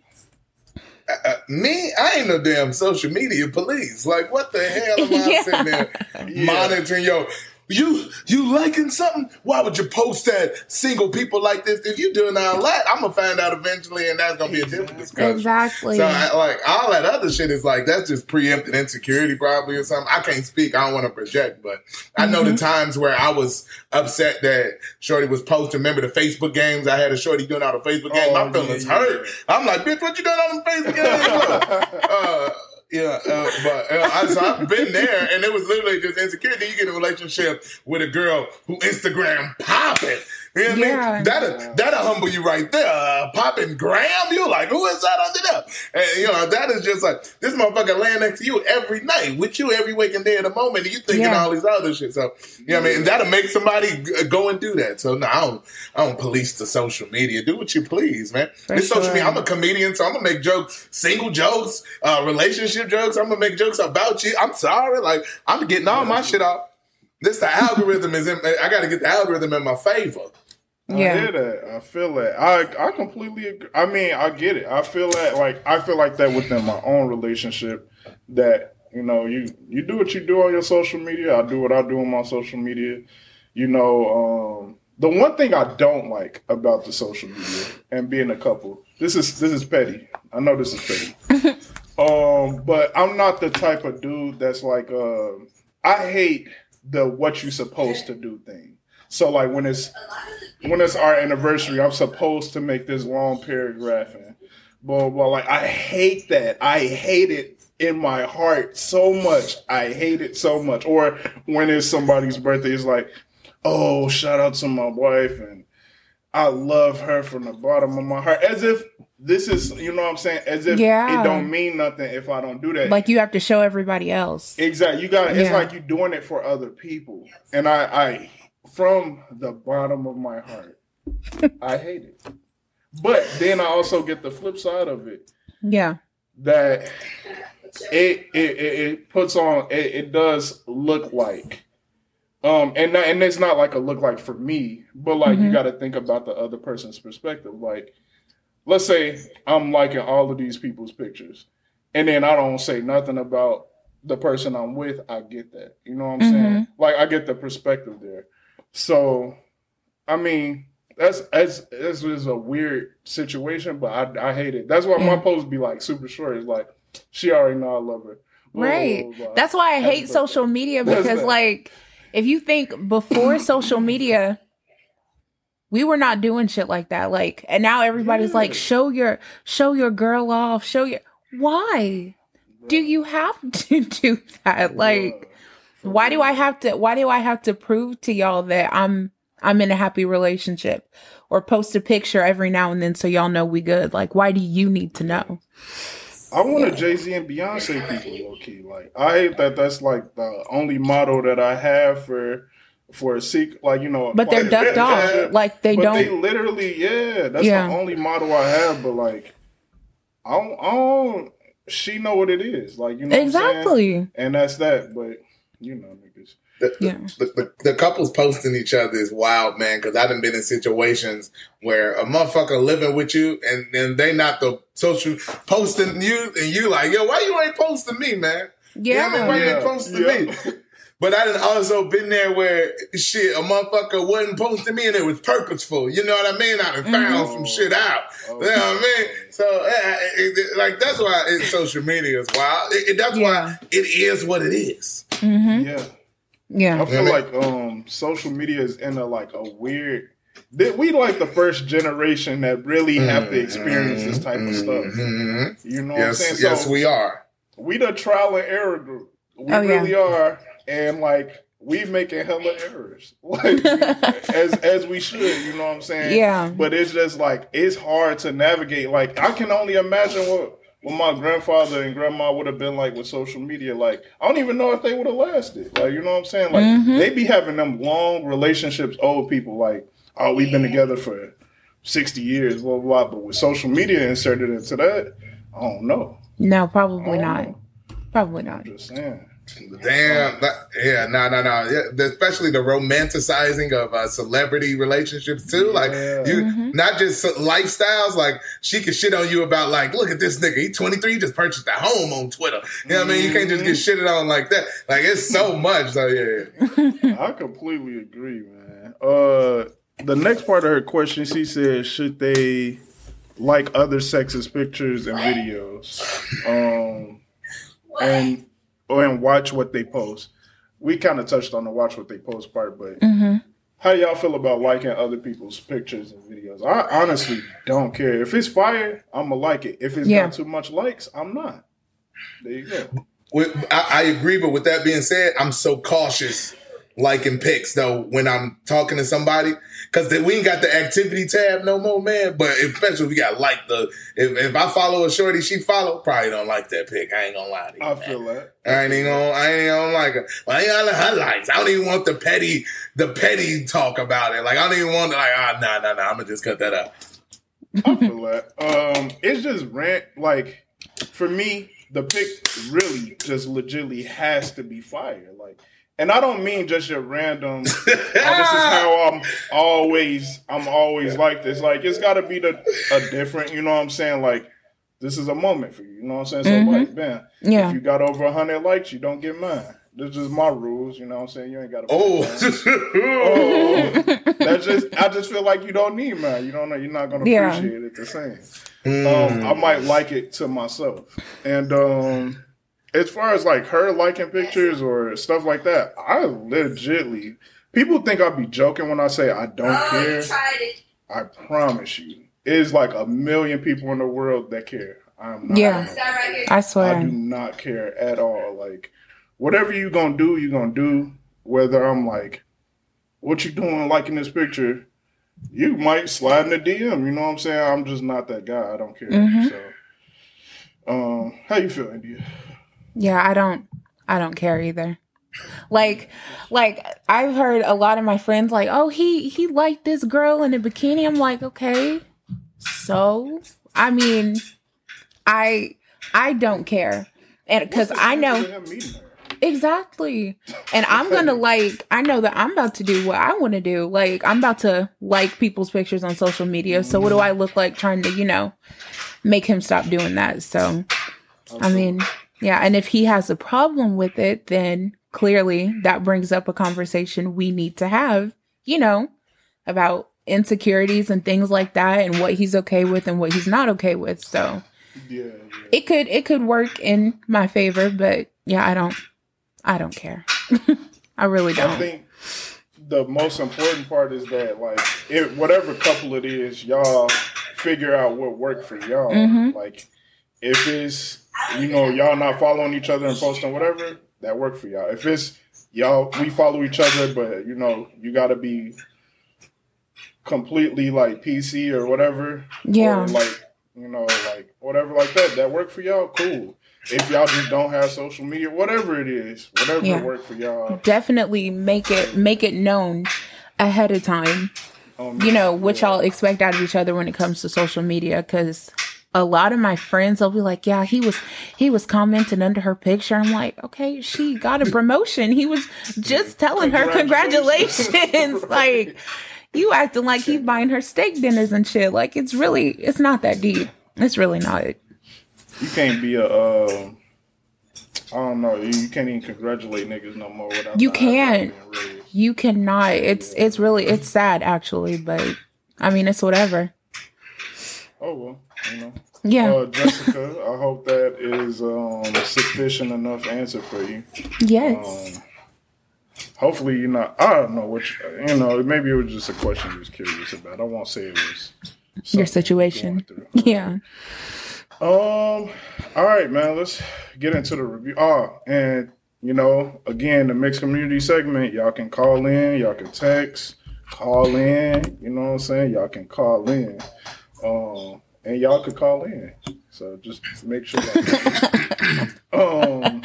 Speaker 4: Uh, me, I ain't no damn social media police. Like, what the hell am I
Speaker 1: Yeah.
Speaker 4: sitting there
Speaker 3: Yeah.
Speaker 4: monitoring? Yo, you you liking something? Why would you post that? Single people like this. If you doing all that, I'm gonna find out eventually, and that's gonna be a different discussion.
Speaker 1: Exactly.
Speaker 4: So, I, like all that other shit is like that's just preempted insecurity, probably or something. I can't speak. I don't want to project, but I know
Speaker 1: Mm-hmm.
Speaker 4: the times where I was upset that Shorty was posting. Remember the Facebook games? I had a Shorty doing all the Facebook games.
Speaker 3: Oh,
Speaker 4: My feelings
Speaker 3: yeah, yeah.
Speaker 4: hurt. I'm like, bitch, what you doing on the Facebook games? uh, yeah, uh, but uh, I, so I've been there, and it was literally just insecurity. You get a relationship with a girl who Instagram popping. You know what I
Speaker 1: Yeah.
Speaker 4: mean? That'll, that'll humble you right there. Uh, popping Graham, you like, who is that under there? And, you know, that is just like, this motherfucker laying next to you every night, with you every waking day of the moment, and you thinking
Speaker 1: Yeah.
Speaker 4: all these other shit. So, you know what I mean? And that'll make somebody go and do that. So, no, I don't, I don't police the social media. Do what you please, man.
Speaker 1: For
Speaker 4: it's social media. I'm a comedian, so I'm gonna make jokes, single jokes, uh, relationship jokes. I'm gonna make jokes about you. I'm sorry. Like, I'm getting all my shit off. This the algorithm is in, I gotta get the algorithm in my favor.
Speaker 3: I
Speaker 1: Yeah.
Speaker 3: hear that. I feel that. I I completely agree. I mean, I get it. I feel that like I feel like that within my own relationship. That you know, you you do what you do on your social media. I do what I do on my social media. You know, um, the one thing I don't like about the social media and being a couple. This is this is petty. I know this is petty. Um, but I'm not the type of dude that's like, uh, I hate the what you supposed to do thing. So like when it's when it's our anniversary, I'm supposed to make this long paragraph and blah blah. Like I hate that. I hate it in my heart so much. I hate it so much. Or when it's somebody's birthday, it's like, oh, shout out to my wife and I love her from the bottom of my heart. As if this is, you know what I'm saying? As if
Speaker 1: Yeah.
Speaker 3: it don't mean nothing if I don't do that.
Speaker 1: Like you have to show everybody else.
Speaker 3: Exactly. You got it's
Speaker 1: Yeah.
Speaker 3: like you're doing it for other people. And I I from the bottom of my heart, I hate it. But then I also get the flip side of it
Speaker 1: Yeah.
Speaker 3: that it it, it, puts on it, it does look like um and not, and it's not like a look like for me, but like you
Speaker 1: Mhm.
Speaker 3: got to think about the other person's perspective. Like let's say I'm liking all of these people's pictures and then I don't say nothing about the person I'm with, I get that. You know what I'm saying? Like I get the perspective there. So I mean, that's that's this is a weird situation, but I I hate it. That's why my
Speaker 1: Yeah.
Speaker 3: post be like super short. It's like she already know I love her. Blah,
Speaker 1: Right.
Speaker 3: blah, blah.
Speaker 1: That's why I hate social media because like if you think before social media we were not doing shit like that like and now everybody's like show your show your girl off show your why do you have to do that like why do. I have to why do I have to prove to y'all that I'm I'm in a happy relationship or post a picture every now and then so y'all know we good like why do you need to know
Speaker 3: I want a Jay Z and Beyonce people low key. Like I hate that that's like the only model that I have for for a secret. Like you know,
Speaker 1: but they're ducked off
Speaker 3: relationship.
Speaker 1: like they
Speaker 3: but
Speaker 1: don't
Speaker 3: they literally, yeah, that's
Speaker 1: Yeah.
Speaker 3: the only model I have. But like, I don't, I don't she know what it is. Like you know, what I'm
Speaker 1: exactly
Speaker 3: and that's that. But you know, niggas.
Speaker 4: The, the,
Speaker 1: Yeah.
Speaker 4: the, the, the couples posting each other is wild, man. Because I've been in situations where a motherfucker living with you, and then they not the social posting you, and you like, yo, why you ain't posting me, man?
Speaker 1: yeah
Speaker 4: You know I mean? Why you ain't
Speaker 3: Yeah,
Speaker 4: posting
Speaker 3: yeah.
Speaker 4: me? But I done also been there where shit, a motherfucker wasn't posting me, and it was purposeful. You know what I mean? I done found
Speaker 3: Mhm.
Speaker 4: some shit out.
Speaker 3: Oh,
Speaker 4: You know what I mean? So, eh, it, it- like, that's why it, social media is wild. It, it- that's why it is what it is.
Speaker 1: Hmm
Speaker 3: Yeah.
Speaker 1: yeah
Speaker 3: I feel
Speaker 4: Yeah.
Speaker 3: like um social media is in a like a weird. that We like the first generation that really have to experience this type of stuff.
Speaker 4: Mhm.
Speaker 3: You know
Speaker 4: Yes,
Speaker 3: what I'm saying?
Speaker 4: yes,
Speaker 3: so
Speaker 4: we are.
Speaker 3: we the trial and error group. We
Speaker 1: Oh, yeah.
Speaker 3: really are, and like we making hella errors, like we- as as we should. You know what I'm saying?
Speaker 1: Yeah.
Speaker 3: But it's just like it's hard to navigate. Like I can only imagine what what my grandfather and grandma would have been like with social media. Like I don't even know if they would have lasted. Like you know what I'm saying? Like
Speaker 1: Mhm.
Speaker 3: they be having them long relationships. Old people like oh we've been together for sixty years, blah blah. blah. But with social media inserted into that, I don't know.
Speaker 1: No, probably not.
Speaker 3: know.
Speaker 1: Probably not.
Speaker 3: I'm just saying.
Speaker 4: Damn, that, yeah, no, no, no. Especially the romanticizing of uh, celebrity relationships too. Like
Speaker 3: Yeah.
Speaker 4: you,
Speaker 1: Mhm.
Speaker 4: not just lifestyles. Like she can shit on you about like, look at this nigga. He 23, he just purchased a home on Twitter. You know what I mean? You can't just get shitted on like that. Like it's so much. So yeah,
Speaker 3: I completely agree, man. Uh, the next part of her question, she said, should they like other sexist pictures and videos, um, and or and watch what they post? We kind of touched on the watch what they post part, but
Speaker 1: hmm
Speaker 3: how y'all feel about liking other people's pictures and videos? I honestly don't care. If it's fire, I'm gonna like it. If it's
Speaker 1: Yeah.
Speaker 3: got too much likes, I'm not. There you go.
Speaker 4: I, I agree. But with that being said, I'm so cautious liking pics though when I'm talking to somebody because we ain't got the activity tab no more, man. But especially if we got like the if, if I follow a shorty, she follow probably don't like that pic. I ain't gonna lie to you.
Speaker 3: I
Speaker 4: man.
Speaker 3: feel that.
Speaker 4: I ain't even gonna, I ain't gonna like. Well, I ain't gonna highlights. I don't even want the petty, the petty talk about it. Like I don't even want to like, ah, nah, nah, nah. I'm gonna just cut that out.
Speaker 3: I feel that. Um, it's just rant. Like for me, the pick really just legitly has to be fire. Like, and I don't mean just your random. oh, this is how I'm always. I'm always like this. Like it's got to be the a different. You know what I'm saying? Like this is a moment for you. You know what I'm saying? So
Speaker 1: Mhm.
Speaker 3: like, man,
Speaker 1: Yeah.
Speaker 3: if you got over hundred likes, you don't get mine. This is my rules. You know what I'm saying? You ain't got to.
Speaker 4: Oh,
Speaker 3: Oh, that's just. I just feel like you don't need man. You don't know. You're not gonna
Speaker 1: Yeah.
Speaker 3: appreciate it the same. Um, I might like it to myself. And um, as far as like her liking pictures or stuff like that, I legitly people think I be joking when I say I don't
Speaker 6: Oh,
Speaker 3: care.
Speaker 6: you tried it.
Speaker 3: I promise you, it's like a million people in the world that care. I'm not.
Speaker 1: Yeah.
Speaker 6: It's that right here.
Speaker 1: I
Speaker 3: I do not care at all. Like, whatever you gonna do, you gonna do. Whether I'm like, what you doing liking this picture, you might slide in the DM. You know what I'm saying? I'm just not that guy. I don't care.
Speaker 1: Mhm.
Speaker 3: So, um, how you feel, India?
Speaker 1: Yeah, I don't I don't care either. Like like I've heard a lot of my friends like, "Oh, he he liked this girl in a bikini." I'm like, "Okay." So, I mean, I I don't care. And cuz I know
Speaker 3: Him meeting her.
Speaker 1: Exactly. And I'm going to like, I know that I'm about to do what I want to do. Like, I'm about to like people's pictures on social media. So, what do I look like trying to, you know, make him stop doing that? So, I mean, yeah. And if he has a problem with it, then clearly that brings up a conversation we need to have, you know, about insecurities and things like that and what he's okay with and what he's not okay with. So,
Speaker 3: Yeah, yeah.
Speaker 1: it could it could work in my favor, but yeah, I don't I don't care. I really don't.
Speaker 3: I think the most important part is that like it, whatever couple it is, y'all figure out what worked for y'all.
Speaker 1: Mhm.
Speaker 3: Like if it's you know y'all not following each other and posting whatever, that worked for y'all. If it's y'all we follow each other, but you know you got to be completely like PC or whatever.
Speaker 1: Yeah.
Speaker 3: Or like you know like whatever like that. That worked for y'all. Cool. If y'all just don't have social media, whatever it is, whatever
Speaker 1: Yeah.
Speaker 3: worked for y'all.
Speaker 1: Definitely make it make it known ahead of time.
Speaker 3: um,
Speaker 1: You know what y'all expect out of each other when it comes to social media because a lot of my friends will be like, "Yeah, he was he was commenting under her picture." I'm like, "Okay, she got a promotion. He was just telling her
Speaker 3: Congratulations.
Speaker 1: congratulations." like you acting like he buying her steak dinners and shit. Like it's really it's not that deep. It's really not.
Speaker 3: You can't be a. Uh, I don't know. You, you can't even congratulate niggas no more without.
Speaker 1: You can't. You cannot. It's it's really it's sad actually, but I mean it's whatever.
Speaker 3: Oh well, you know.
Speaker 1: Yeah.
Speaker 3: Uh, Jessica, I hope that is um, sufficient enough answer for you.
Speaker 1: yes.
Speaker 3: Um, hopefully you're not. I don't know what you, you know. Maybe it was just a question you was curious about. I won't say it was
Speaker 1: Your situation. Yeah.
Speaker 3: Um. All right, man. Let's get into the review. Oh, and you know, again, the mixed community segment. Y'all can call in. Y'all can text. Call in. You know what I'm saying? Y'all can call in. Um, and y'all could call in. So just make sure. Y'all um.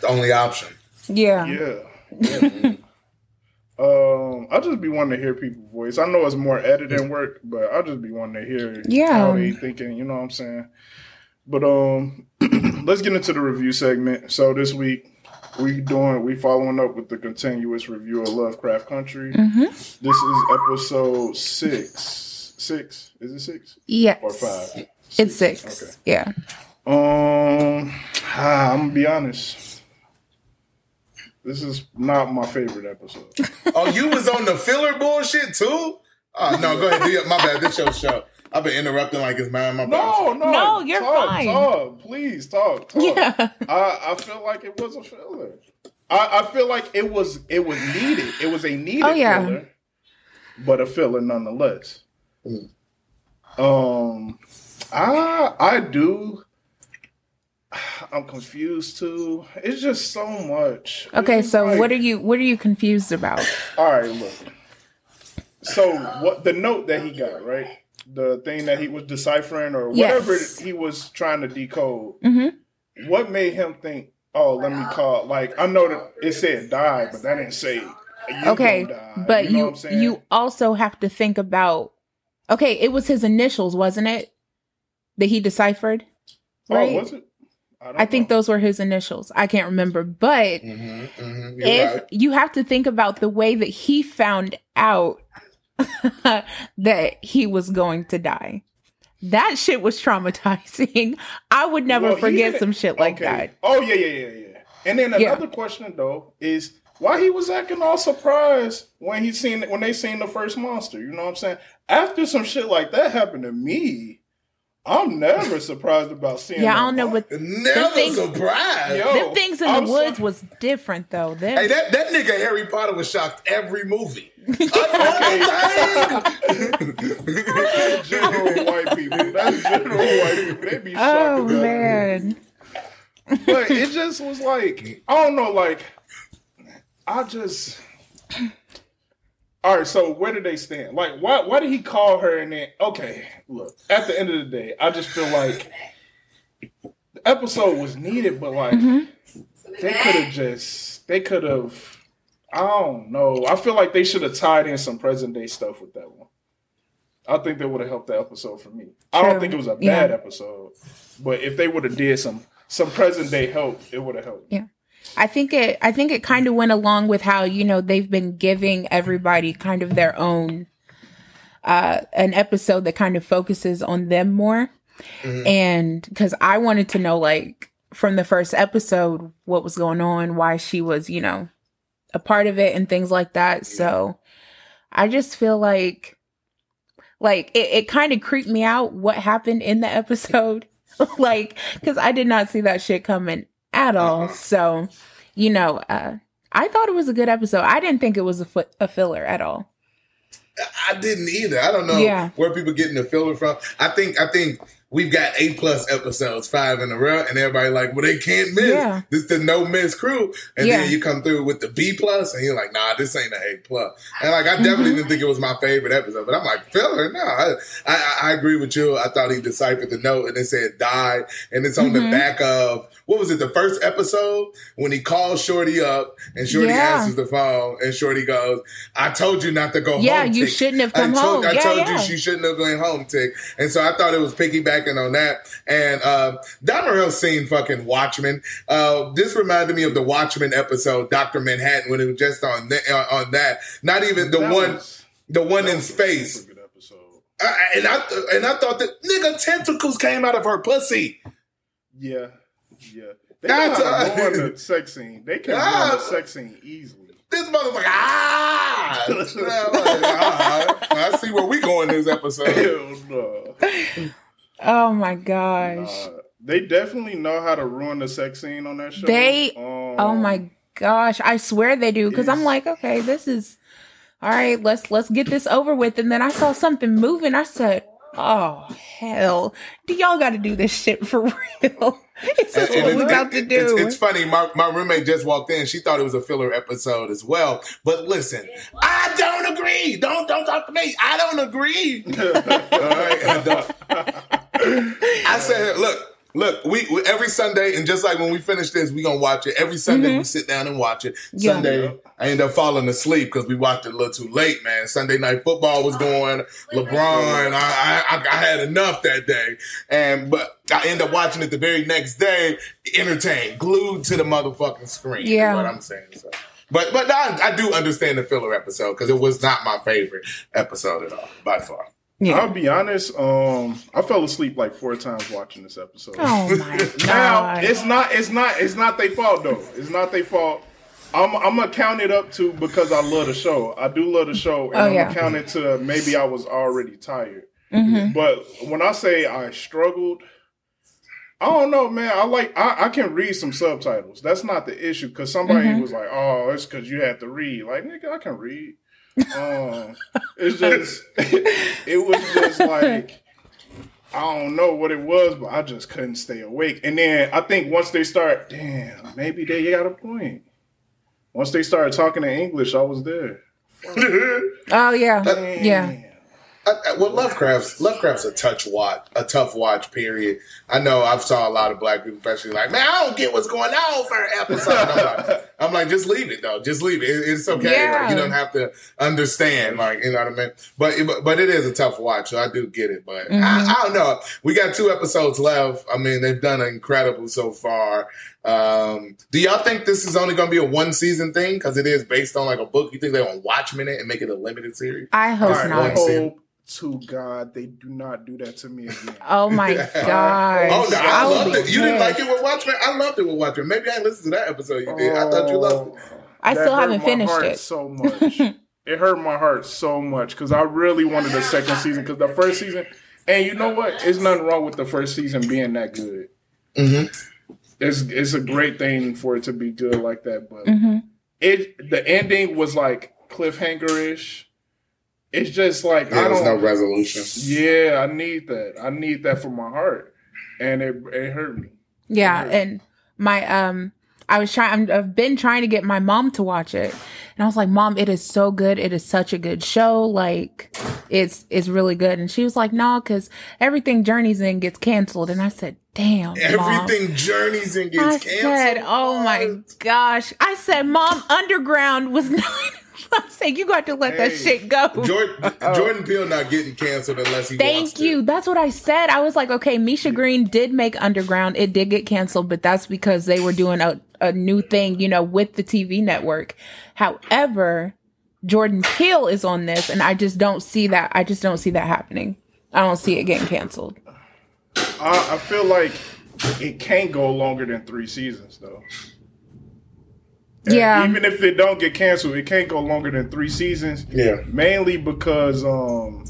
Speaker 4: the only option.
Speaker 1: Yeah.
Speaker 3: Yeah. yeah. um, I just be wanting to hear people's voice. I know it's more editing work, but I just be wanting to hear
Speaker 1: Yeah.
Speaker 3: how they thinking. You know what I'm saying? But um, let's get into the review segment. So this week we doing we following up with the continuous review of Lovecraft Country.
Speaker 1: Mm-hmm.
Speaker 3: This is episode six. Six is it six
Speaker 1: Yes.
Speaker 3: or five?
Speaker 1: It's six.
Speaker 3: Okay.
Speaker 1: Yeah.
Speaker 3: Um, ah, I'm gonna be honest. This is not my favorite episode.
Speaker 4: Oh, you was on the filler bullshit too? Oh no, go ahead. Do your, my bad. This your show. I've been interrupting like it's man. My bad.
Speaker 3: No, no,
Speaker 1: No, you're
Speaker 3: talk,
Speaker 1: fine.
Speaker 3: Talk, please talk. talk.
Speaker 1: Yeah.
Speaker 3: I, I feel like it was a filler. I, I feel like it was it was needed. It was a needed
Speaker 1: Oh, yeah.
Speaker 3: filler, but a filler nonetheless. Um, I I do. I'm confused too. It's just so much.
Speaker 1: Okay, so
Speaker 3: like-
Speaker 1: what are you what are you confused about?
Speaker 3: all right, look. So what the note that he got, right? The thing that he was deciphering or whatever
Speaker 1: Yes.
Speaker 3: he was trying to decode.
Speaker 1: Mm-hmm.
Speaker 3: What made him think, "Oh, let me call"? Like I know that it said die, but that didn't say. You
Speaker 1: Okay,
Speaker 3: die.
Speaker 1: but
Speaker 3: you, know
Speaker 1: you
Speaker 3: what I'm saying?
Speaker 1: you also have to think about. Okay, it was his initials, wasn't it? That he deciphered, right?
Speaker 3: Oh, was it? don't
Speaker 1: I think those were his initials. I can't remember, but
Speaker 4: Mm-hmm, mm-hmm.
Speaker 1: If
Speaker 4: right.
Speaker 1: you have to think about the way that he found out that he was going to die. That shit was traumatizing. I would never
Speaker 3: Well,
Speaker 1: forget
Speaker 3: didn't-
Speaker 1: some shit like
Speaker 3: Okay.
Speaker 1: that.
Speaker 3: Oh yeah, yeah, yeah, yeah. And then
Speaker 1: Yeah.
Speaker 3: another question though is why he was acting all surprised when he seen when they seen the first monster. You know what I'm saying? After some shit like that happened to me, I'm never surprised about seeing.
Speaker 1: Yeah, I don't know
Speaker 3: monster.
Speaker 1: what
Speaker 4: Never
Speaker 1: things-
Speaker 4: surprised.
Speaker 3: Yo,
Speaker 1: them things in the
Speaker 3: I'm
Speaker 1: woods
Speaker 3: so-
Speaker 1: was different though. Them,
Speaker 4: Hey, that, that nigga Harry Potter was shocked every movie.
Speaker 3: That's general white people. That's general white people. They be shocked
Speaker 1: oh
Speaker 3: about it.
Speaker 1: man,
Speaker 3: but it just was like I don't know, like I just. All right, so where did they stand? Like, why why did he call her and then? Okay, look. At the end of the day, I just feel like the episode was needed, but like mm-hmm. they could have just they could have. I don't know. I feel like they should have tied in some present day stuff with that one. I think that would have helped the episode for me. I don't think it was a
Speaker 1: Yeah.
Speaker 3: bad episode, but if they would have did some some present day help, it would have helped.
Speaker 1: Yeah. I think it I think it kind of went along with how, you know, they've been giving everybody kind of their own uh an episode that kind of focuses on them more. And cuz I wanted to know like from the first episode what was going on, why she was, you know, a part of it and things like that. So I just feel like like it, it kind of creeped me out what happened in the episode. like, because I did not see that shit coming at all. So, you know, uh, I thought it was a good episode. I didn't think it was a, filler at all.
Speaker 4: I didn't either. I don't know
Speaker 1: Yeah.
Speaker 4: where people getting the filler from. I think I think we've got A plus episodes, five in a row, and everybody like, well, they can't miss.
Speaker 1: Yeah.
Speaker 4: This the no miss crew, and
Speaker 1: Yeah.
Speaker 4: then you come through with the B plus, and you're like, nah, this ain't an A plus. And like, I
Speaker 1: Mm-hmm.
Speaker 4: definitely didn't think it was my favorite episode, but I'm like, filler, no. I, I I agree with you. I thought he deciphered the note, and it said die, and it's on
Speaker 1: Mm-hmm.
Speaker 4: the back of what was it, the first episode when he calls Shorty up, and Shorty
Speaker 1: Yeah.
Speaker 4: answers the phone, and Shorty goes, "I told you not to go home.
Speaker 1: Yeah,
Speaker 4: home."
Speaker 1: you
Speaker 4: Tick.
Speaker 1: shouldn't have
Speaker 4: I
Speaker 1: come
Speaker 4: told,
Speaker 1: home.
Speaker 4: I
Speaker 1: Yeah,
Speaker 4: told
Speaker 1: yeah.
Speaker 4: you she shouldn't have gone home, Tick. And so I thought it was piggybacking on that. And uh, DommOrElse seen fucking Watchmen. Uh, this reminded me of the Watchmen episode, Doctor Manhattan, when it was just on th- uh, on that. Not even the
Speaker 3: That
Speaker 4: one,
Speaker 3: was-
Speaker 4: the one
Speaker 3: that
Speaker 4: in
Speaker 3: was a
Speaker 4: space.
Speaker 3: super good episode.
Speaker 4: Uh, and I and I thought that nigga tentacles came out of her pussy.
Speaker 3: Yeah, yeah. They know
Speaker 4: That's
Speaker 3: how to ruin the sex scene. They can
Speaker 4: Ah.
Speaker 3: ruin the sex scene easily.
Speaker 4: This motherfucker, ah! I'm like, ah, I see where we going this episode.
Speaker 3: Hell no.
Speaker 1: Oh my gosh.
Speaker 3: Uh, they definitely know how to ruin the sex scene on that show.
Speaker 1: They-
Speaker 3: Um,
Speaker 1: oh my gosh. I swear they do. Cause I'm like, okay, this is all right, let's let's get this over with. And then I saw something moving. I said, Oh hell. Do y'all gotta do this shit for real? Is this
Speaker 4: And
Speaker 1: what we
Speaker 4: it-
Speaker 1: about to do?
Speaker 4: It's, it's funny. My, my roommate just walked in. She thought it was a filler episode as well. But listen, I don't agree. Don't don't talk to me. I don't agree. All right. I said, look, look. We, we every Sunday, and just like when we finish this, we gonna watch it. Every Sunday, we sit down and watch it.
Speaker 1: Mm-hmm. Yeah.
Speaker 4: Sunday, I end up falling asleep because we watched it a little too late, man. Sunday night football was going. LeBron, I, I, I had enough that day, and but I end up watching it the very next day, entertained, glued to the motherfucking screen. is
Speaker 1: Yeah.
Speaker 4: what I'm saying. So. But but I, I do understand the filler episode because it was not my favorite episode at all by far.
Speaker 1: Yeah.
Speaker 3: I'll be honest. Um, I fell asleep like four times watching this episode.
Speaker 1: Oh my
Speaker 3: Now
Speaker 1: god.
Speaker 3: it's not. It's not. It's not their fault though. It's not their fault. I'm. I'm gonna count it up to because I love the show. I do love the show, and
Speaker 1: Oh,
Speaker 3: I'm
Speaker 1: yeah.
Speaker 3: gonna count it to maybe I was already tired.
Speaker 1: Mhm.
Speaker 3: But when I say I struggled, I don't know, man. I like I, I can read some subtitles. That's not the issue. Because somebody
Speaker 1: Mhm.
Speaker 3: was like, "Oh, it's because you had to read." Like, nigga, I can read. Um, it's just it was just like I don't know what it was, but I just couldn't stay awake. And then I think once they start, damn, maybe they got a point. Once they started talking in English, I was there.
Speaker 1: Oh yeah.
Speaker 3: Damn.
Speaker 1: Yeah.
Speaker 4: I, I, well, Lovecraft's Lovecraft's a touch watch, a tough watch. Period. I know I've saw a lot of black people, especially like, man, I don't get what's going on for an episode. I'm like, I'm like, just leave it though, just leave it. It- it's okay.
Speaker 1: Yeah.
Speaker 4: Like, you don't have to understand, like, you know what I mean. But but- but it is a tough watch, so I do get it. But
Speaker 1: Mm-hmm.
Speaker 4: I, I don't know. We got two episodes left. I mean, they've done incredible so far. Um, do y'all think this is only going to be a one season thing because it is based on like a book? You think they're going to Watchmen it and make it a limited series?
Speaker 1: I hope
Speaker 3: All right,
Speaker 1: not.
Speaker 3: I hope to God they do not do that to me again.
Speaker 1: Oh my gosh.
Speaker 4: Oh, no, I,
Speaker 1: would
Speaker 4: loved
Speaker 1: be
Speaker 4: it. You didn't like it with Watchmen? I loved it with Watchmen. Maybe I didn't listen to that episode you did. I thought you loved it.
Speaker 1: I
Speaker 3: That
Speaker 1: still
Speaker 3: hurt
Speaker 1: haven't
Speaker 3: my
Speaker 1: finished
Speaker 3: heart
Speaker 1: it.
Speaker 3: so much. it hurt my heart so much because I really wanted the second season because the first season, and you know what? It's nothing wrong with the first season being that good.
Speaker 4: Mm-hmm.
Speaker 3: It's it's a great thing for it to be good like that, but
Speaker 1: hmm
Speaker 3: it the ending was like cliffhanger ish. It's just like
Speaker 4: Yeah,
Speaker 3: I
Speaker 4: there's no
Speaker 3: don't.
Speaker 4: resolution.
Speaker 3: yeah, I need that. I need that for my heart, and it it hurt me.
Speaker 1: Yeah,
Speaker 3: Mhm.
Speaker 1: and my um, I was trying. I've been trying to get my mom to watch it, and I was like, "Mom, it is so good. It is such a good show. Like, it's it's really good." And she was like, "No, because everything Jurnee's in gets canceled." And I said, "Damn, Mom."
Speaker 4: Everything Jurnee's and
Speaker 1: I
Speaker 4: gets canceled.
Speaker 1: said, "Oh my gosh!" I said, "Mom, Underground was not." I said, "You got to let that shit go."
Speaker 4: Jordan, Jordan Peele not getting canceled unless he wants
Speaker 1: Thank
Speaker 4: to.
Speaker 1: you. That's what I said. I was like, okay, Misha Green did make Underground. It did get canceled, but that's because they were doing a, a new thing, you know, with the TV network. However, Jordan Peele is on this, and I just don't see that. I just don't see that happening. I don't see it getting canceled.
Speaker 3: I, I feel like it can't go longer than three seasons though. And
Speaker 1: Yeah.
Speaker 3: Even if it don't get canceled, it can't go longer than three seasons.
Speaker 4: Yeah.
Speaker 3: Mainly because um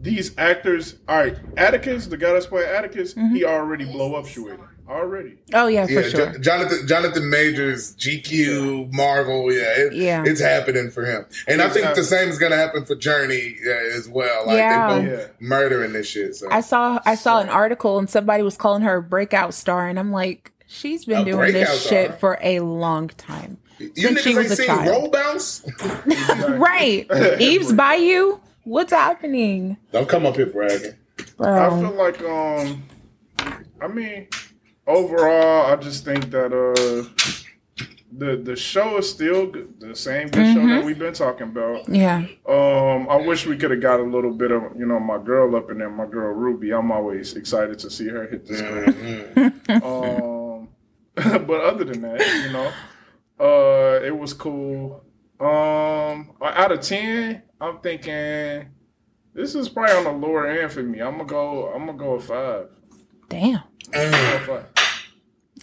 Speaker 3: these actors all right, Atticus, the guy that's playing Atticus, he already blow up Shweta. Already.
Speaker 1: Oh yeah, for sure.
Speaker 4: Jo- Jonathan Jonathan Majors, GQ, Marvel, yeah, it,
Speaker 1: Yeah.
Speaker 4: it's happening for him, and I
Speaker 3: It's
Speaker 4: think the same is gonna happen for Jurnee uh, as well. Like
Speaker 1: Yeah.
Speaker 4: they both
Speaker 3: Yeah.
Speaker 4: murdering this shit. So
Speaker 1: I saw I saw an article and somebody was calling her a breakout star, and I'm like, she's been
Speaker 4: A
Speaker 1: doing this
Speaker 4: star?
Speaker 1: shit for a long time.
Speaker 4: you
Speaker 1: since she
Speaker 4: niggas
Speaker 1: was
Speaker 4: ain't
Speaker 1: a
Speaker 4: seen
Speaker 1: child.
Speaker 4: Roll Bounce?
Speaker 1: Right, Eve's Bayou. What's happening,
Speaker 4: Don't come up here bragging.
Speaker 3: I feel like um I mean overall I just think that uh the the show is still good, the same good show that we've been talking about.
Speaker 1: Yeah,
Speaker 3: Um, I wish we could have got a little bit of you know my girl up in there, my girl Ruby. I'm always excited to see her hit the screen. um, but other than that, you know, uh, it was cool. Um, out of ten, I'm thinking this is probably on the lower end for me. I'm gonna go. I'm gonna go a five.
Speaker 1: damn.
Speaker 3: I'm gonna go a five.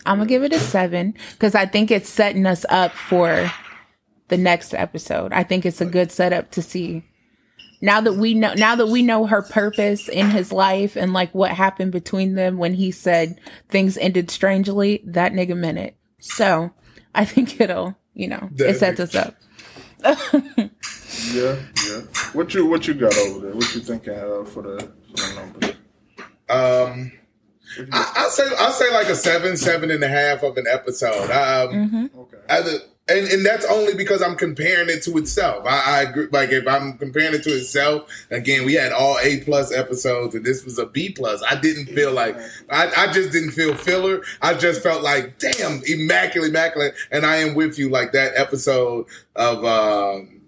Speaker 1: I'm gonna give it a seven because I think it's setting us up for the next episode. I think it's a good setup to see. Now that we know, now that we know her purpose in his life and like what happened between them when he said things ended strangely, that nigga meant it. So I think it'll, you know,
Speaker 4: That
Speaker 1: it sets us up.
Speaker 3: Yeah, yeah. What you what you got over there? What you thinking uh, for the for the number?
Speaker 4: Um, I, I'll say I'll say like a seven, seven and a half of an episode. Um,
Speaker 3: Okay.
Speaker 4: as a, and and that's only because I'm comparing it to itself. I, I agree. Like if I'm comparing it to itself, again, we had all A plus episodes, and this was a B plus. I didn't feel like I, I just didn't feel filler. I just felt like damn, immaculate, immaculate. And I am with you. Like that episode of. Um,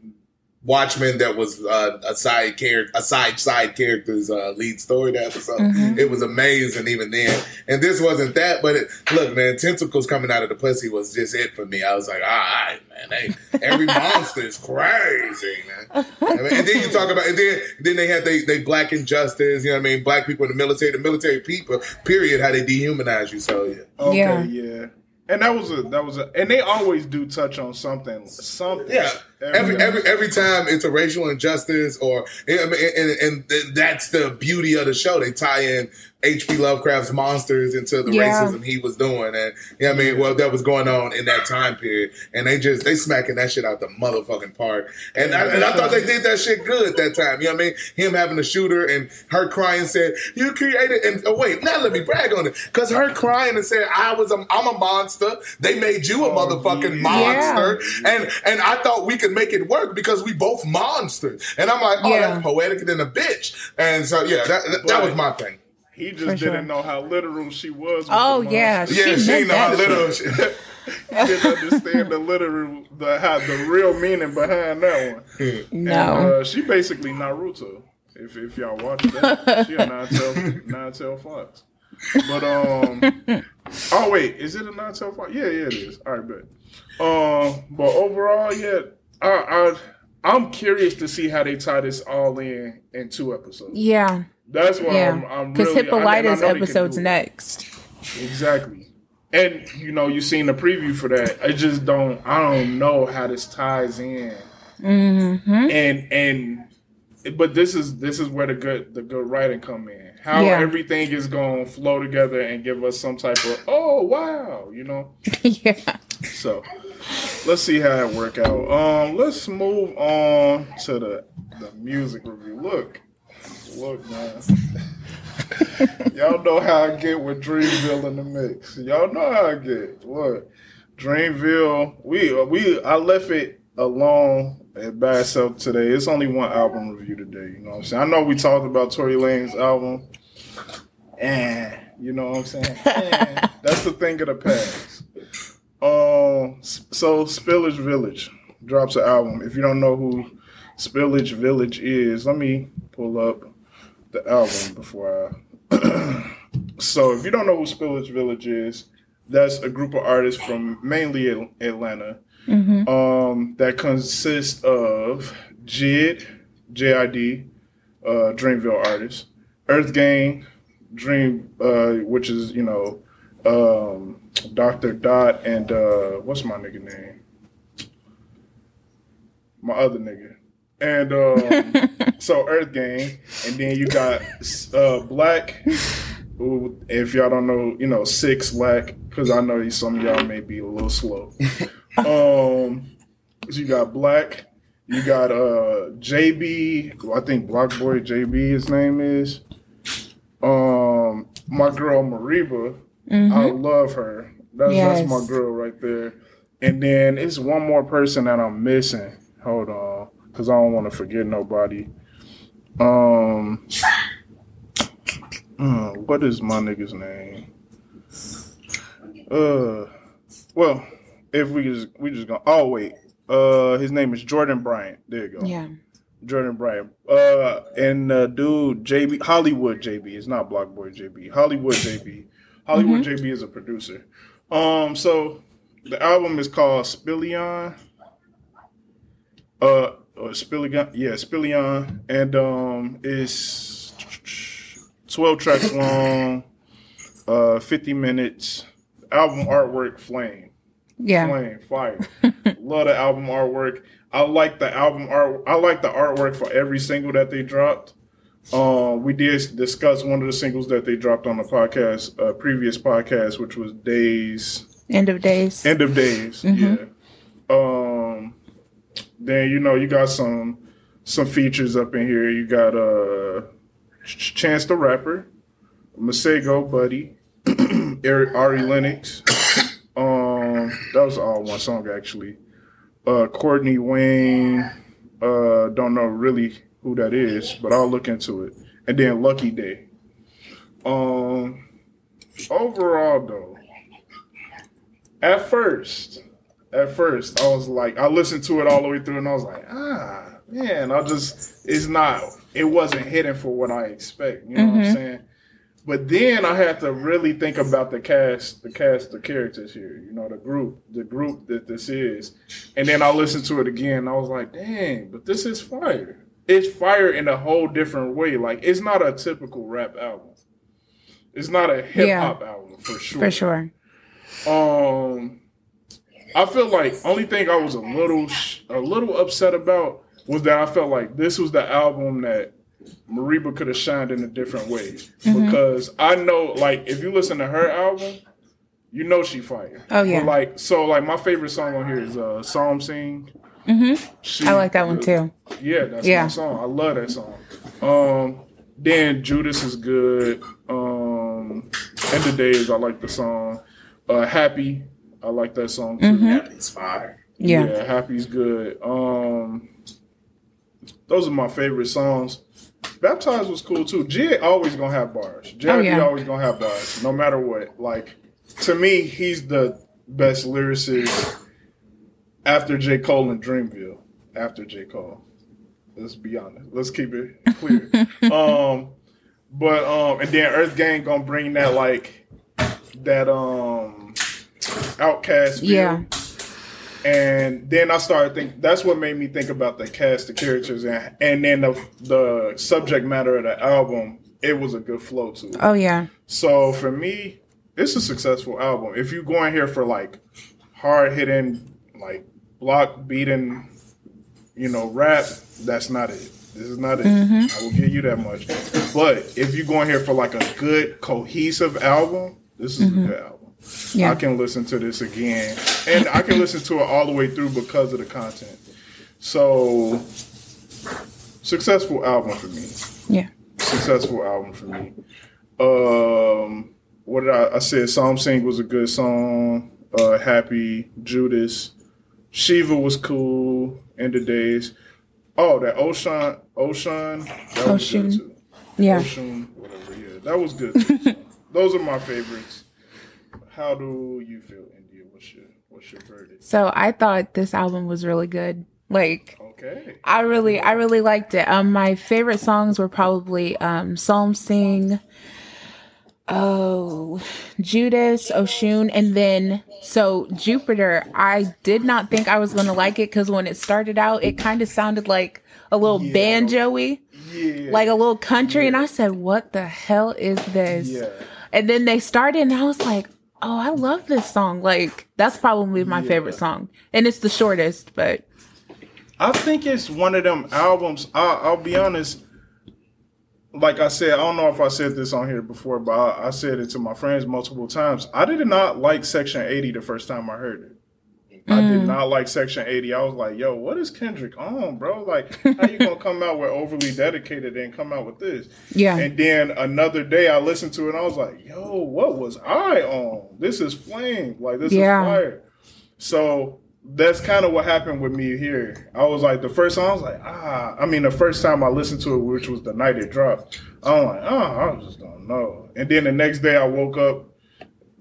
Speaker 4: Watchmen that was uh, a side character, a side side character's uh, lead story. That episode, it was amazing even then. And this wasn't that, but it, look, man, tentacles coming out of the pussy was just it for me. I was like, all right, man, they, every monster is crazy, man. I mean, and then you talk about, and then then they had they they black injustice. You know what I mean? Black people in the military, the military people, period. How they dehumanize you. So yeah.
Speaker 3: Okay,
Speaker 1: Yeah.
Speaker 3: yeah. And that was a that was a and they always do touch on something something.
Speaker 4: Yeah, every every every time it's a racial injustice, or and, and, and that's the beauty of the show. They tie in H.P. Lovecraft's monsters into the
Speaker 1: Yeah.
Speaker 4: racism he was doing, and you know what I mean, well, that was going on in that time period, and they just they smacking that shit out the motherfucking park. And I, and I thought they did that shit good that time. You know what I mean? Him having a shooter and her crying said, "You created." And oh wait, now let me brag on it because her crying and said, "I was a, I'm a monster. They made you a motherfucking
Speaker 3: yeah.
Speaker 4: monster." And and I thought we could make it work because we both monsters. And I'm like, oh,
Speaker 1: Yeah.
Speaker 4: that's poetic than a bitch. And so yeah, that that, that was my thing.
Speaker 3: He just
Speaker 1: For
Speaker 3: didn't
Speaker 1: sure.
Speaker 3: know how literal she was.
Speaker 1: Oh
Speaker 3: the
Speaker 1: yeah,
Speaker 3: monster.
Speaker 4: Yeah, she,
Speaker 1: meant
Speaker 4: know how
Speaker 1: that
Speaker 4: little.
Speaker 1: shit.
Speaker 4: She,
Speaker 3: He didn't understand the literal the how the real meaning behind that one. And,
Speaker 1: No.
Speaker 3: uh, she basically Naruto. If if y'all watch that, she a nine tail nine tail fox. But um, oh wait, is it a nine tail fox? Yeah, yeah, it is. All right, bet. Um, but overall, yeah, I I I'm curious to see how they tie this all in in two episodes.
Speaker 1: Yeah.
Speaker 3: That's why I'm,
Speaker 1: Yeah.
Speaker 3: I'm
Speaker 1: Because
Speaker 3: really I- I
Speaker 1: Hippolyta's
Speaker 3: they can
Speaker 1: episode's next.
Speaker 3: Exactly. And you know, you've seen the preview for that. I just don't I don't know how this ties in.
Speaker 1: Mm-hmm.
Speaker 3: And and but this is this is where the good the good writing come in. How
Speaker 1: Yeah.
Speaker 3: everything is going to flow together and give us some type of oh wow, you know.
Speaker 1: yeah.
Speaker 3: So let's see how that work out. Um, let's move on to the the music review. Look, look, man. Y'all know how I get with Dreamville in the mix. Y'all know how I get. What Dreamville? We we I left it alone at Bad Self today. It's only one album review today. You know what I'm saying? I know we talked about Tory Lanez album, and you know what I'm saying. Eh, that's the thing of the past. Um, so Spillage Village drops an album. If you don't know who Spillage Village is, let me pull up the album before I. so if you don't know who Spillage Village is, that's a group of artists from mainly At- Atlanta. Um, that consists of Jid, J-I-D, uh, Dreamville artists, Earth Gang, Dream, uh, which is you know, um, Doctur Dot and uh, what's my nigga name? My other nigga. And um, so Earth Gang, and then you got uh, 6LACK. Who, if y'all don't know, you know Six Lack, because I know some of y'all may be a little slow. um, so you got 6LACK. You got uh JB. I think Block Boy JB. His name is. Um, my girl Mereba. I love her. That's that's my girl right there. And then it's one more person that I'm missing. Hold on, because I don't want to forget nobody. Um, uh, what is my nigga's name? Uh, well, if we just we just gonna. Oh wait, uh, his name is Jurdan Bryant. There you go.
Speaker 1: Yeah.
Speaker 3: Jurdan Bryant. Uh, and uh, dude, JB Hollywood JB. It's not BlocBoy JB. Hollywood JB. Hollywood JB is a producer. Um, so the album is called Spillion. Uh, or Spillion, yeah, Spillion, and um, it's twelve tracks long, uh, fifty minutes. Album artwork, flame
Speaker 1: Yeah.
Speaker 3: flame fire love the album artwork i like the album art i like the artwork for every single that they dropped um we did discuss one of the singles that they dropped on the podcast uh previous podcast which was days
Speaker 1: End of days.
Speaker 3: end of days yeah um then you know you got some some features up in here you got uh Ch- chance the rapper masego buddy Ari Ari Lennox. Um, that was all one song actually. Uh, Courtney Wayne. Uh, don't know really who that is, but I'll look into it. And then Lucky Daye. Um, overall though, at first, at first I was like, I listened to it all the way through, and I was like, ah, man, I just, it's not, it wasn't hitting for what I expect. You know what I'm saying? But then I had to really think about the cast, the cast, the characters here. You know, the group, the group that this is. And then I listened to it again. And I was like, dang, but this is fire. It's fire in a whole different way. Like it's not a typical rap album. It's not a hip hop album for sure.
Speaker 1: For sure.
Speaker 3: Um, I feel like only thing I was a little a little upset about was that I felt like this was the album that Mereba could have shined in a different way
Speaker 1: Mm-hmm.
Speaker 3: because I know like if you listen to her album, you know she fire.
Speaker 1: Oh, yeah.
Speaker 3: But, like so like my favorite song on here is uh Psalm Sing. Mm-hmm.
Speaker 1: I like that one too.
Speaker 3: Yeah, that's
Speaker 1: Yeah.
Speaker 3: my song. I love that song. Um, then Judas is good. Um, End of Days, I like the song. Uh, Happy, I like that song too.
Speaker 4: It's fire.
Speaker 1: Yeah.
Speaker 3: Yeah, Happy's good. Um, those are my favorite songs. Baptized was cool too. J always gonna have bars. J
Speaker 1: Oh, yeah.
Speaker 3: always gonna have bars, no matter what. Like to me, he's the best lyricist after J Cole and Dreamville. After J Cole, let's be honest. Let's keep it clear. um, but um, and then Earth Gang gonna bring that like that um outcast feel.
Speaker 1: Yeah.
Speaker 3: and then I started think that's what made me think about the cast, the characters, and and then the the subject matter of the album. It was a good flow to it.
Speaker 1: Oh yeah.
Speaker 3: So for me, it's a successful album. If you go in here for like hard hitting, like block beating, you know, rap, that's not it. This is not it. I will give you that much. But if you go in here for like a good cohesive album, this is a good album.
Speaker 1: Yeah.
Speaker 3: I can listen to this again, and I can listen to it all the way through because of the content. So, successful album for me
Speaker 1: Yeah.
Speaker 3: successful album for me. Um, what did I, I said? Psalm Sing was a good song. Uh, Happy Judas, Shiva was cool. End of days. Oh, that Oshun, Oshun, that was
Speaker 1: Oshun.
Speaker 3: good too.
Speaker 1: Yeah.
Speaker 3: Oshun, whatever. Yeah, that was good. too. Those are my favorites. How do you feel, India? What's your What's your verdict?
Speaker 1: So I thought this album was really good. Like
Speaker 3: Okay.
Speaker 1: I really, I really liked it. Um, my favorite songs were probably um, Psalm Sing, oh, Judas, Oshun, and then so Jupiter. I did not think I was gonna like it because when it started out, it kind of sounded like a little
Speaker 3: Yeah.
Speaker 1: banjo-y,
Speaker 3: Yeah.
Speaker 1: like a little country, and I said, "What the hell is this?"
Speaker 3: Yeah.
Speaker 1: And then they started, and I was like, "Oh, I love this song!" Like that's probably my
Speaker 3: Yeah.
Speaker 1: favorite song, and it's the shortest, but
Speaker 3: I think it's one of them albums. I, I'll be honest. Like I said, I don't know if I said this on here before, but I, I said it to my friends multiple times. I did not like Section 80 the first time I heard it. I did mm. not like Section 80. I was like, yo, what is Kendrick on, bro? Like, how you gonna come out with overly dedicated and come out with this?
Speaker 1: yeah,
Speaker 3: And then another day I listened to it and I was like, yo, what was I on? This is flame. Like this
Speaker 1: Yeah.
Speaker 3: is fire. So that's kind of what happened with me here. I was like, the first song, I was like, ah, I mean, the first time I listened to it, which was the night it dropped, I'm like, oh, I just don't know. And then the next day I woke up,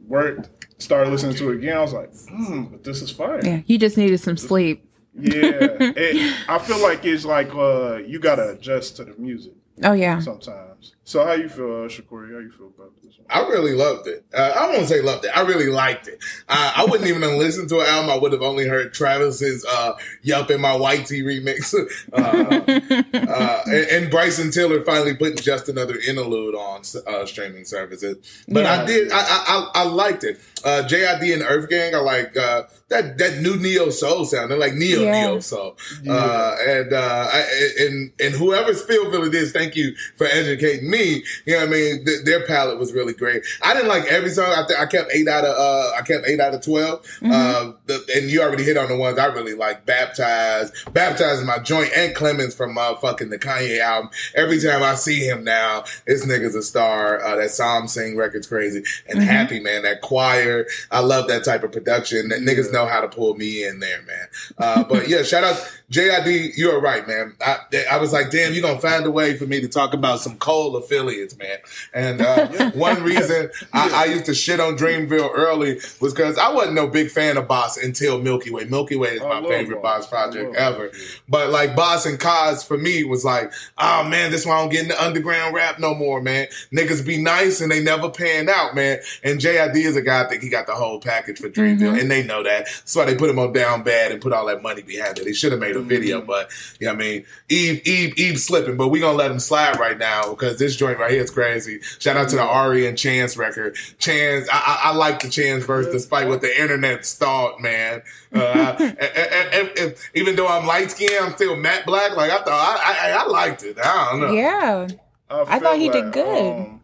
Speaker 3: worked, started listening to it again. I was like, hmm, but this is fire.
Speaker 1: yeah. You just needed some sleep.
Speaker 3: Yeah. It, I feel like it's like uh, you got to adjust to the music
Speaker 1: Oh yeah.
Speaker 3: sometimes. So how you feel, uh, Shakori? How you feel about this one?
Speaker 4: I really loved it. Uh, I won't say loved it. I really liked it. Uh, I wouldn't even have listened to an album. I would have only heard Travis's uh, "Yup" and my White Tea remix, uh, uh, and, and Bryson Tiller finally putting just another interlude on uh, streaming services. But I did. I, I I I liked it. Uh, JID and Earth Gang. I like uh, that that new neo soul sound. They're like neo
Speaker 1: Yeah.
Speaker 4: neo soul. Uh, and uh, I, and and whoever Spillville it is, thank you for educating me. You know what I mean? Th- their palette was really great. I didn't like every song. I, th- I kept eight out of uh, I kept eight out of 12 Uh, the, and you already hit on the ones I really like. Baptized, Baptized is my joint, and Clemens from uh, fucking the Kanye album. Every time I see him now, this nigga's a star. Uh, that Psalm Sing record's crazy, and Happy Man, that choir. I love that type of production. That niggas know how to pull me in there, man. Uh, but yeah, shout out JID. You're right, man. I, I was like, damn, you're gonna find a way for me to talk about some Cole affiliates, man. And uh, one reason I, I used to shit on Dreamville early was because I wasn't no big fan of Bas until Milky Way. Milky Way is my
Speaker 3: love
Speaker 4: favorite
Speaker 3: Bas.
Speaker 4: Bas project
Speaker 3: I
Speaker 4: ever. But like Bas and Cozz for me was like, oh man, this why I don't get into underground rap no more, man. Niggas be nice and they never pan out, man. And JID is a guy I think he got the whole package for Dreamville, and they know that. That's why they put him on down bad and put all that money behind it. They should have made a video, but you know what I mean, Eve, Eve, Eve slipping, but we gonna let him slide right now because this joint right here is crazy. Shout out to the Ari and Chance record. Chance, I, I, I like the Chance verse despite what the internet thought, man. Uh, and, and- and- and even though I'm light skinned, I'm still matte black. Like I thought, I, I, I liked it. I don't know.
Speaker 1: Yeah. I thought
Speaker 3: feel
Speaker 1: he did good.
Speaker 3: um,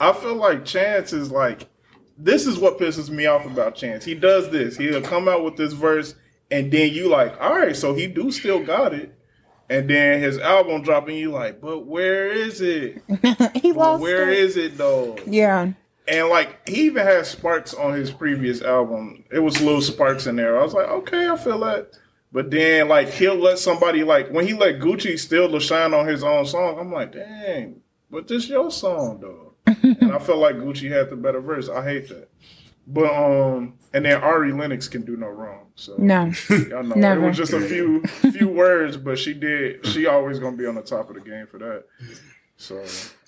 Speaker 3: I feel like Chance is like, this is what pisses me off about Chance. He does this. He'll come out with this verse, and then you like, all right, so he do still got it. And then his album dropping, you like, but where is it?
Speaker 1: he
Speaker 3: But
Speaker 1: lost
Speaker 3: where
Speaker 1: it.
Speaker 3: is it though?
Speaker 1: Yeah.
Speaker 3: And like he even had sparks on his previous album. It was little sparks in there. I was like, okay, I feel that. But then like he'll let somebody like when he let Gucci steal the shine on his own song, I'm like, dang, but this your song though. and I felt like Gucci had the better verse. I hate that. But um and then Ari Lennox can do no wrong. So
Speaker 1: No.
Speaker 3: y'all know
Speaker 1: Never.
Speaker 3: it was just a few few words, but she did she always gonna be on the top of the game for that. So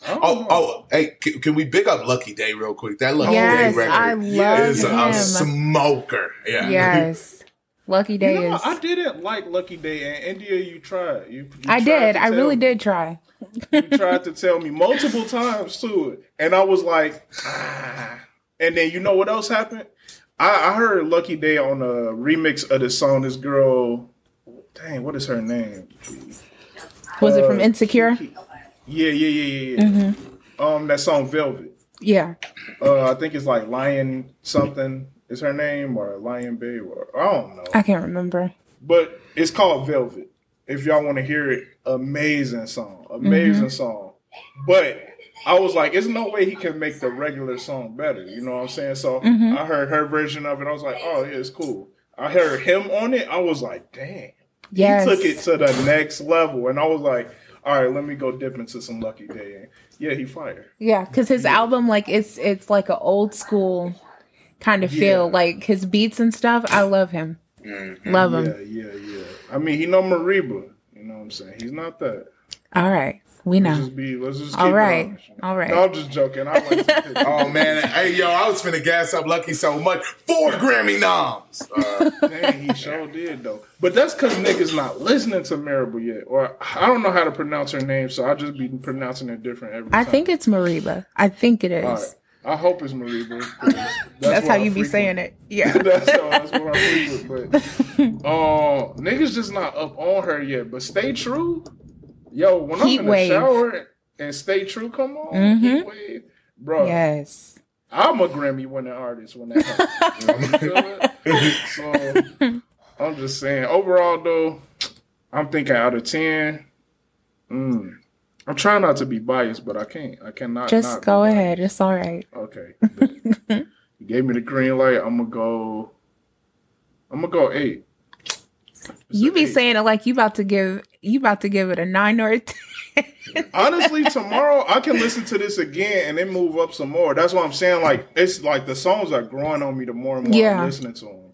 Speaker 4: Oh,
Speaker 3: know.
Speaker 4: oh, hey, can, can we big up Lucky Daye real quick? That Lucky
Speaker 1: Yes,
Speaker 4: Day record
Speaker 1: I love
Speaker 3: Yeah,
Speaker 4: is a,
Speaker 1: him.
Speaker 4: a smoker. Yeah.
Speaker 1: Yes. Lucky Daye
Speaker 3: You know,
Speaker 1: is.
Speaker 3: I didn't like Lucky Daye, and India, you tried. You, you
Speaker 1: I
Speaker 3: tried
Speaker 1: did. I really
Speaker 3: me.
Speaker 1: did try.
Speaker 3: You tried to tell me multiple times to it, and I was like, ah. And then you know what else happened? I, I heard Lucky Daye on a remix of the song. This girl, dang, what is her name?
Speaker 1: Was it from
Speaker 3: Uh,
Speaker 1: Insecure?
Speaker 3: Yeah, yeah, yeah, yeah. yeah.
Speaker 1: Mm-hmm.
Speaker 3: Um, that song Velvet.
Speaker 1: Yeah.
Speaker 3: Uh, I think it's like Lion something is her name or Lion Babe or I don't know.
Speaker 1: I can't remember.
Speaker 3: but it's called Velvet. If y'all want to hear it, amazing song, amazing song. But I was like, there's no way he can make the regular song better. You know what I'm saying? So mm-hmm. I heard her version of it. I was like, oh yeah, it's cool. I heard him on it. I was like, dang.
Speaker 1: Yes.
Speaker 3: He took it to the next level, and I was like, all right, let me go dip into some Lucky Daye. And yeah, he fired.
Speaker 1: Yeah, because his album, like, it's it's like an old school kind of feel. Like his beats and stuff. I love him. Mm-hmm. Love him.
Speaker 3: Yeah, yeah, yeah. I mean, he know Mereba. You know what I'm saying? He's not that.
Speaker 1: All right, we
Speaker 3: Let's
Speaker 1: know.
Speaker 3: just be. Let's just. Keep
Speaker 1: All right, all right.
Speaker 3: No, I'm just joking. I like
Speaker 4: Oh man, hey yo, I was finna gas up Lucky so much. Four Grammy noms. Uh,
Speaker 3: Dang, he sure did though. But that's because niggas not listening to Maribel yet, or I don't know how to pronounce her name, so I just be pronouncing it different every time.
Speaker 1: I
Speaker 3: time.
Speaker 1: think it's Mereba. I think it is.
Speaker 3: Right. I hope it's Mereba. That's,
Speaker 1: That's, how
Speaker 3: I
Speaker 1: you be saying it. Yeah.
Speaker 3: that's, how, that's what I'm frequent. But uh, niggas just not up on her yet. But stay true. Yo, when
Speaker 1: Heat
Speaker 3: I'm in
Speaker 1: wave.
Speaker 3: the shower and stay true come on,
Speaker 1: Mhm.
Speaker 3: Heat wave, bro.
Speaker 1: yes.
Speaker 3: I'm a Grammy winning artist when that happens. You it? so I'm just saying. Overall, though, I'm thinking out of ten. Mm, I'm trying not to be biased, but I can't. I cannot.
Speaker 1: Just go ahead. It's all right.
Speaker 3: Okay. you gave me the green light. I'm gonna go. I'm gonna go eight.
Speaker 1: You be
Speaker 3: eight.
Speaker 1: saying it like you about to give you about to give it a nine or a ten.
Speaker 3: Honestly, tomorrow I can listen to this again and then move up some more. That's what I'm saying. Like it's like the songs are growing on me the more and more
Speaker 1: Yeah.
Speaker 3: I'm listening to them.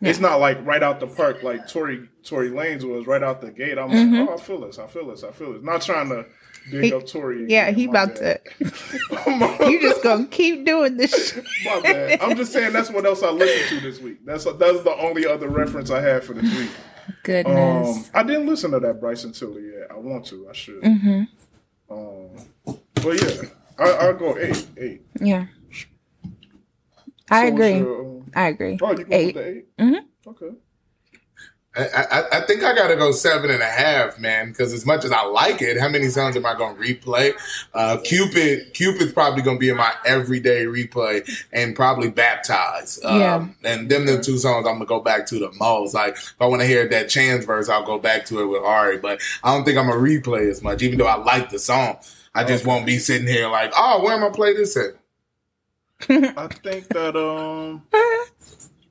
Speaker 3: It's not like right out the park like Tory Tory Lanez was right out the gate. I'm like, mm-hmm. oh, I feel this, I feel this, I feel this. Not trying to big
Speaker 1: Mm-hmm. He-
Speaker 3: up Tory.
Speaker 1: yeah, he about
Speaker 3: bad.
Speaker 1: to. You just gonna keep doing this. shit.
Speaker 3: My bad. I'm just saying that's what else I listened to this week. That's that's the only other reference I had for this week. Um,
Speaker 1: Goodness.
Speaker 3: I didn't listen to that Bryson Tiller yet. I want to. I should.
Speaker 1: Mm-hmm.
Speaker 3: Um, but yeah, I, I'll go eight. Eight.
Speaker 1: Yeah. I
Speaker 3: So what's
Speaker 1: agree.
Speaker 3: your, um,
Speaker 1: I agree.
Speaker 3: oh, you go
Speaker 1: Eight.
Speaker 3: 8
Speaker 1: Mhm.
Speaker 3: Okay.
Speaker 4: I, I, I think I gotta go seven and a half, man. Because as much as I like it, how many songs am I gonna replay? Uh, Cupid, Cupid's probably gonna be in my everyday replay, and probably Baptized. Um,
Speaker 1: Yeah.
Speaker 4: And them the two songs I'm gonna go back to the most. Like if I want to hear that Chance verse, I'll go back to it with Ari. But I don't think I'm gonna replay as much, even though I like the song. I just won't be sitting here like, oh, where am I play this at?
Speaker 3: I think that um,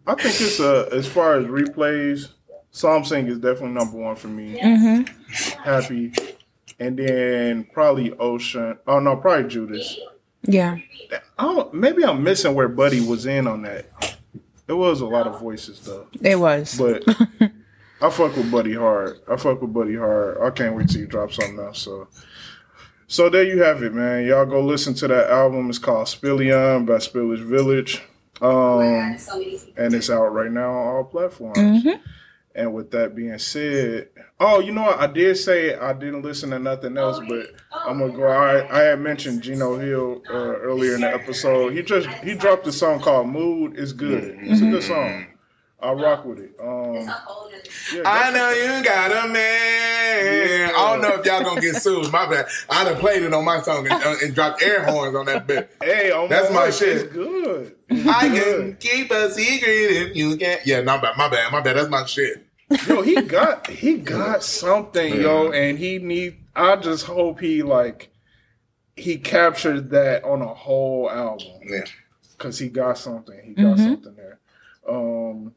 Speaker 3: I think it's uh as far as replays, Psalm Sing is definitely number one for me.
Speaker 1: hmm
Speaker 3: Happy, and then probably Ocean. Oh no, probably Judas.
Speaker 1: Yeah.
Speaker 3: I don't, maybe I'm missing where Buddy was in on that. It was a lot of voices though,
Speaker 1: It was.
Speaker 3: but I fuck with Buddy hard. I fuck with Buddy hard. I can't wait till you drop something else. So, so there you have it, man. Y'all go listen to that album. It's called Spilligion by Spillage Village, um,
Speaker 6: so many
Speaker 3: and it's out right now on all platforms.
Speaker 1: Mhm.
Speaker 3: And with that being said, oh, you know what? I did say I didn't listen to nothing else, but I'm gonna go. I I had mentioned Gino Hill uh, earlier in the episode. He just he dropped a song called "Mood." It's good. It's a good song. I rock with it. Um, yeah,
Speaker 4: I know you got a man. I don't know if y'all gonna get sued. My bad. I'd have played it on my song and, uh, and dropped air horns on that bit.
Speaker 3: Hey, on
Speaker 4: That's my
Speaker 3: life,
Speaker 4: shit.
Speaker 3: It's good. It's
Speaker 4: I can keep a secret if you can. Yeah, no, bad. My bad. My bad. That's my shit.
Speaker 3: Yo, he got he got something, yo, and he need. I just hope he like he captured that on a whole album.
Speaker 4: Yeah.
Speaker 3: because he got something. He got something there. Um,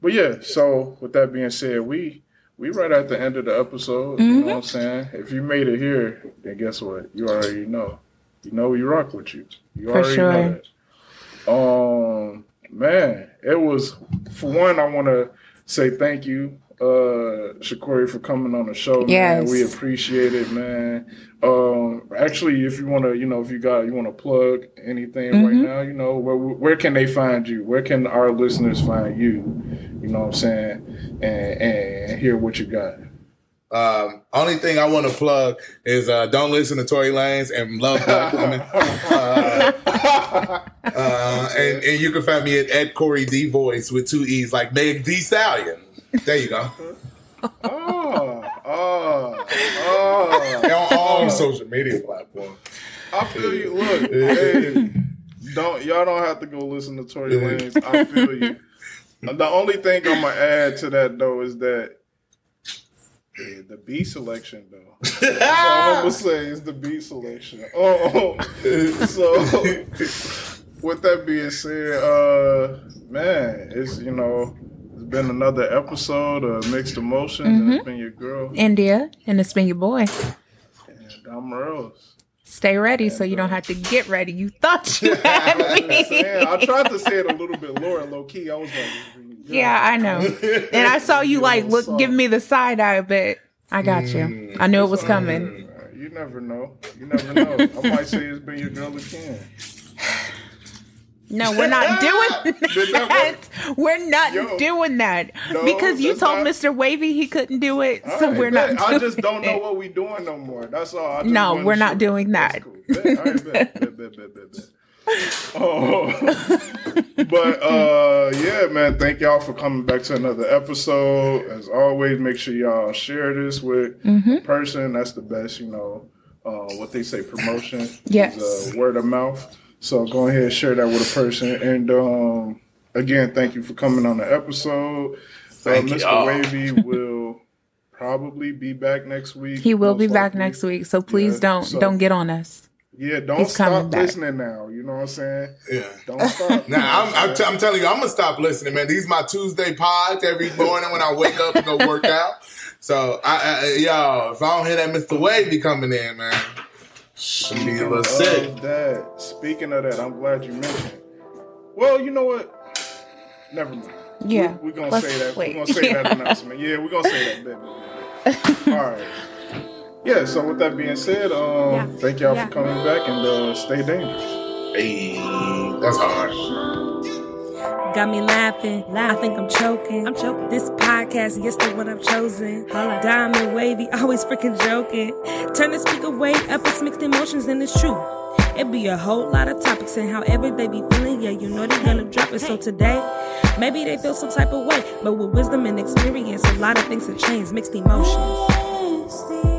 Speaker 3: but yeah. So with that being said, we we right at the end of the episode. You know what I'm saying? If you made it here, then guess what? You already know. You know we rock with you. You
Speaker 1: For
Speaker 3: already
Speaker 1: sure.
Speaker 3: know that. Um, man, it was for one. I want to say thank you, uh, Shakori, for coming on the show. Man,
Speaker 1: Yes.
Speaker 3: we appreciate it, man. Um, actually, if you want to, you know, if you got, you want to plug anything right
Speaker 1: Mhm.
Speaker 3: now, you know, where where can they find you? Where can our listeners find you? you know what I'm saying, and, and hear what you got.
Speaker 4: Um, only thing I want to plug is uh, don't listen to Tory Lanez and love black women. Uh, uh, and, and you can find me at, at CoreyTheeVoice with two E's, like Meg Thee Stallion. There you go.
Speaker 3: Oh, oh, oh.
Speaker 4: And on all social media platforms.
Speaker 3: I feel you. Look, hey, don't y'all don't have to go listen to Tory Lanez. I feel you. The only thing I'm gonna add to that though is that yeah, the B selection though. That's all I'm gonna say is the B selection. Oh, oh. so with that being said, uh, man, it's you know. It's been another episode of Mixed Emotions, and it's been your girl,
Speaker 1: India, and it's been your boy.
Speaker 3: and DommOrElse.
Speaker 1: Stay ready so you don't have to get ready. You thought you had me.
Speaker 3: saying. I tried to say it a little bit lower, low key. I was like,
Speaker 1: Yeah, I know. And I saw you like look, give me the side eye, but I got you. Mm, I knew it was coming.
Speaker 3: You never know. You never know. I might say it's been your girl again.
Speaker 1: No, we're not doing
Speaker 3: that.
Speaker 1: We're not
Speaker 3: Yo,
Speaker 1: doing that
Speaker 3: no,
Speaker 1: because you told
Speaker 3: not-
Speaker 1: Mr. Wavy he couldn't do it, so
Speaker 3: right,
Speaker 1: we're
Speaker 3: bet.
Speaker 1: not.
Speaker 3: I just don't know what we're doing no more. That's all.
Speaker 1: No, we're not doing that.
Speaker 3: Oh, but uh, yeah, man. Thank y'all for coming back to another episode. As always, make sure y'all share this with
Speaker 1: Mm-hmm.
Speaker 3: a person. That's the best, you know. Uh, what they say, promotion. is,
Speaker 1: Yes.
Speaker 3: uh, word of mouth. So go ahead and share that with a person. And um, again, thank you for coming on the episode.
Speaker 4: Thank
Speaker 3: uh, Mr.
Speaker 4: y'all.
Speaker 3: Wavy will probably be back next week.
Speaker 1: He will be
Speaker 3: most
Speaker 1: back next week, so please
Speaker 3: Yeah,
Speaker 1: don't
Speaker 3: so-
Speaker 1: don't get on us.
Speaker 3: Yeah, don't
Speaker 1: He's coming
Speaker 3: stop
Speaker 1: back.
Speaker 3: listening now. You know what I'm saying?
Speaker 4: Yeah.
Speaker 3: Don't stop.
Speaker 4: Now I'm, I'm, t- I'm telling you, I'm gonna stop listening, man. These my Tuesday pods every morning when I wake up and go work out. So, I, I, y'all, if I don't hear that Mr. Wavy coming in, man, should be a little sick.
Speaker 3: That. Speaking of that, I'm glad you mentioned. it. Well, you know what? Never mind.
Speaker 1: Yeah,
Speaker 3: We're gonna say that.
Speaker 1: wait.
Speaker 3: We're gonna say that announcement. Yeah, we're gonna say that. Bet. All right. Yeah. So with that being said, um,
Speaker 7: Yeah.
Speaker 3: thank y'all
Speaker 7: Yeah.
Speaker 3: for coming back and uh, stay dangerous.
Speaker 4: Hey, that's hard.
Speaker 7: Got me laughing. I think I'm choking. I'm choking. This podcast, yes, the one I've chosen. Diamond wavy, always freaking joking. Turn the speaker way up, it's mixed emotions, and it's true. It be a whole lot of topics and however they be feeling, yeah, you know they gonna drop it. So today, maybe they feel some type of way, but with wisdom and experience, a lot of things have changed. Mixed emotions.